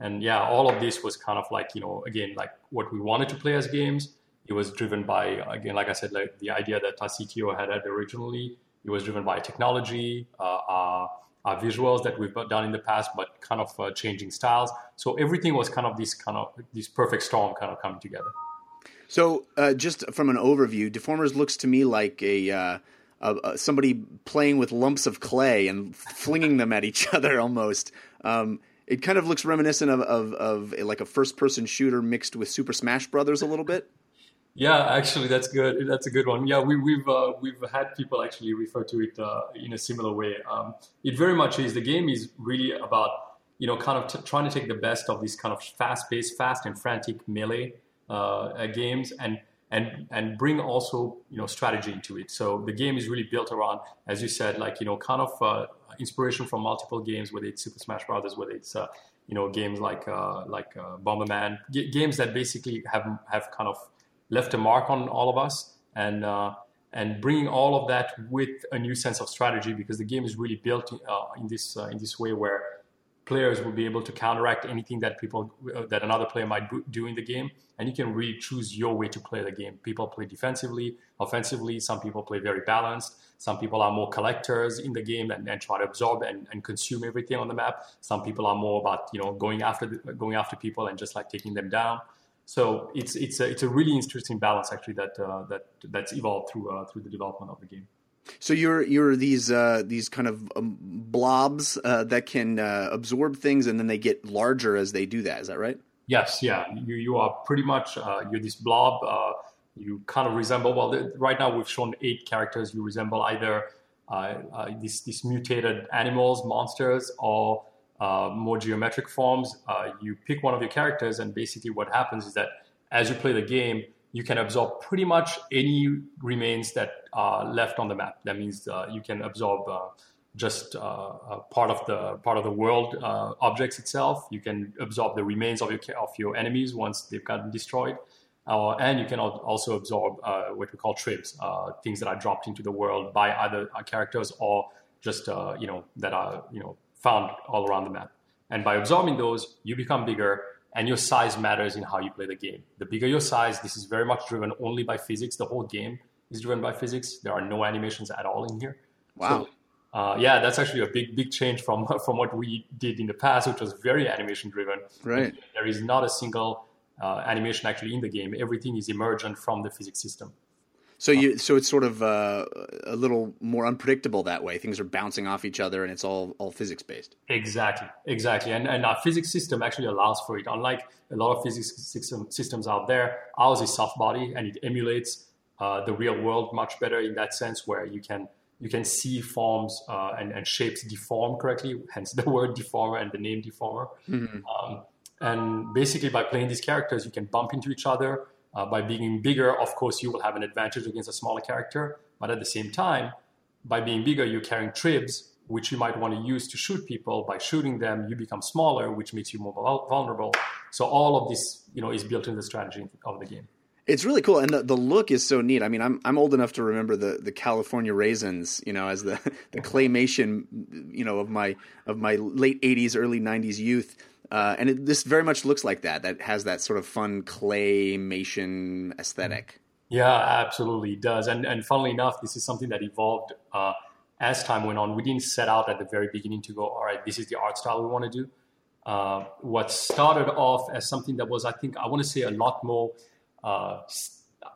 and yeah, all of this was kind of like you know again like what we wanted to play as games. It was driven by again, like I said, like the idea that our CTO had had originally. It was driven by technology, uh, our, our visuals that we've done in the past, but kind of uh, changing styles. So everything was kind of this kind of this perfect storm kind of coming together. So, uh, just from an overview, Deformers looks to me like a, uh, somebody playing with lumps of clay and flinging them at each other almost. Um, it kind of looks reminiscent of, of, of a, like a first person shooter mixed with Super Smash Brothers a little bit. Yeah, actually, that's good. That's a good one. Yeah, we, we've uh, we've had people actually refer to it uh, in a similar way. Um, it very much is. The game is really about you know kind of t- trying to take the best of these kind of fast-paced, fast and frantic melee uh, games and and and bring also you know strategy into it. So the game is really built around, as you said, like you know kind of uh, inspiration from multiple games, whether it's Super Smash Brothers, whether it's uh, you know games like uh, like uh, Bomberman, G- games that basically have have kind of left a mark on all of us and. Uh, and bringing all of that with a new sense of strategy, because the game is really built uh, in this uh, in this way where players will be able to counteract anything that people uh, that another player might do- in the game. And you can really choose your way to play the game. People play defensively offensively. Some people play very balanced. Some people are more collectors in the game and, and try to absorb and, and consume everything on the map. Some people are more about you know going after the, going after people and just like taking them down so it's it's a, it's a really interesting balance actually that uh, that that's evolved through uh, through the development of the game So you're you're these uh, these kind of um, blobs uh, that can uh, absorb things and then they get larger as they do that. Is that right? Yes, yeah. You, you are pretty much uh, you're this blob. Uh, you kind of resemble. Well, the, right now we've shown eight characters. You resemble either uh, uh, these these mutated animals, monsters, or uh, more geometric forms. Uh, you pick one of your characters, and basically what happens is that as you play the game, you can absorb pretty much any remains that are left on the map. That means uh, you can absorb uh, just uh, part of the part of the world objects itself. You can absorb the remains of your of your enemies once they've gotten destroyed, uh, and you can also absorb uh, what we call tribs, uh, things that are dropped into the world by other characters or just you know that are you know found all around the map. And by absorbing those, you become bigger, and your size matters in how you play the game. The bigger your size, this is very much driven only by physics. The whole game is driven by physics. There are no animations at all in here. Wow. So, uh, yeah, that's actually a big, big change from from what we did in the past, which was very animation driven. Right. There is not a single uh, animation actually in the game. Everything is emergent from the physics system. So you so it's sort of uh, a little more unpredictable that way. Things are bouncing off each other and it's all all physics based. Exactly, exactly. And, and our physics system actually allows for it. Unlike a lot of physics system, systems out there, ours is soft body and it emulates uh, the real world much better in that sense, where you can you can see forms uh, and, and shapes deform correctly, hence the word deformer and the name deformer. Um, and basically, by playing these characters, you can bump into each other. Uh, by being bigger, of course, you will have an advantage against a smaller character. But at the same time, by being bigger, you're carrying tribs, which you might want to use to shoot people. By shooting them, you become smaller, which makes you more vulnerable. So all of this, you know, is built into the strategy of the game. It's really cool, and the, the look is so neat. I mean, I'm I'm old enough to remember the, the California raisins, you know, as the the claymation, you know, of my of my late '80s, early '90s youth. Uh, and it, this very much looks like that. That has that sort of fun claymation aesthetic. Yeah, absolutely, it does. And and funnily enough, this is something that evolved uh, as time went on. We didn't set out at the very beginning to go, all right, this is the art style we want to do. Uh, what started off as something that was, I think, I want to say a lot more uh,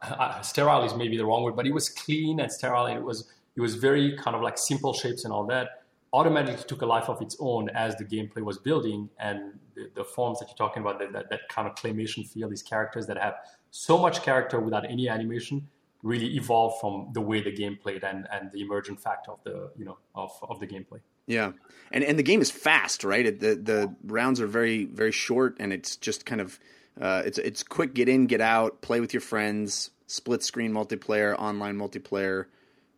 uh, sterile is maybe the wrong word, but it was clean and sterile, and it was it was very kind of like simple shapes and all that. Automatically took a life of its own as the gameplay was building, and the, the forms that you're talking about, that, that, that kind of claymation feel, these characters that have so much character without any animation, really evolved from the way the game played and, and the emergent fact of the you know of, of the gameplay. Yeah, and and the game is fast, right? It, the the rounds are very very short, and it's just kind of uh, it's it's quick get in, get out, play with your friends, split screen multiplayer, online multiplayer.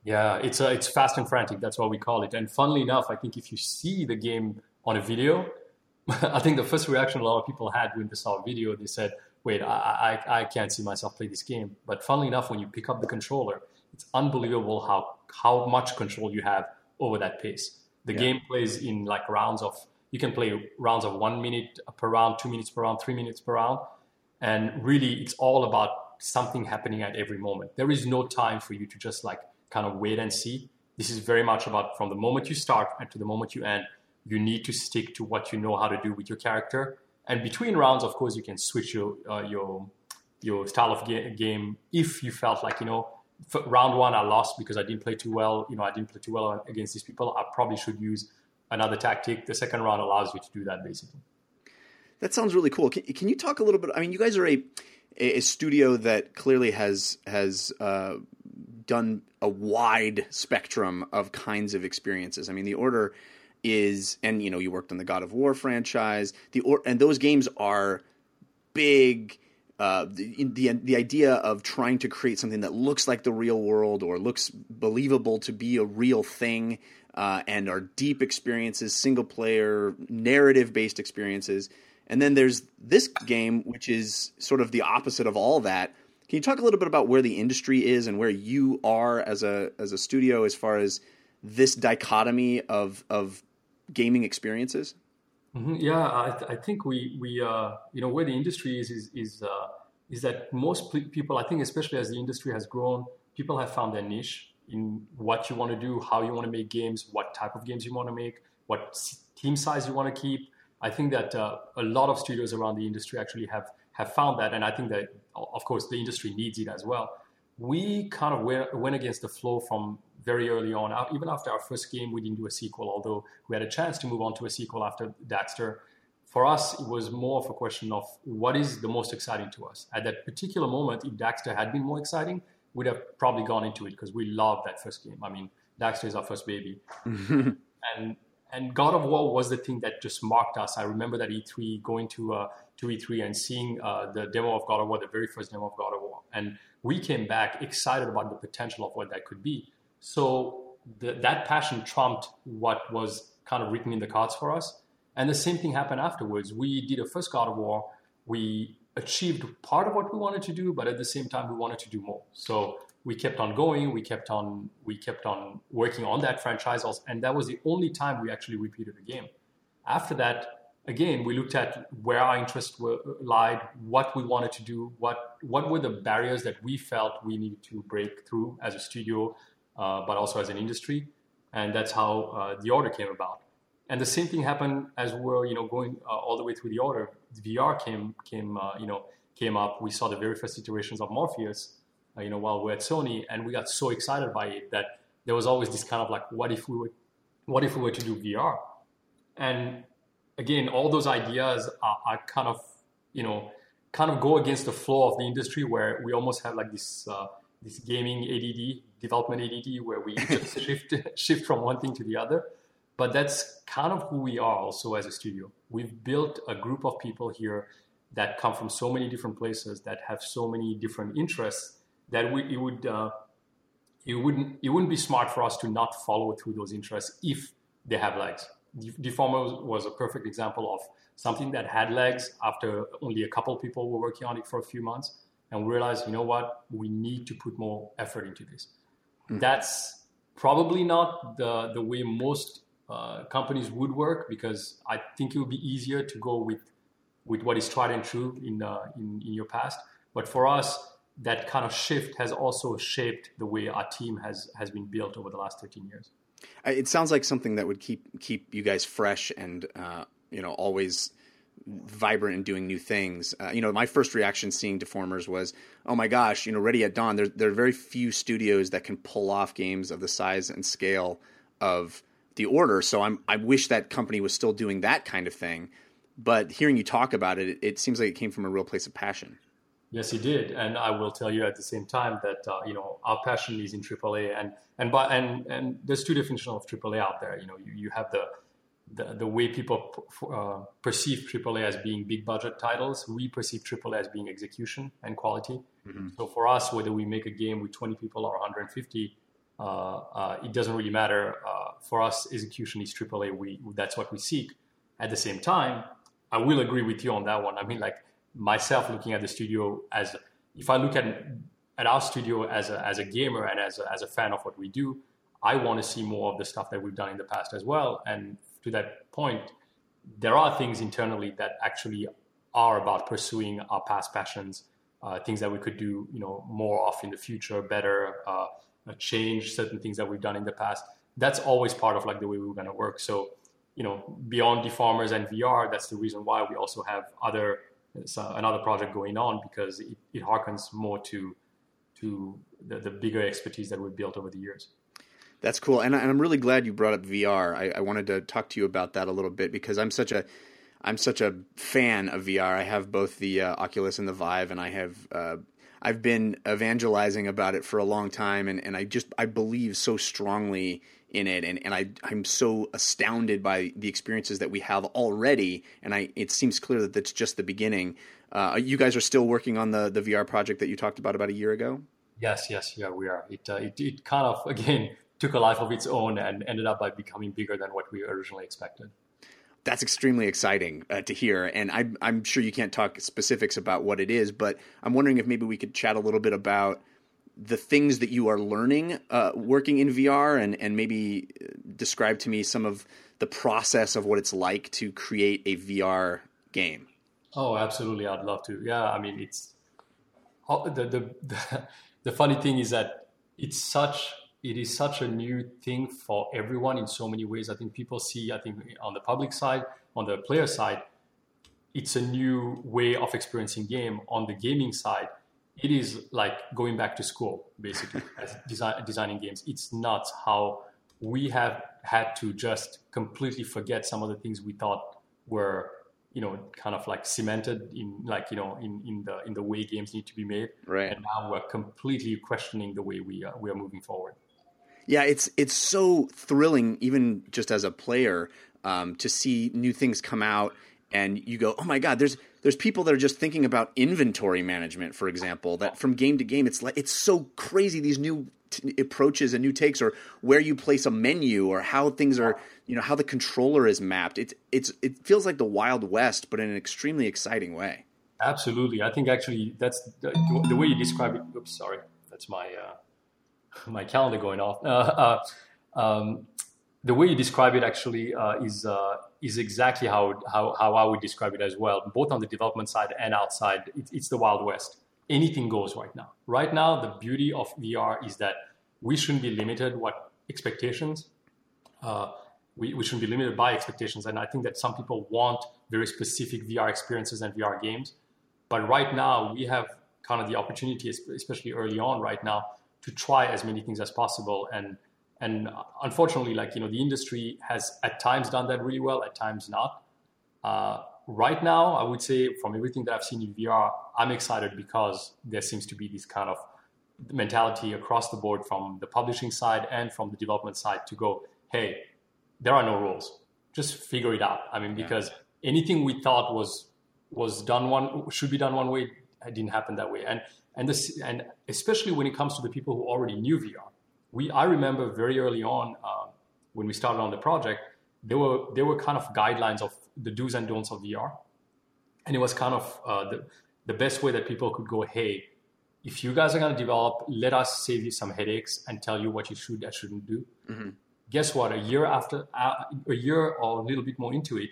Yeah, it's uh, it's fast and frantic. That's what we call it. And funnily enough, I think if you see the game on a video, I think the first reaction a lot of people had when they saw a video, they said, "Wait, I, I I can't see myself play this game." But funnily enough, when you pick up the controller, it's unbelievable how how much control you have over that pace. The Yeah. game plays in like rounds of you can play rounds of one minute per round, two minutes per round, three minutes per round, and really it's all about something happening at every moment. There is no time for you to just like kind of wait and see. This is very much about from the moment you start and to the moment you end, you need to stick to what you know how to do with your character. And between rounds, of course, you can switch your uh, your your style of ga- game if you felt like you know round one I lost because I didn't play too well. You know, I didn't play too well against these people. I probably should use another tactic. The second round allows you to do that basically. That sounds really cool. Can, can you talk a little bit? I mean, you guys are a a studio that clearly has has uh, done a wide spectrum of kinds of experiences. I mean, the order is, and you know, you worked on the God of War franchise. The or, and those games are big. Uh, the, the the idea of trying to create something that looks like the real world or looks believable to be a real thing, uh, and are deep experiences, single player, narrative based experiences. And then there's this game, which is sort of the opposite of all that. Can you talk a little bit about where the industry is and where you are as a as a studio as far as this dichotomy of of gaming experiences? Mhm. Yeah, I, th- I think we we uh, you know where the industry is is is uh, is that most people I think especially as the industry has grown, people have found their niche in what you want to do, how you want to make games, what type of games you want to make, what team size you want to keep. I think that uh, a lot of studios around the industry actually have have found that, and I think that of course the industry needs it as well. We kind of went, went against the flow from very early on. Even after our first game, we didn't do a sequel, although we had a chance to move on to a sequel after Daxter. For us, it was more of a question of what is the most exciting to us. At that particular moment, if Daxter had been more exciting, we'd have probably gone into it because we loved that first game. I mean, Daxter is our first baby. and and God of War was the thing that just marked us. I remember that E3 going to uh, to E3 and seeing uh, the demo of God of War, the very first demo of God of War, and we came back excited about the potential of what that could be. So the, that passion trumped what was kind of written in the cards for us. And the same thing happened afterwards. We did a first God of War. We achieved part of what we wanted to do, but at the same time, we wanted to do more. So we kept on going. We kept on. We kept on working on that franchise, and that was the only time we actually repeated a game. After that, again, we looked at where our interests lied, what we wanted to do, what what were the barriers that we felt we needed to break through as a studio, uh, but also as an industry, and that's how uh, the order came about. And the same thing happened as we were, you know, going uh, all the way through the order. VR came came uh, you know came up. We saw the very first iterations of Morpheus, uh, you know, while we're at Sony, and we got so excited by it that there was always this kind of like, what if we were, what if we were to do VR? And again, all those ideas are, are kind of, you know, kind of go against the flow of the industry where we almost have like this uh, this gaming ADD, development ADD, where we just shift shift from one thing to the other. But that's kind of who we are also as a studio. We've built a group of people here that come from so many different places that have so many different interests that we, it would uh, it wouldn't it wouldn't be smart for us to not follow through those interests if they have legs. Deformer was a perfect example of something that had legs after only a couple people were working on it for a few months and we realized, you know what, we need to put more effort into this. That's probably not the, the way most uh, companies would work because I think it would be easier to go with with what is tried and true in, uh, in in your past. But for us, that kind of shift has also shaped the way our team has has been built over the last 13 years. It sounds like something that would keep keep you guys fresh and uh, you know always vibrant and doing new things. Uh, you know, my first reaction seeing Deformers was, "Oh my gosh!" You know, Ready at Dawn. There there are very few studios that can pull off games of the size and scale of the Order. So I'm I wish that company was still doing that kind of thing. But hearing you talk about it, it, it seems like it came from a real place of passion. Yes, he did, and I will tell you at the same time that uh, you know our passion is in AAA, and and by and and there's two definitions of AAA out there. You know, you, you have the the, the way people uh, perceive AAA as being big budget titles. We perceive AAA as being execution and quality. So for us, whether we make a game with 20 people or 150, uh, uh, it doesn't really matter. Uh, for us, execution is AAA. We that's what we seek. At the same time, I will agree with you on that one. I mean, like myself looking at the studio as if I look at at our studio as a as a gamer and as a, as a fan of what we do, I want to see more of the stuff that we've done in the past as well. And to that point, there are things internally that actually are about pursuing our past passions, uh, things that we could do, you know, more of in the future, better, uh, uh, change certain things that we've done in the past. That's always part of like the way we're going to work. So, you know, beyond deformers and VR, that's the reason why we also have other uh, another project going on because it, it harkens more to to the, the bigger expertise that we've built over the years. That's cool, and, I, I'm really glad you brought up VR. I, I wanted to talk to you about that a little bit because I'm such a I'm such a fan of VR. I have both the uh, Oculus and the Vive, and I have uh, I've been evangelizing about it for a long time, and, and I just I believe so strongly in it, and, and I I'm so astounded by the experiences that we have already, and I it seems clear that that's just the beginning. Uh, you guys are still working on the the VR project that you talked about about a year ago. Yes, yes, yeah, we are. It, uh, it, it kind of, again, took a life of its own and ended up by becoming bigger than what we originally expected. That's extremely exciting uh, to hear, and I'm I'm sure you can't talk specifics about what it is, but I'm wondering if maybe we could chat a little bit about the things that you are learning uh, working in VR, and and maybe uh, describe to me some of the process of what it's like to create a VR game. Oh, absolutely. I'd love to. Yeah, I mean, it's oh, the, the the the funny thing is that it's such it is such a new thing for everyone in so many ways. I think people see. I think on the public side, on the player side, it's a new way of experiencing game. On the gaming side, it is like going back to school basically as design, designing games. It's not how we have had to just completely forget some of the things we thought were you know kind of like cemented in like you know in, in the in the way games need to be made Right. and now we're completely questioning the way we uh, we are moving forward Yeah, it's it's so thrilling, even just as a player, um, to see new things come out, and you go, "Oh my god!" There's there's people that are just thinking about inventory management, for example. That from game to game, it's like it's so crazy. These new t- approaches and new takes, or where you place a menu, or how things are, you know, how the controller is mapped. It's it's it feels like the Wild West, but in an extremely exciting way. Absolutely. I think actually that's the, the way you describe it. Oops, sorry. That's my uh, my calendar going off. Uh, uh, um, the way you describe it actually uh, is uh, is exactly how, how how I would describe it as well. Both on the development side and outside, it, it's the wild west. Anything goes right now. Right now, the beauty of VR is that we shouldn't be limited what expectations. Uh, we, we shouldn't be limited by expectations, and I think that some people want very specific VR experiences and VR games. But right now, we have kind of the opportunity, especially early on right now, to try as many things as possible. And and unfortunately, like you know, the industry has at times done that really well, at times not. Uh, right now, I would say from everything that I've seen in VR, I'm excited because there seems to be this kind of mentality across the board from the publishing side and from the development side to go, hey, there are no rules. Just figure it out. I mean, because anything we thought was was done one should be done one way, it didn't happen that way. And and this and especially when it comes to the people who already knew VR. We I remember very early on uh, when we started on the project, there were there were kind of guidelines of the do's and don'ts of VR, and it was kind of uh, the the best way that people could go, hey, if you guys are going to develop, let us save you some headaches and tell you what you should and shouldn't do. Guess what? A year after, uh, a year or a little bit more into it,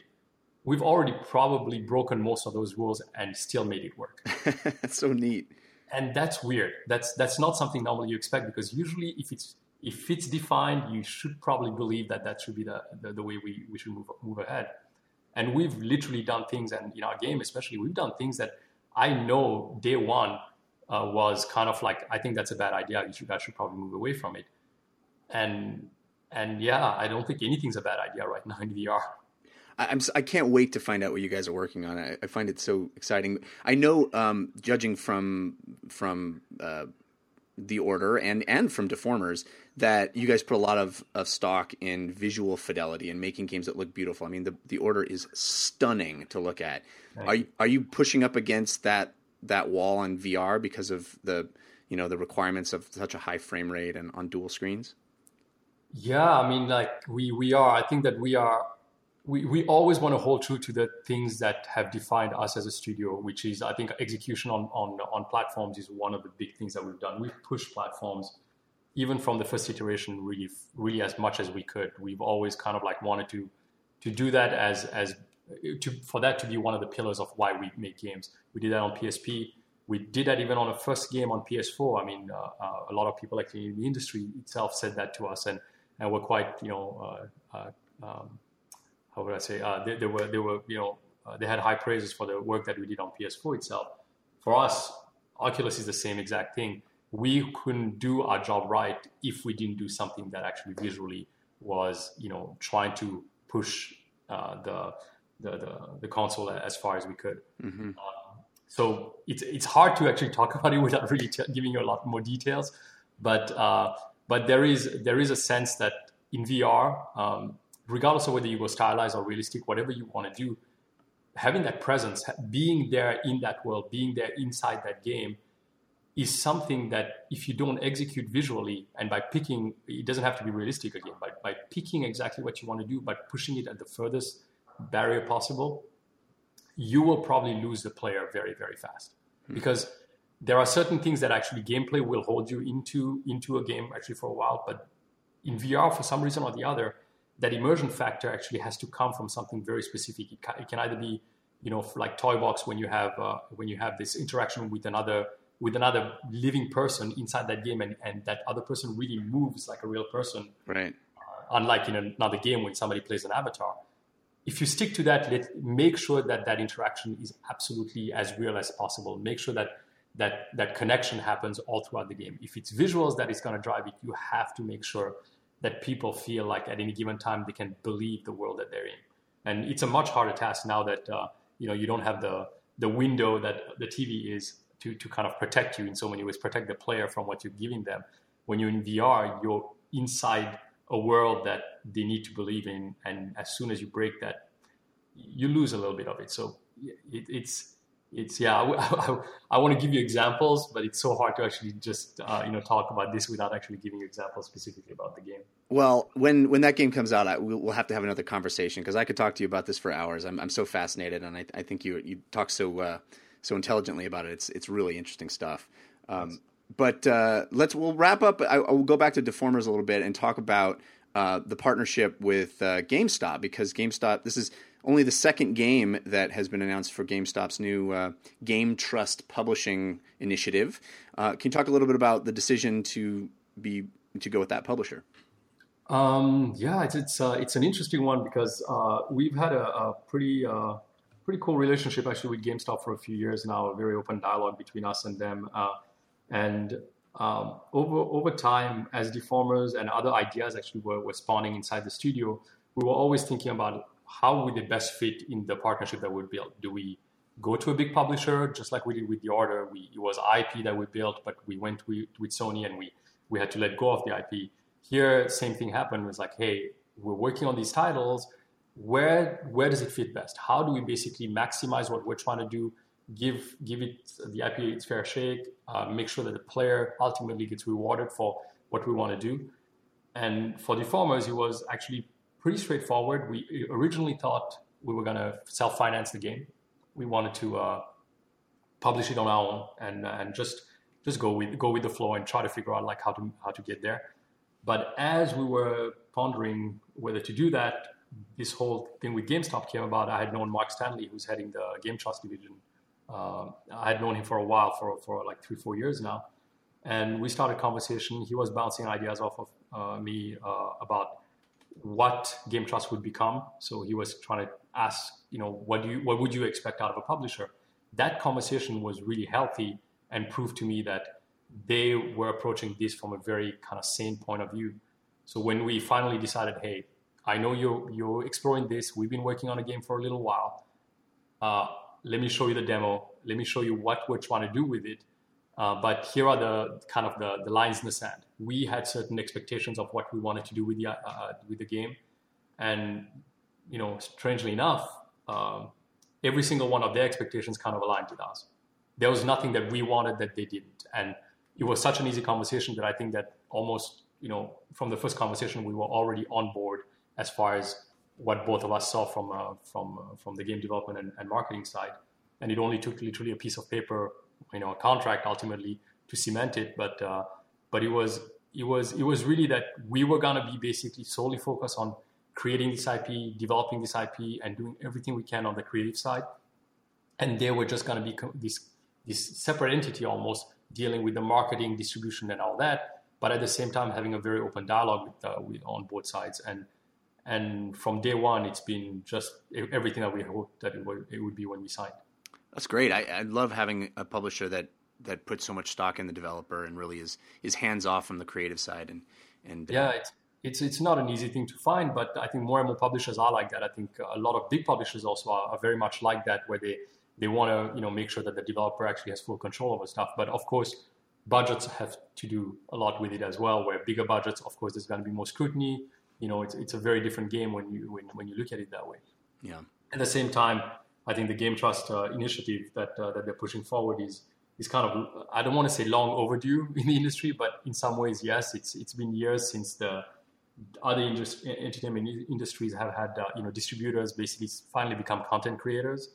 we've already probably broken most of those rules and still made it work. That's so neat. And that's weird. That's that's not something normally you expect because usually if it's if it's defined, you should probably believe that that should be the the, the way we, we should move move ahead. And we've literally done things, and in our game especially, we've done things that I know day one uh, was kind of like I think that's a bad idea. You should, guys should probably move away from it. And and yeah, I don't think anything's a bad idea right now in VR. I, I'm I can't wait to find out what you guys are working on. I, I find it so exciting. I know, um, judging from from uh, the order and and from Deformers, that you guys put a lot of, of stock in visual fidelity and making games that look beautiful. I mean, the the order is stunning to look at. Are you, are you pushing up against that that wall on VR because of the you know the requirements of such a high frame rate and on dual screens? Yeah, I mean, like we we are. I think that we are. We, we always want to hold true to the things that have defined us as a studio, which is I think execution on on on platforms is one of the big things that we've done. We've pushed platforms even from the first iteration really really as much as we could. We've always kind of like wanted to to do that as as to for that to be one of the pillars of why we make games. We did that on PSP. We did that even on the first game on PS4. I mean, uh, uh, a lot of people actually in the industry itself said that to us, and and were quite you know uh, uh, um, how would I say uh, they, they were they were you know uh, they had high praises for the work that we did on PS4 itself. For us, Oculus is the same exact thing. We couldn't do our job right if we didn't do something that actually visually was you know trying to push uh, the, the the the console as far as we could. Um, so it's it's hard to actually talk about it without really t- giving you a lot more details. But uh, but there is there is a sense that in VR, um, regardless of whether you go stylized or realistic, whatever you want to do, having that presence, being there in that world, being there inside that game, is something that if you don't execute visually and by picking, it doesn't have to be realistic again, but by picking exactly what you want to do, by pushing it at the furthest barrier possible, you will probably lose the player very, very fast. Hmm. Because there are certain things that actually gameplay will hold you into into a game actually for a while, but in VR, for some reason or the other, that immersion factor actually has to come from something very specific. It, ca- it can either be, you know, like Toy Box when you have uh, when you have this interaction with another with another living person inside that game, and, and that other person really moves like a real person, Right. unlike in another game when somebody plays an avatar. If you stick to that, let make sure that that interaction is absolutely as real as possible. Make sure that that that connection happens all throughout the game. If it's visuals that is going to drive it, you have to make sure that people feel like at any given time they can believe the world that they're in. And it's a much harder task now that uh, you know you don't have the the window that the TV is to to kind of protect you in so many ways, protect the player from what you're giving them. When you're in VR, you're inside a world that they need to believe in, and as soon as you break that, you lose a little bit of it. So it, it's it's yeah. I, I, I want to give you examples, but it's so hard to actually just uh, you know talk about this without actually giving you examples specifically about the game. Well, when when that game comes out, I, we'll, we'll have to have another conversation because I could talk to you about this for hours. I'm I'm so fascinated, and I, I think you you talk so uh, so intelligently about it. It's it's really interesting stuff. Um, but uh, let's we'll wrap up. I, I will go back to Deformers a little bit and talk about uh, the partnership with uh, GameStop because GameStop. This is only the second game that has been announced for GameStop's new uh, Game Trust Publishing initiative. Uh, can you talk a little bit about the decision to be to go with that publisher? Um, yeah, it's it's, uh, it's an interesting one because uh, we've had a, a pretty uh, pretty cool relationship actually with GameStop for a few years now. A very open dialogue between us and them, uh, and um, over over time, as deformers and other ideas actually were, were spawning inside the studio, we were always thinking about how would they best fit in the partnership that we built. Do we go to a big publisher just like we did with the order? We it was IP that we built, but we went with, with Sony and we we had to let go of the IP. Here, same thing happened. Was like, hey, we're working on these titles. Where where does it fit best? How do we basically maximize what we're trying to do? Give give it the IP its fair shake. Uh, make sure that the player ultimately gets rewarded for what we want to do. And for the Deformers, it was actually pretty straightforward. We originally thought we were going to self finance the game. We wanted to uh, publish it on our own and and just just go with go with the flow and try to figure out like how to how to get there. But as we were pondering whether to do that, this whole thing with GameStop came about. I had known Mark Stanley, who's heading the Game Trust division. Uh, I had known him for a while, for for like three four years now, and we started conversation. He was bouncing ideas off of uh, me uh, about what Game Trust would become. So he was trying to ask, you know, what do you what would you expect out of a publisher? That conversation was really healthy and proved to me that they were approaching this from a very kind of sane point of view. So when we finally decided, hey, I know you're you're exploring this. We've been working on a game for a little while. Uh, let me show you the demo. Let me show you what we're trying to do with it. Uh, but here are the kind of the, the lines in the sand. We had certain expectations of what we wanted to do with the uh, uh, with the game, and you know, strangely enough, um, every single one of their expectations kind of aligned with us. There was nothing that we wanted that they didn't, and it was such an easy conversation that I think that almost you know from the first conversation we were already on board as far as what both of us saw from uh, from uh, from the game development and, and marketing side, and it only took literally a piece of paper you know a contract ultimately to cement it. But uh, but it was it was it was really that we were to be basically solely focused on creating this IP developing this IP and doing everything we can on the creative side. And they were just to be this this separate entity almost dealing with the marketing distribution and all that but at the same time having a very open dialogue with, uh, with on both sides. And and from day one it's been just everything that we hoped that it would, it would be when we signed. That's great. I, I love having a publisher that that puts so much stock in the developer and really is is hands off from the creative side and and uh, yeah it's, it's it's not an easy thing to find but i think more and more publishers are like that. I think a lot of big publishers also are, are very much like that where they they want to you know make sure that the developer actually has full control over stuff. But of course budgets have to do a lot with it as well where bigger budgets of course there's going to be more scrutiny. You know it's, it's a very different game when you when, when you look at it that way. Yeah. at the same time, I think the Game Trust uh, initiative that uh, that they're pushing forward is is kind of I don't want to say long overdue in the industry, but in some ways, yes, it's it's been years since the other indus- entertainment industries have had uh, you know distributors basically finally become content creators,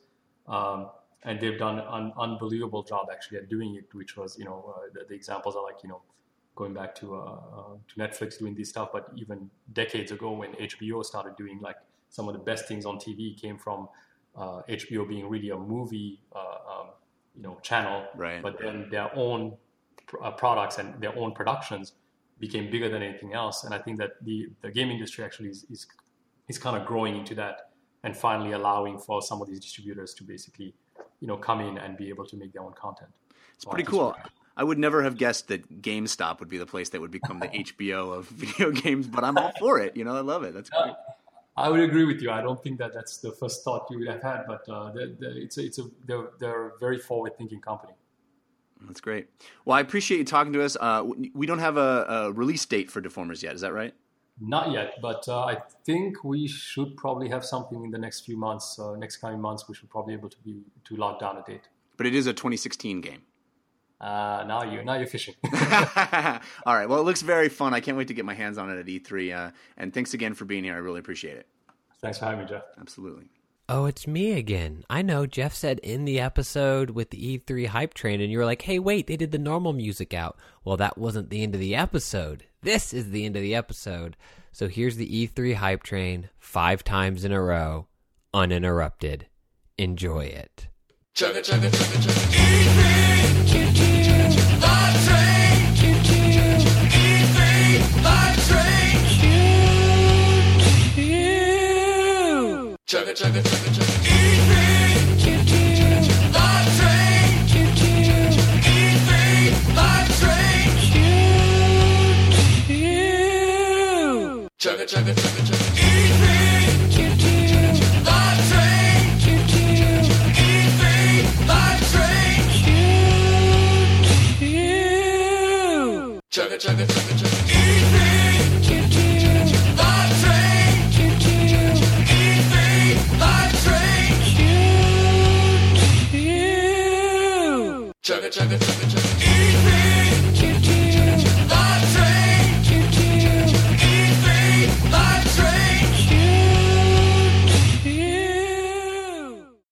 um, and they've done an unbelievable job actually at doing it. Which was you know uh, the, the examples are like you know going back to uh, uh, to Netflix doing this stuff, but even decades ago when HBO started doing like some of the best things on TV came from uh, HBO being really a movie, uh, um, you know, channel. Right. But then their own pr- uh, products and their own productions became bigger than anything else. And I think that the the game industry actually is is, is kind of growing into that and finally allowing for some of these distributors to basically, you know, come in and be able to make their own content. It's pretty cool. I would never have guessed that GameStop would be the place that would become the HBO of video games, but I'm all for it. You know, I love it. That's great. I would agree with you. I don't think that that's the first thought you would have had, but uh, they're, they're, it's a, it's a they're, they're a very forward thinking company. That's great. Well, I appreciate you talking to us. Uh, we don't have a, a release date for Deformers yet. Is that right? Not yet, but uh, I think we should probably have something in the next few months. Uh, next coming months, we should probably be able to be to lock down a date. But it is a 2016 game. Uh, now you now you're fishing. All right. Well, it looks very fun. I can't wait to get my hands on it at E3. Uh, and thanks again for being here. I really appreciate it. Thanks for having me, Jeff. Absolutely. Oh, it's me again. I know Jeff said in the episode with the E3 hype train, and you were like, hey, wait, they did the normal music out. Well, that wasn't the end of the episode. This is the end of the episode. So here's the E3 hype train five times in a row, uninterrupted. Enjoy it. Chugga chugga chugga chugga. E3 Hype train. Chugga, chugga, chugga, chugga. Eat me. Choo choo. Hot train. Choo choo. Eat me. Hot train. Choo choo. Chugga, chugga, chugga, chugga. Eat me. Choo choo. Hot train. Choo choo. Eat me. Hot train. Choo choo. Chugga, chugga, chugga, chugga. chugga, chugga, chugga, chugga. Eat me!